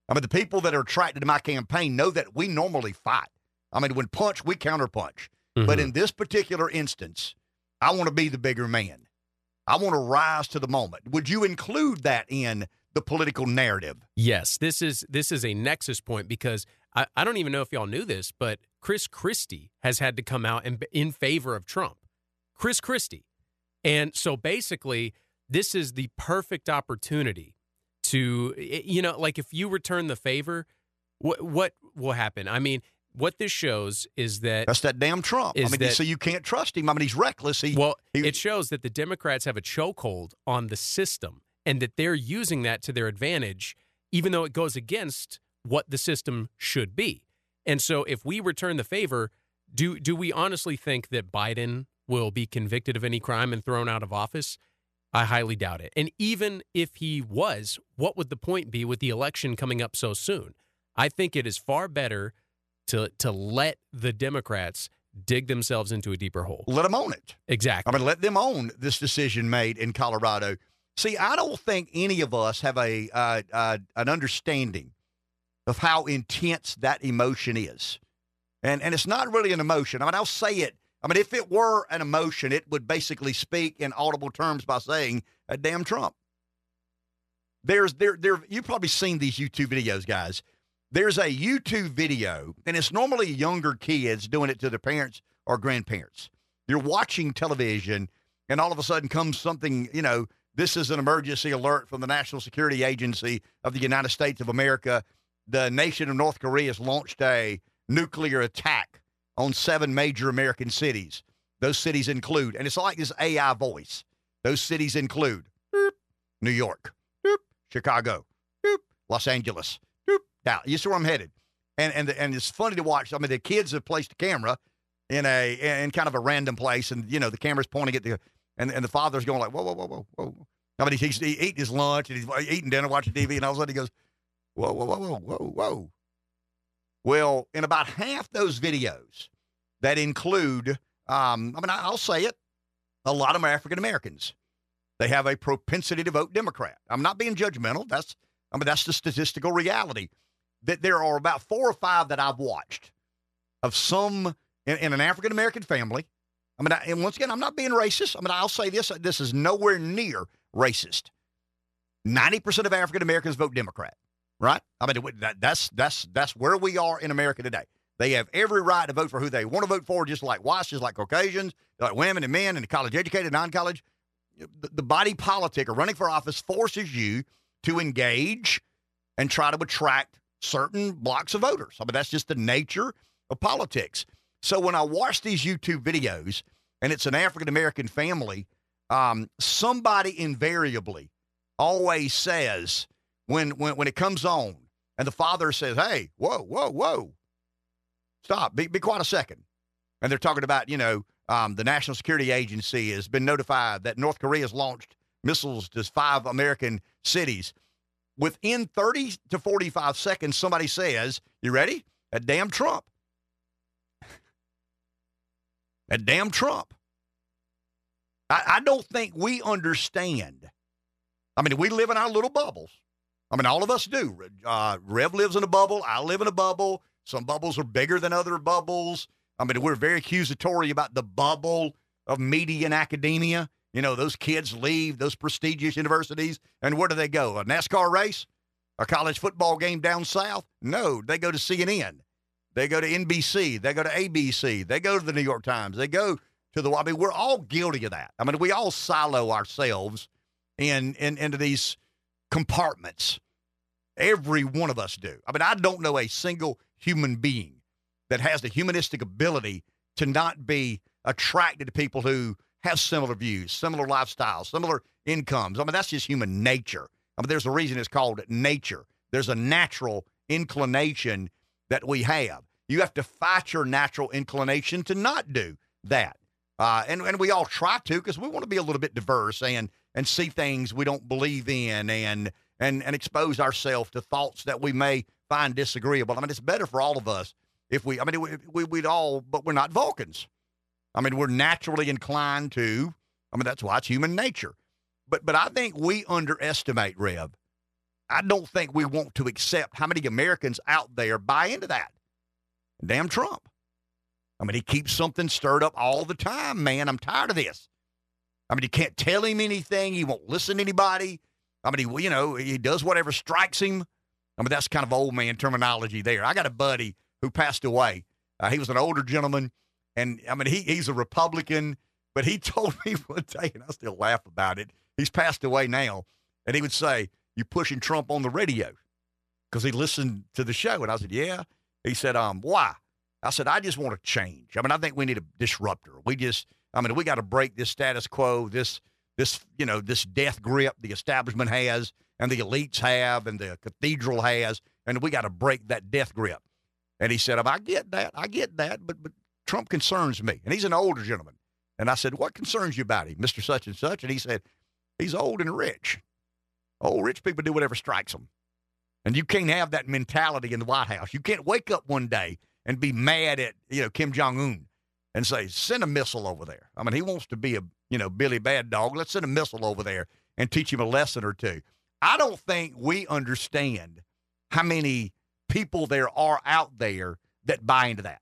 Speaker 1: I mean, the people that are attracted to my campaign know that we normally fight. I mean, when punch, we counterpunch. But
Speaker 3: Mhm.
Speaker 1: in this particular instance, I want to be the bigger man. I want to rise to the moment. Would you include that in the political narrative?
Speaker 3: Yes, this is this is a nexus point because I, I don't even know if y'all knew this, but Chris Christie has had to come out and in favor of Trump. Chris Christie. And so basically, this is the perfect opportunity to you know, like if you return the favor, what what will happen? I mean, what this shows is that
Speaker 1: That's that damn Trump. I mean,
Speaker 3: that-
Speaker 1: so you can't trust him. I mean, he's reckless. He,
Speaker 3: well,
Speaker 1: he-
Speaker 3: it shows that the Democrats have a chokehold on the system and that they're using that to their advantage, even though it goes against what the system should be. And so, if we return the favor, do do we honestly think that Biden will be convicted of any crime and thrown out of office? I highly doubt it. And even if he was, what would the point be with the election coming up so soon? I think it is far better to to let the Democrats dig themselves into a deeper hole.
Speaker 1: let them own it.
Speaker 3: Exactly.
Speaker 1: I mean, let them own this decision made in Colorado. See, I don't think any of us have a uh, uh, an understanding of how intense that emotion is, and and it's not really an emotion. I mean, I'll say it. I mean, if it were an emotion, it would basically speak in audible terms by saying, "A damn Trump." There's there there. You've probably seen these YouTube videos, guys. There's a YouTube video, and it's normally younger kids doing it to their parents or grandparents. You're watching television, and all of a sudden comes something, you know, this is an emergency alert from the National Security Agency of the United States of America. The nation of North Korea has launched a nuclear attack on seven major American cities. Those cities include, and it's like this AI voice. Those cities include New York, Chicago, Los Angeles, Dallas. You see where I'm headed. And and and it's funny to watch. I mean, the kids have placed a camera in a in kind of a random place, and you know the camera's pointing at the and and the father's going like, whoa, whoa, whoa, whoa, whoa. I mean, he's, eating his lunch and he's eating dinner, watching TV, and all of a sudden he goes, whoa, whoa, whoa, whoa, whoa, whoa. Well, in about half those videos that include, um, I mean, I'll say it, a lot of them are African Americans. They have a propensity to vote Democrat. I'm not being judgmental. That's, I mean, that's the statistical reality. That there are about four or five that I've watched of some in, in an African American family. I mean, and once again, I'm not being racist. I mean, I'll say this: uh, this is nowhere near racist. Ninety percent of African Americans vote Democrat, right? I mean, that, that's that's that's where we are in America today. They have every right to vote for who they want to vote for, just like whites, just like Caucasians, like women and men, and college educated, non college. The, the body politic or running for office forces you to engage and try to attract certain blocks of voters. I mean, that's just the nature of politics. So when I watch these YouTube videos and it's an African American family, um, somebody invariably always says when, when when it comes on and the father says, Hey, whoa, whoa, whoa. Stop. Be be quiet a second. And they're talking about, you know, um, the National Security Agency has been notified that North Korea has launched missiles to five American cities. Within 30 to 45 seconds, somebody says, You ready? That damn Trump. That damn Trump. I, I don't think we understand. I mean, we live in our little bubbles. I mean, all of us do. Uh, Rev lives in a bubble. I live in a bubble. Some bubbles are bigger than other bubbles. I mean, we're very accusatory about the bubble of media and academia. You know, those kids leave those prestigious universities, and where do they go? A NASCAR race? A college football game down south? No, they go to CNN. They go to NBC. They go to ABC. They go to the New York Times. They go to the. I mean, we're all guilty of that. I mean, we all silo ourselves in, in into these compartments. Every one of us do. I mean, I don't know a single human being that has the humanistic ability to not be attracted to people who have similar views, similar lifestyles, similar incomes. I mean, that's just human nature. I mean, there's a reason it's called nature. There's a natural inclination that we have. You have to fight your natural inclination to not do that. Uh, and, and we all try to because we want to be a little bit diverse and, and see things we don't believe in and, and, and expose ourselves to thoughts that we may find disagreeable. I mean, it's better for all of us if we, I mean, we, we, we'd all, but we're not Vulcans. I mean, we're naturally inclined to, I mean, that's why it's human nature. But, but I think we underestimate, Rev. I don't think we want to accept how many Americans out there buy into that. Damn Trump. I mean, he keeps something stirred up all the time, man. I'm tired of this. I mean, you can't tell him anything. He won't listen to anybody. I mean, he, you know, he does whatever strikes him. I mean, that's kind of old man terminology there. I got a buddy who passed away. Uh, he was an older gentleman, and I mean, he, he's a Republican, but he told me one day, and I still laugh about it. He's passed away now, and he would say, "You pushing Trump on the radio?" Because he listened to the show, and I said, "Yeah." He said, "Um, why?" I said, "I just want to change. I mean, I think we need a disruptor. We just, I mean, we got to break this status quo, this, this, you know, this death grip the establishment has, and the elites have, and the cathedral has, and we got to break that death grip." And he said, "I get that. I get that, but but Trump concerns me." And he's an older gentleman. And I said, "What concerns you about him, Mister Such and Such?" And he said, "He's old and rich. Old rich people do whatever strikes them." And you can't have that mentality in the White House. You can't wake up one day and be mad at, you know, Kim Jong Un and say, send a missile over there. I mean, he wants to be a, you know, Billy Bad Dog. Let's send a missile over there and teach him a lesson or two. I don't think we understand how many people there are out there that buy into that.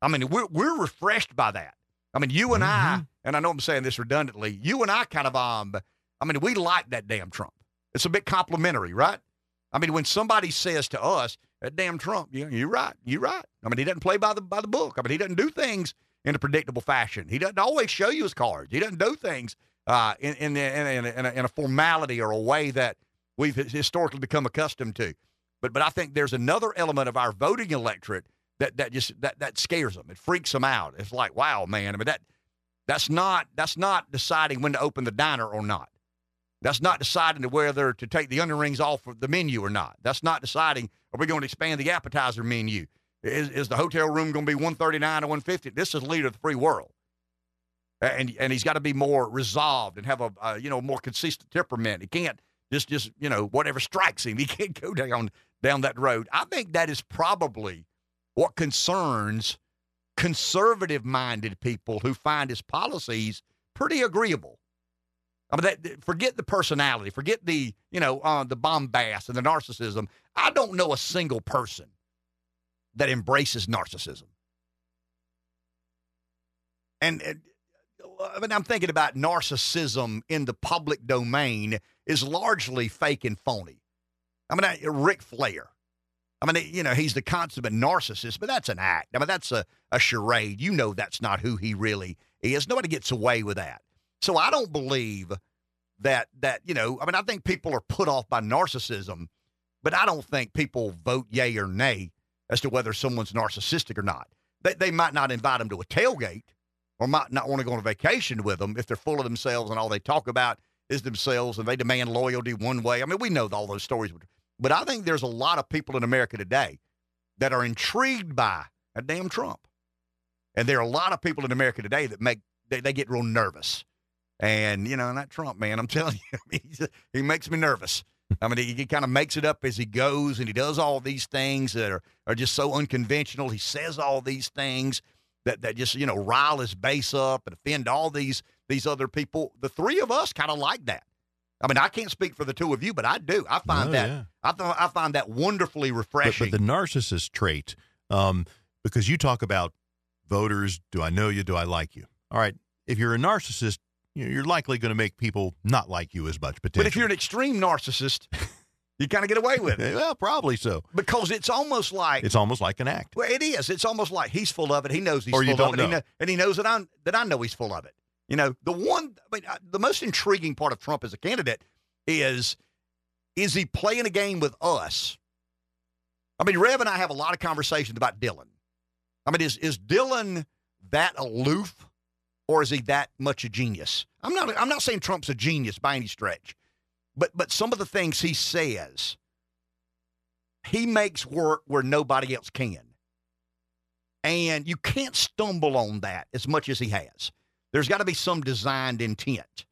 Speaker 1: I mean, we're, we're refreshed by that. I mean, you and I, and I know I'm saying this redundantly, you and I kind of, um, I mean, we like that damn Trump. It's a bit complimentary, right? I mean, when somebody says to us, that damn Trump, you, you're right, you're right. I mean, he doesn't play by the by the book. I mean, he doesn't do things in a predictable fashion. He doesn't always show you his cards. He doesn't do things uh, in in, in, in, a, in a formality or a way that we've historically become accustomed to. But but I think there's another element of our voting electorate that that just that that scares them. It freaks them out. It's like, wow, man. I mean that that's not that's not deciding when to open the diner or not. That's not deciding whether to take the onion rings off of the menu or not. That's not deciding are we going to expand the appetizer menu? Is, is the hotel room going to be 139 or 150? This is leader of the free world. And and he's got to be more resolved and have a, a you know more consistent temperament. He can't just just you know whatever strikes him. He can't go down down that road. I think that is probably what concerns conservative minded people who find his policies pretty agreeable. I mean, that, forget the personality, forget the you know uh, the bombast and the narcissism. I don't know a single person that embraces narcissism. And, and I mean, I'm thinking about narcissism in the public domain is largely fake and phony. I mean, I, Ric Flair. I mean, you know, he's the consummate narcissist, but that's an act. I mean, that's a, a charade. You know, that's not who he really is. Nobody gets away with that. So I don't believe that that you know. I mean, I think people are put off by narcissism, but I don't think people vote yay or nay as to whether someone's narcissistic or not. They they might not invite them to a tailgate, or might not want to go on a vacation with them if they're full of themselves and all they talk about is themselves and they demand loyalty one way. I mean, we know all those stories. But I think there's a lot of people in America today that are intrigued by a damn Trump. And there are a lot of people in America today that make they, they get real nervous. And you know, and that Trump man, I'm telling you, I mean, he makes me nervous. I mean, he, he kind of makes it up as he goes, and he does all these things that are, are just so unconventional. He says all these things that that just you know rile his base up and offend all these these other people. The three of us kind of like that. I mean, I can't speak for the two of you, but I do. I find
Speaker 2: Oh,
Speaker 1: that
Speaker 2: yeah.
Speaker 1: I, th- I find that wonderfully refreshing.
Speaker 2: but the narcissist trait, um, because you talk about voters, do I know you? Do I like you? All right. If you're a narcissist, you're likely going to make people not like you as much.
Speaker 1: but if you're an extreme narcissist, you kind of get away with it
Speaker 2: well, probably so.
Speaker 1: because it's almost like
Speaker 2: It's almost like an act.
Speaker 1: Well, it is. It's almost like he's full of it. He knows he's
Speaker 2: Or
Speaker 1: full
Speaker 2: you
Speaker 1: of
Speaker 2: don't
Speaker 1: it, and he,
Speaker 2: know.
Speaker 1: know, and he knows that I that I know he's full of it. You know, the one, I mean, uh, the most intriguing part of Trump as a candidate is is he playing a game with us? I mean, Rev and I have a lot of conversations about Dylan. I mean, is is Dylan that aloof, or is he that much a genius? I'm not. I'm not saying Trump's a genius by any stretch, but but some of the things he says, he makes work where nobody else can. And you can't stumble on that as much as he has. There's got to be some designed intent.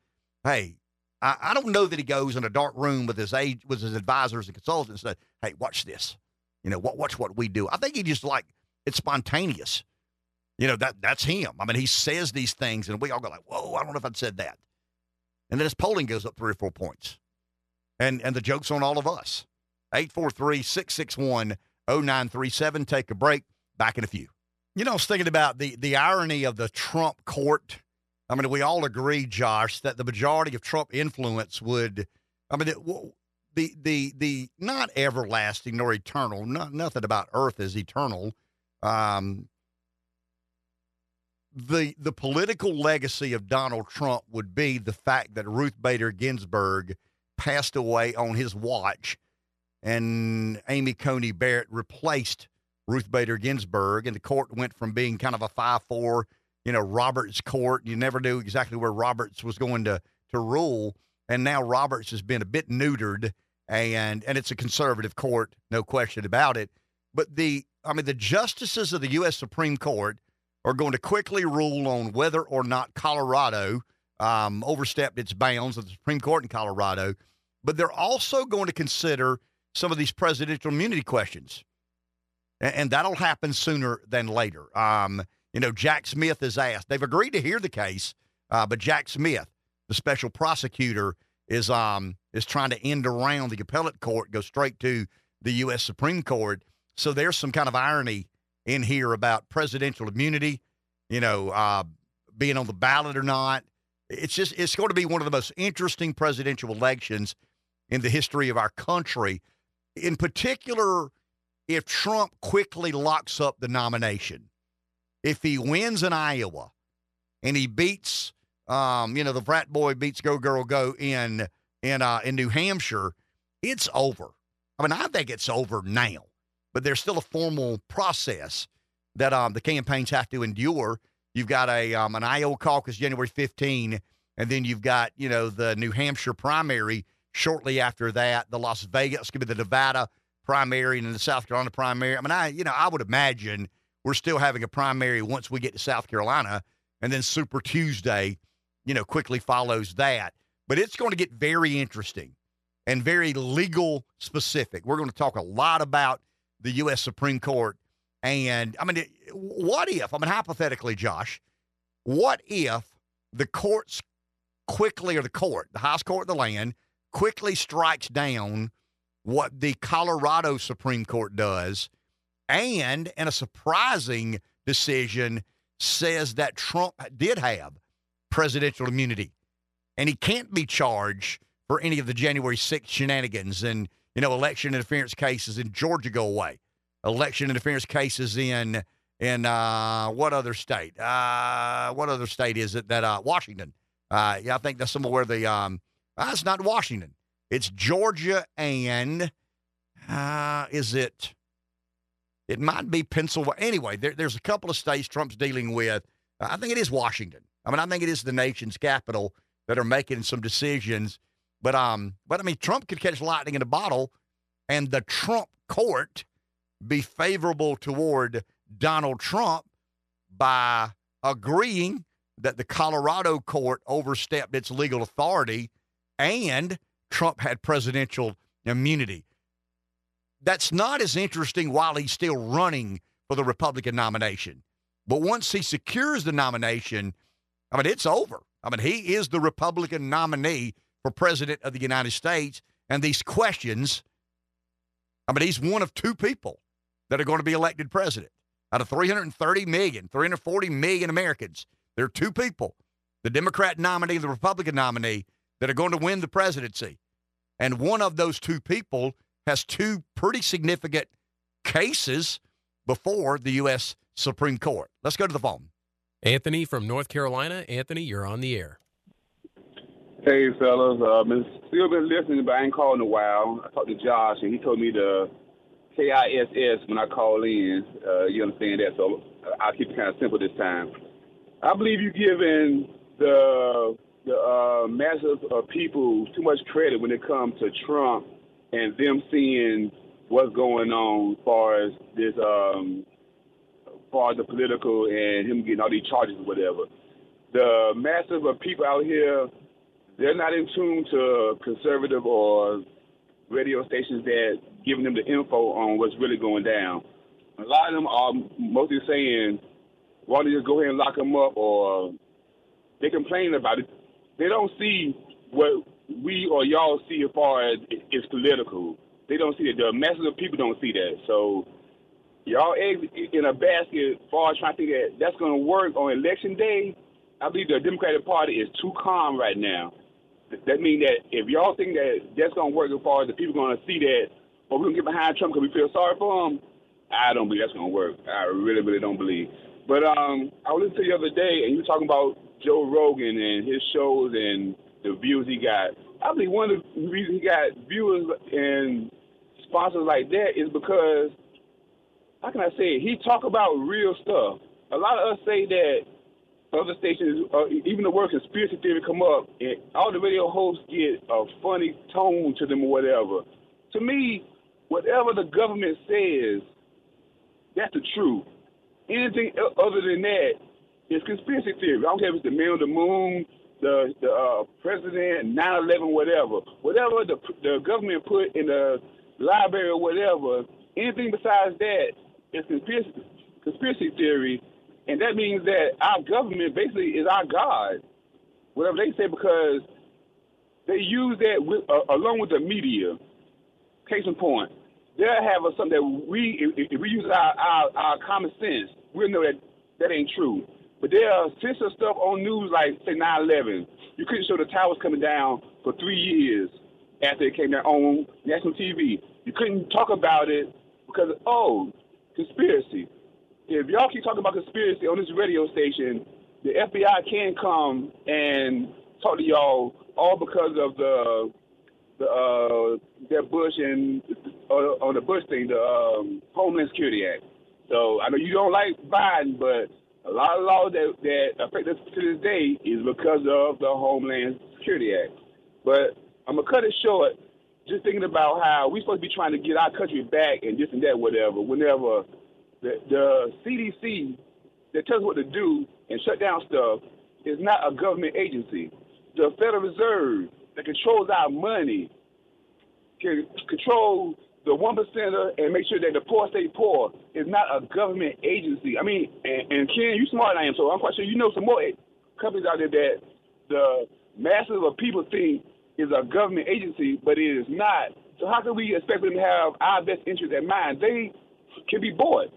Speaker 1: Hey, I, I don't know that he goes in a dark room with his age, with his advisors and consultants and says, "Hey, watch this. You know, watch what we do." I think he just like it's spontaneous. You know that that's him. I mean, he says these things, and we all go like, "Whoa, I don't know if I'd said that." And then his polling goes up three or four points, and and the joke's on all of us. 843-661-0937. Take a break. Back in a few. You know, I was thinking about the the irony of the Trump court. I mean, we all agree, Josh, that the majority of Trump influence would. I mean, it, the the the not everlasting nor eternal. Not, nothing about Earth is eternal. Um, the the political legacy of Donald Trump would be the fact that Ruth Bader Ginsburg passed away on his watch, and Amy Coney Barrett replaced Ruth Bader Ginsburg, and the court went from being kind of a five-four, you know, Roberts court. You never knew exactly where Roberts was going to to rule, and now Roberts has been a bit neutered, and and it's a conservative court, no question about it. But the I mean, the justices of the U.S. Supreme Court are going to quickly rule on whether or not Colorado um, overstepped its bounds of the Supreme Court in Colorado, but they're also going to consider some of these presidential immunity questions, and, and that'll happen sooner than later. Um, you know, Jack Smith is asked; they've agreed to hear the case, uh, but Jack Smith, the special prosecutor, is um is trying to end around the appellate court, go straight to the U.S. Supreme Court. So there's some kind of irony in here about presidential immunity, you know, uh, being on the ballot or not. It's just it's going to be one of the most interesting presidential elections in the history of our country. In particular, if Trump quickly locks up the nomination, if he wins in Iowa and he beats, um, you know, the frat boy beats Go Girl Go in in uh, in New Hampshire, it's over. I mean, I think it's over now, but there's still a formal process that um, the campaigns have to endure. You've got a um, an Iowa caucus January 15, and then you've got you know the New Hampshire primary shortly after that. The Las Vegas, to be the Nevada primary, and then the South Carolina primary. I mean, I you know I would imagine we're still having a primary once we get to South Carolina, and then Super Tuesday, you know, quickly follows that. But it's going to get very interesting and very legal specific. We're going to talk a lot about the U.S. Supreme Court. And I mean, what if, I mean, hypothetically, Josh, what if the courts quickly, or the court, the highest court of the land, quickly strikes down what the Colorado Supreme Court does and, in a surprising decision, says that Trump did have presidential immunity and he can't be charged for any of the January 6th shenanigans and, you know, election interference cases in Georgia go away. Election interference cases in in uh, what other state? Uh, what other state is it that uh, Washington? Uh, yeah, I think that's somewhere where the um, uh, it's not Washington. It's Georgia and uh, is it? It might be Pennsylvania. Anyway, there, there's a couple of states Trump's dealing with. I think it is Washington. I mean, I think it is the nation's capital that are making some decisions. But um, but I mean, Trump could catch lightning in a bottle, and the Trump court be favorable toward Donald Trump by agreeing that the Colorado court overstepped its legal authority and Trump had presidential immunity. That's not as interesting while he's still running for the Republican nomination. But once he secures the nomination, I mean, it's over. I mean, he is the Republican nominee for president of the United States. And these questions, I mean, he's one of two people that are going to be elected president out of 330 million, 340 million Americans. There are two people, the Democrat nominee, the Republican nominee, that are going to win the presidency. And one of those two people has two pretty significant cases before the U.S. Supreme Court. Let's go to the phone.
Speaker 3: Anthony from North Carolina. Anthony, you're on the air.
Speaker 14: Hey, fellas. Uh, still been listening, but I ain't calling in a while. I talked to Josh, and he told me to KISS when I call in. Uh, you understand that? So I'll keep it kind of simple this time. I believe you're giving the the uh, masses of people too much credit when it comes to Trump and them seeing what's going on as far as this, um, as far as the political and him getting all these charges or whatever. The masses of people out here, they're not in tune to conservative or radio stations that giving them the info on what's really going down. A lot of them are mostly saying, why don't you just go ahead and lock them up or they complain about it they don't see what we or y'all see as far as it's political. They don't see it. The masses of people don't see that. So y'all eggs in a basket as far as trying to think that that's going to work on election day. I believe the Democratic Party is too calm right now. That mean that if y'all think that that's to work as far as the people to see that, or we're to get behind Trump because we feel sorry for him, I don't believe that's to work. I really, really don't believe. But um, I was listening to the other day, and you were talking about Joe Rogan and his shows and the views he got. I believe one of the reasons he got viewers and sponsors like that is because how can I say it? He talk about real stuff. A lot of us say that other stations, uh, even the word conspiracy theory come up, and all the radio hosts get a funny tone to them or whatever. To me, whatever the government says, that's the truth. Anything other than that it's conspiracy theory. I don't care if it's the man on the moon, the the uh, president, 9/11, whatever. Whatever the the government put in the library or whatever, anything besides that is conspiracy conspiracy theory, and that means that our government basically is our god. Whatever they say because they use that with, uh, along with the media. Case in point, they'll have us something that we if, if we use our, our our common sense, we'll know that that ain't true. But are sensitive stuff on news like say 9/11. You couldn't show the towers coming down for three years after it came down on national TV. You couldn't talk about it because oh, conspiracy. If y'all keep talking about conspiracy on this radio station, the FBI can come and talk to y'all all because of the the uh, that Bush and uh, on the Bush thing, the um, Homeland Security Act. So I know you don't like Biden, but a lot of laws that, that affect us to this day is because of the Homeland Security Act. But I'm gonna cut it short, just thinking about how we're supposed to be trying to get our country back and this and that, whatever. Whenever the, the CDC that tells what to do and shut down stuff is not a government agency. The Federal Reserve that controls our money can control the one percenter and make sure that the poor stay poor is not a government agency. I mean, and, and Ken, you smart I am, so I'm quite sure you know some more companies out there that the masses of people think is a government agency, but it is not. So how can we expect them to have our best interest at mind? They can be bought.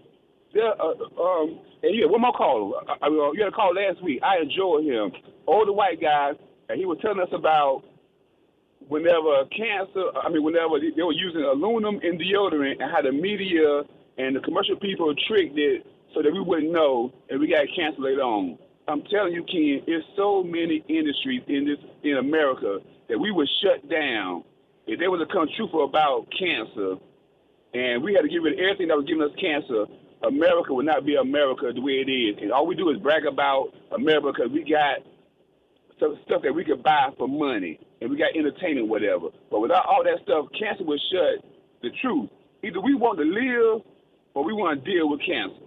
Speaker 14: They're, uh, um, and yeah, one more call. I, I, you had a call last week. I enjoyed him. Older white guy, and he was telling us about whenever cancer, I mean, whenever they were using aluminum in deodorant and how the media and the commercial people tricked it so that we wouldn't know and we got cancer later on. I'm telling you, Ken, there's so many industries in this in America that we would shut down if they were to come truthful about cancer, and we had to get rid of everything that was giving us cancer. America would not be America the way it is, and all we do is brag about America because we got some stuff that we could buy for money and we got entertainment, whatever. But without all that stuff, cancer was shut. The truth. Either we want to live or we want to deal with cancer.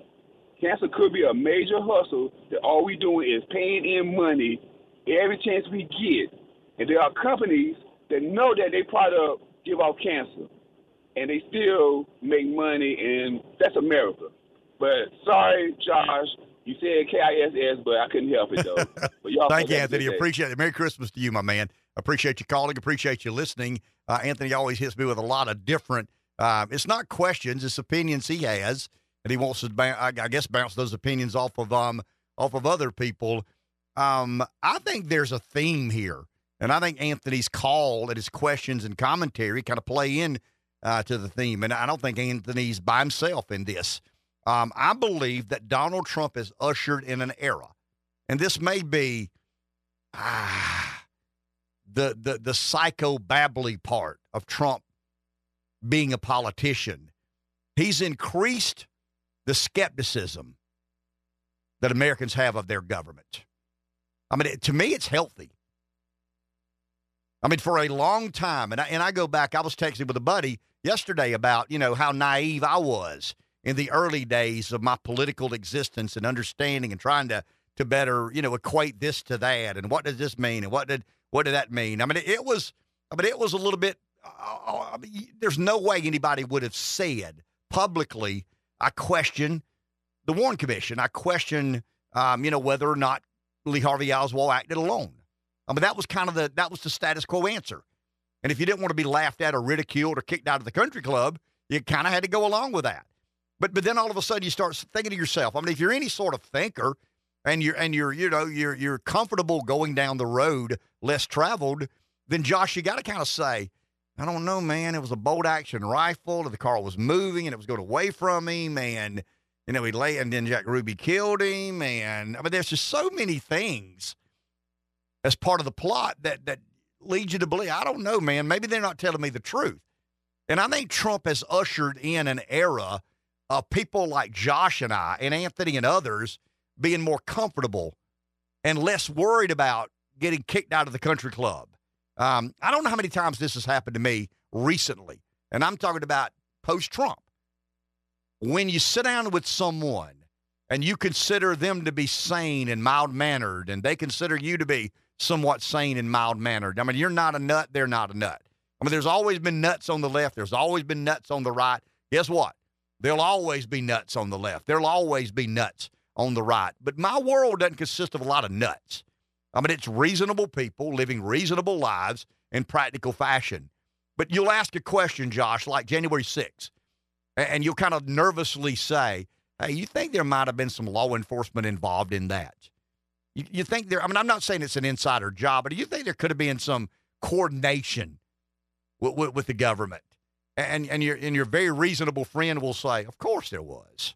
Speaker 14: Cancer could be a major hustle that all we doing is paying in money every chance we get. And there are companies that know that they product give off cancer and they still make money and that's America. But sorry, Josh, You said K-I-S-S, but I couldn't help it though. But y'all
Speaker 1: Thank you,
Speaker 14: have a good
Speaker 1: Anthony. Appreciate it. Merry Christmas to you, my man. Appreciate you calling. Appreciate you listening. Uh, Anthony always hits me with a lot of different. Uh, it's not questions; it's opinions he has, and he wants to, I guess, bounce those opinions off of um off of other people. Um, I think there's a theme here, and I think Anthony's call and his questions and commentary kind of play in uh, to the theme. And I don't think Anthony's by himself in this. Um, I believe that Donald Trump has ushered in an era, and this may be ah, the the the psycho babbly part of Trump being a politician. He's increased the skepticism that Americans have of their government. I mean, it, to me, it's healthy. I mean, for a long time, and I, and I go back. I was texting with a buddy yesterday about you know how naive I was in the early days of my political existence and understanding and trying to to better you know equate this to that and what does this mean and what did what did that mean? I mean, it, was I mean it was a little bit. Uh, I mean, there's no way anybody would have said publicly. I question the Warren Commission. I question um, you know whether or not Lee Harvey Oswald acted alone. I mean, that was kind of the that was the status quo answer. And if you didn't want to be laughed at or ridiculed or kicked out of the country club, you kind of had to go along with that. But but then all of a sudden you start thinking to yourself. I mean, if you're any sort of thinker and you're and you're you know you're you're comfortable going down the road less traveled, then Josh, you got to kind of say, I don't know, man. It was a bolt action rifle, and the car was moving, and it was going away from him, and you know he lay, and then Jack Ruby killed him, and I mean, there's just so many things as part of the plot that that leads you to believe. I don't know, man. Maybe they're not telling me the truth. And I think Trump has ushered in an era of people like Josh and I and Anthony and others being more comfortable and less worried about getting kicked out of the country club. Um, I don't know how many times this has happened to me recently, and I'm talking about post Trump. When you sit down with someone and you consider them to be sane and mild mannered, and they consider you to be somewhat sane and mild mannered. I mean, you're not a nut, they're not a nut. I mean, there's always been nuts on the left, there's always been nuts on the right. Guess what? There'll always be nuts on the left, there'll always be nuts on the right. But my world doesn't consist of a lot of nuts. I mean, it's reasonable people living reasonable lives in practical fashion. But you'll ask a question, Josh, like January 6th, and you'll kind of nervously say, Hey, you think there might have been some law enforcement involved in that? You, you think there, I mean, I'm not saying it's an insider job, but do you think there could have been some coordination with, with, with the government? And, and, your, and your very reasonable friend will say, Of course there was.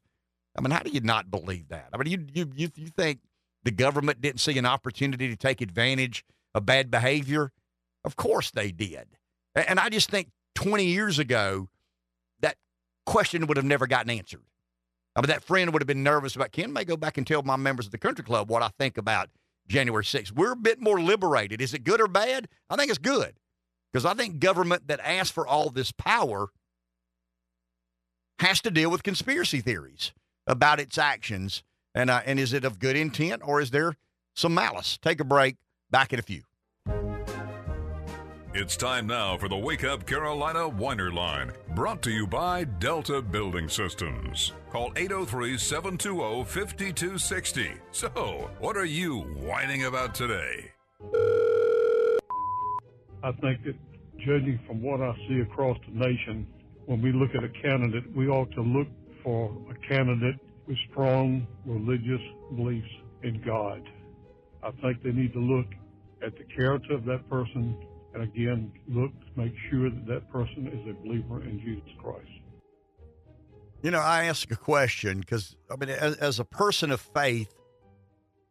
Speaker 1: I mean, how do you not believe that? I mean, you, you, you, you think the government didn't see an opportunity to take advantage of bad behavior? Of course they did. And I just think 20 years ago, that question would have never gotten answered. I mean, that friend would have been nervous about Ken may go back and tell my members of the country club what I think about January 6th. We're a bit more liberated. Is it good or bad? I think it's good because I think government that asks for all this power has to deal with conspiracy theories about its actions. And, uh, and is it of good intent or is there some malice? Take a break. Back in a few.
Speaker 15: It's time now for the Wake Up Carolina Whiner Line, brought to you by Delta Building Systems. Call 803 720 5260. So, what are you whining about today?
Speaker 16: I think that judging from what I see across the nation, when we look at a candidate, we ought to look for a candidate with strong religious beliefs in God. I think they need to look at the character of that person and again look to make sure that that person is a believer in Jesus Christ.
Speaker 1: You know, I ask a question because, I mean, as, as a person of faith,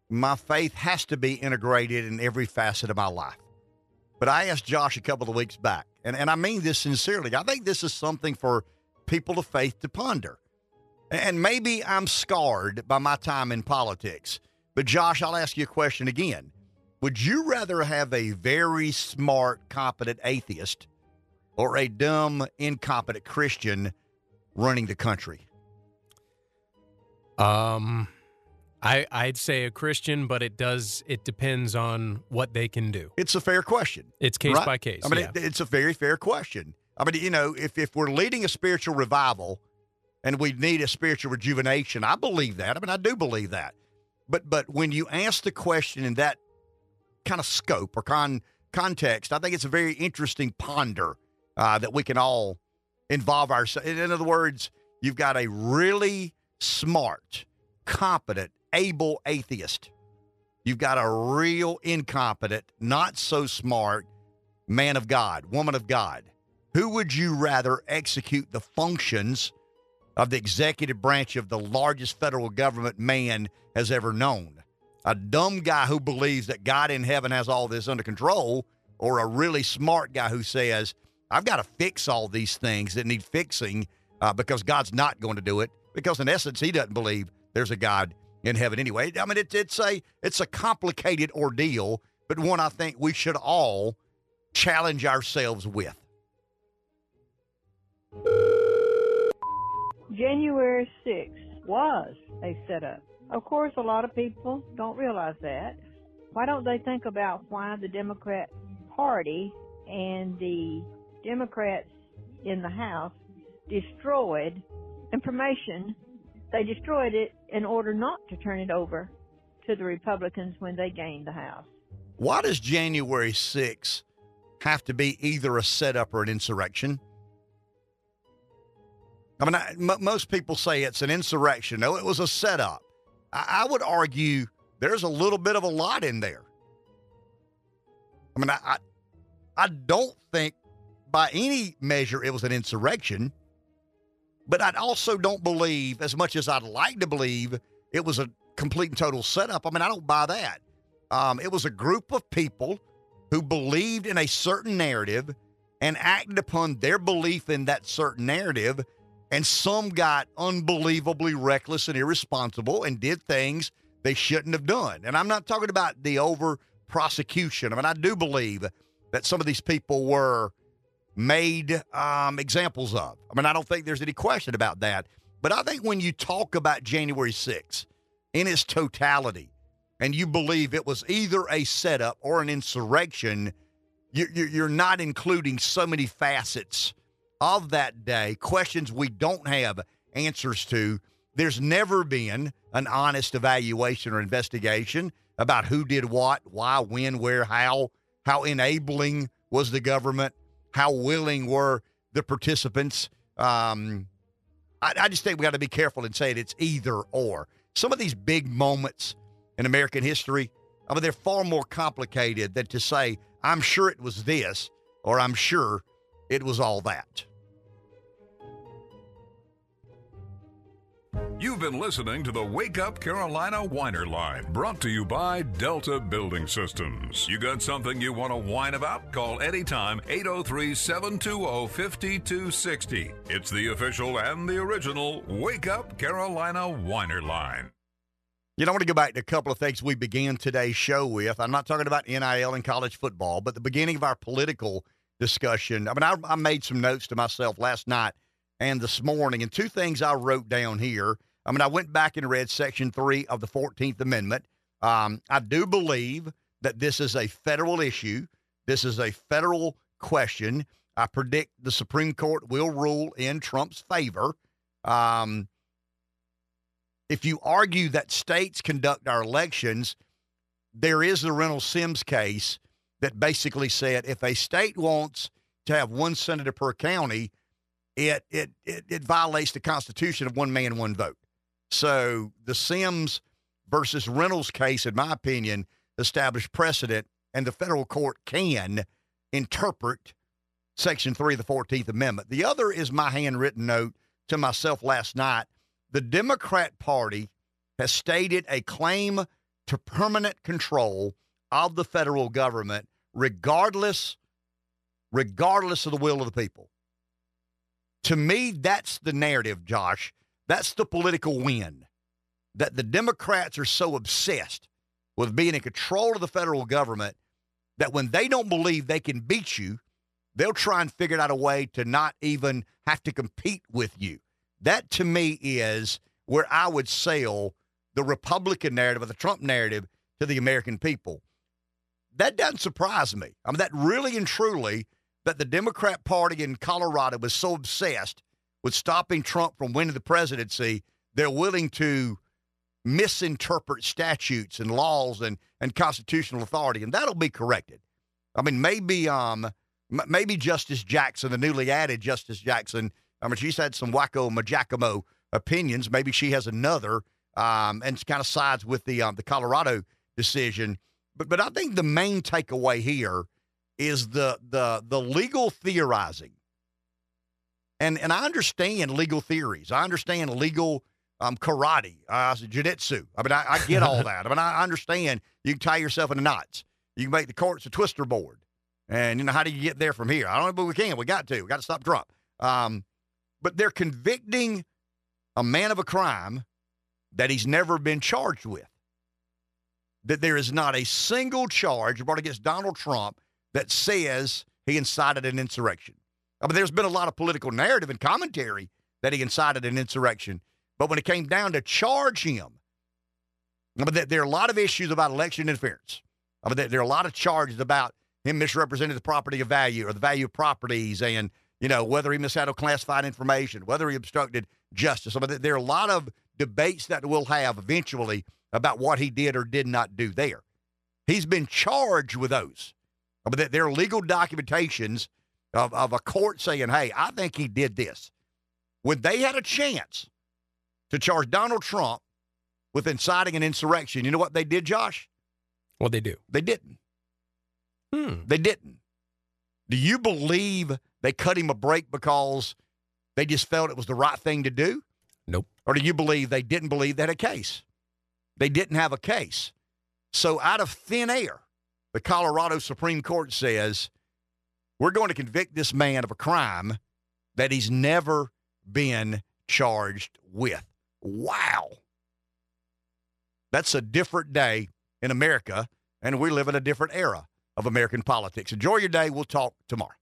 Speaker 1: my faith has to be integrated in every facet of my life. But I asked Josh a couple of weeks back, and, and I mean this sincerely. I think this is something for people of faith to ponder. And maybe I'm scarred by my time in politics. But Josh, I'll ask you a question again. Would you rather have a very smart, competent atheist or a dumb, incompetent Christian running the country?
Speaker 3: Um, I I'd say a Christian, but it does it depends on what they can do.
Speaker 1: It's a fair question.
Speaker 3: It's case
Speaker 1: right?
Speaker 3: by case.
Speaker 1: I mean,
Speaker 3: yeah.
Speaker 1: it, it's a very fair question. I mean, you know, if if we're leading a spiritual revival and we need a spiritual rejuvenation, I believe that. I mean, I do believe that. But but when you ask the question in that kind of scope or con context, I think it's a very interesting ponder uh, that we can all involve ourselves. In other words, you've got a really smart, competent, able atheist. You've got a real incompetent, not so smart man of God, woman of God. Who would you rather execute the functions of the executive branch of the largest federal government man has ever known? A dumb guy who believes that God in heaven has all this under control, or a really smart guy who says, I've got to fix all these things that need fixing uh, because God's not going to do it. Because in essence, he doesn't believe there's a God in heaven anyway. I mean, it's it's a it's a complicated ordeal, but one I think we should all challenge ourselves with.
Speaker 17: January 6th was a setup. Of course, a lot of people don't realize that. Why don't they think about why the Democrat Party and the Democrats in the House destroyed information? They destroyed it in order not to turn it over to the Republicans when they gained the House.
Speaker 1: Why does January 6th have to be either a setup or an insurrection? I mean, I, m- most people say it's an insurrection. No, it was a setup. I, I would argue there's a little bit of a lot in there. I mean, I, I, I don't think by any measure it was an insurrection, but I also don't believe, as much as I'd like to believe, it was a complete and total setup. I mean, I don't buy that. Um, it was a group of people who believed in a certain narrative and acted upon their belief in that certain narrative and some got unbelievably reckless and irresponsible and did things they shouldn't have done. And I'm not talking about the over prosecution. I mean, I do believe that some of these people were made um, examples of. I mean, I don't think there's any question about that. But I think when you talk about January 6th in its totality, and you believe it was either a setup or an insurrection, you're not including so many facets of that day, questions we don't have answers to. There's never been an honest evaluation or investigation about who did what, why, when, where, how, how enabling was the government, how willing were the participants. Um, I, I just think we got to be careful and say it, it's either or. Some of these big moments in American history, I mean, they're far more complicated than to say, I'm sure it was this or I'm sure it was all that.
Speaker 15: You've been listening to the Wake Up Carolina Whiner Line, brought to you by Delta Building Systems. You got something you want to whine about? Call anytime 803 720 5260. It's the official and the original Wake Up Carolina Whiner Line.
Speaker 1: You know, I want to go back to a couple of things we began today's show with. I'm not talking about NIL and college football, but the beginning of our political discussion. I mean, I, I made some notes to myself last night and this morning, and two things I wrote down here. I mean, I went back and read Section 3 of the 14th Amendment. Um, I do believe that this is a federal issue, this is a federal question. I predict the Supreme Court will rule in Trump's favor. Um, if you argue that states conduct our elections, there is the Reynolds Sims case that basically said if a state wants to have one senator per county, it it it, it violates the Constitution of one man, one vote. So the Sims versus Reynolds case, in my opinion, established precedent, and the federal court can interpret Section 3 of the 14th Amendment. The other is my handwritten note to myself last night. The Democrat Party has stated a claim to permanent control of the federal government regardless regardless of the will of the people. To me, that's the narrative, Josh. That's the political win. That the Democrats are so obsessed with being in control of the federal government that when they don't believe they can beat you, they'll try and figure out a way to not even have to compete with you. That to me is where I would sell the Republican narrative or the Trump narrative to the American people that doesn't surprise me. I mean, that really and truly that the Democrat Party in Colorado was so obsessed with stopping Trump from winning the presidency, they're willing to misinterpret statutes and laws and, and constitutional authority, and that'll be corrected. I mean, maybe um, m- maybe Justice Jackson, the newly added Justice Jackson. I mean, she's had some wacko majacamo opinions. Maybe she has another, um, and kind of sides with the um, the Colorado decision. But but I think the main takeaway here is the the the legal theorizing. And and I understand legal theories. I understand legal um, karate, uh, jiu-jitsu. I mean, I, I get all that. I mean, I understand you can tie yourself into knots. You can make the courts a twister board. And, you know, how do you get there from here? I don't know, but we can. We got to. We got to stop Trump. Um, but they're convicting a man of a crime that he's never been charged with. That there is not a single charge brought against Donald Trump that says he incited an insurrection. I mean, there's been a lot of political narrative and commentary that he incited an insurrection. But when it came down to charge him, I mean, there are a lot of issues about election interference. I mean, there are a lot of charges about him misrepresenting the property of value or the value of properties and, you know, whether he mishandled classified information, whether he obstructed justice. I mean, there are a lot of debates that we'll have eventually about what he did or did not do there. He's been charged with those. Mean, there are legal documentations of, of a court saying, hey, I think he did this. When they had a chance to charge Donald Trump with inciting an insurrection, you know what they did, Josh?
Speaker 3: What they do?
Speaker 1: They didn't.
Speaker 3: Hmm.
Speaker 1: They didn't. Do you believe they cut him a break because they just felt it was the right thing to do?
Speaker 3: Nope.
Speaker 1: Or do you believe they didn't believe they had a case? They didn't have a case. So, out of thin air, the Colorado Supreme Court says we're going to convict this man of a crime that he's never been charged with. Wow. That's a different day in America, and we live in a different era of American politics. Enjoy your day. We'll talk tomorrow.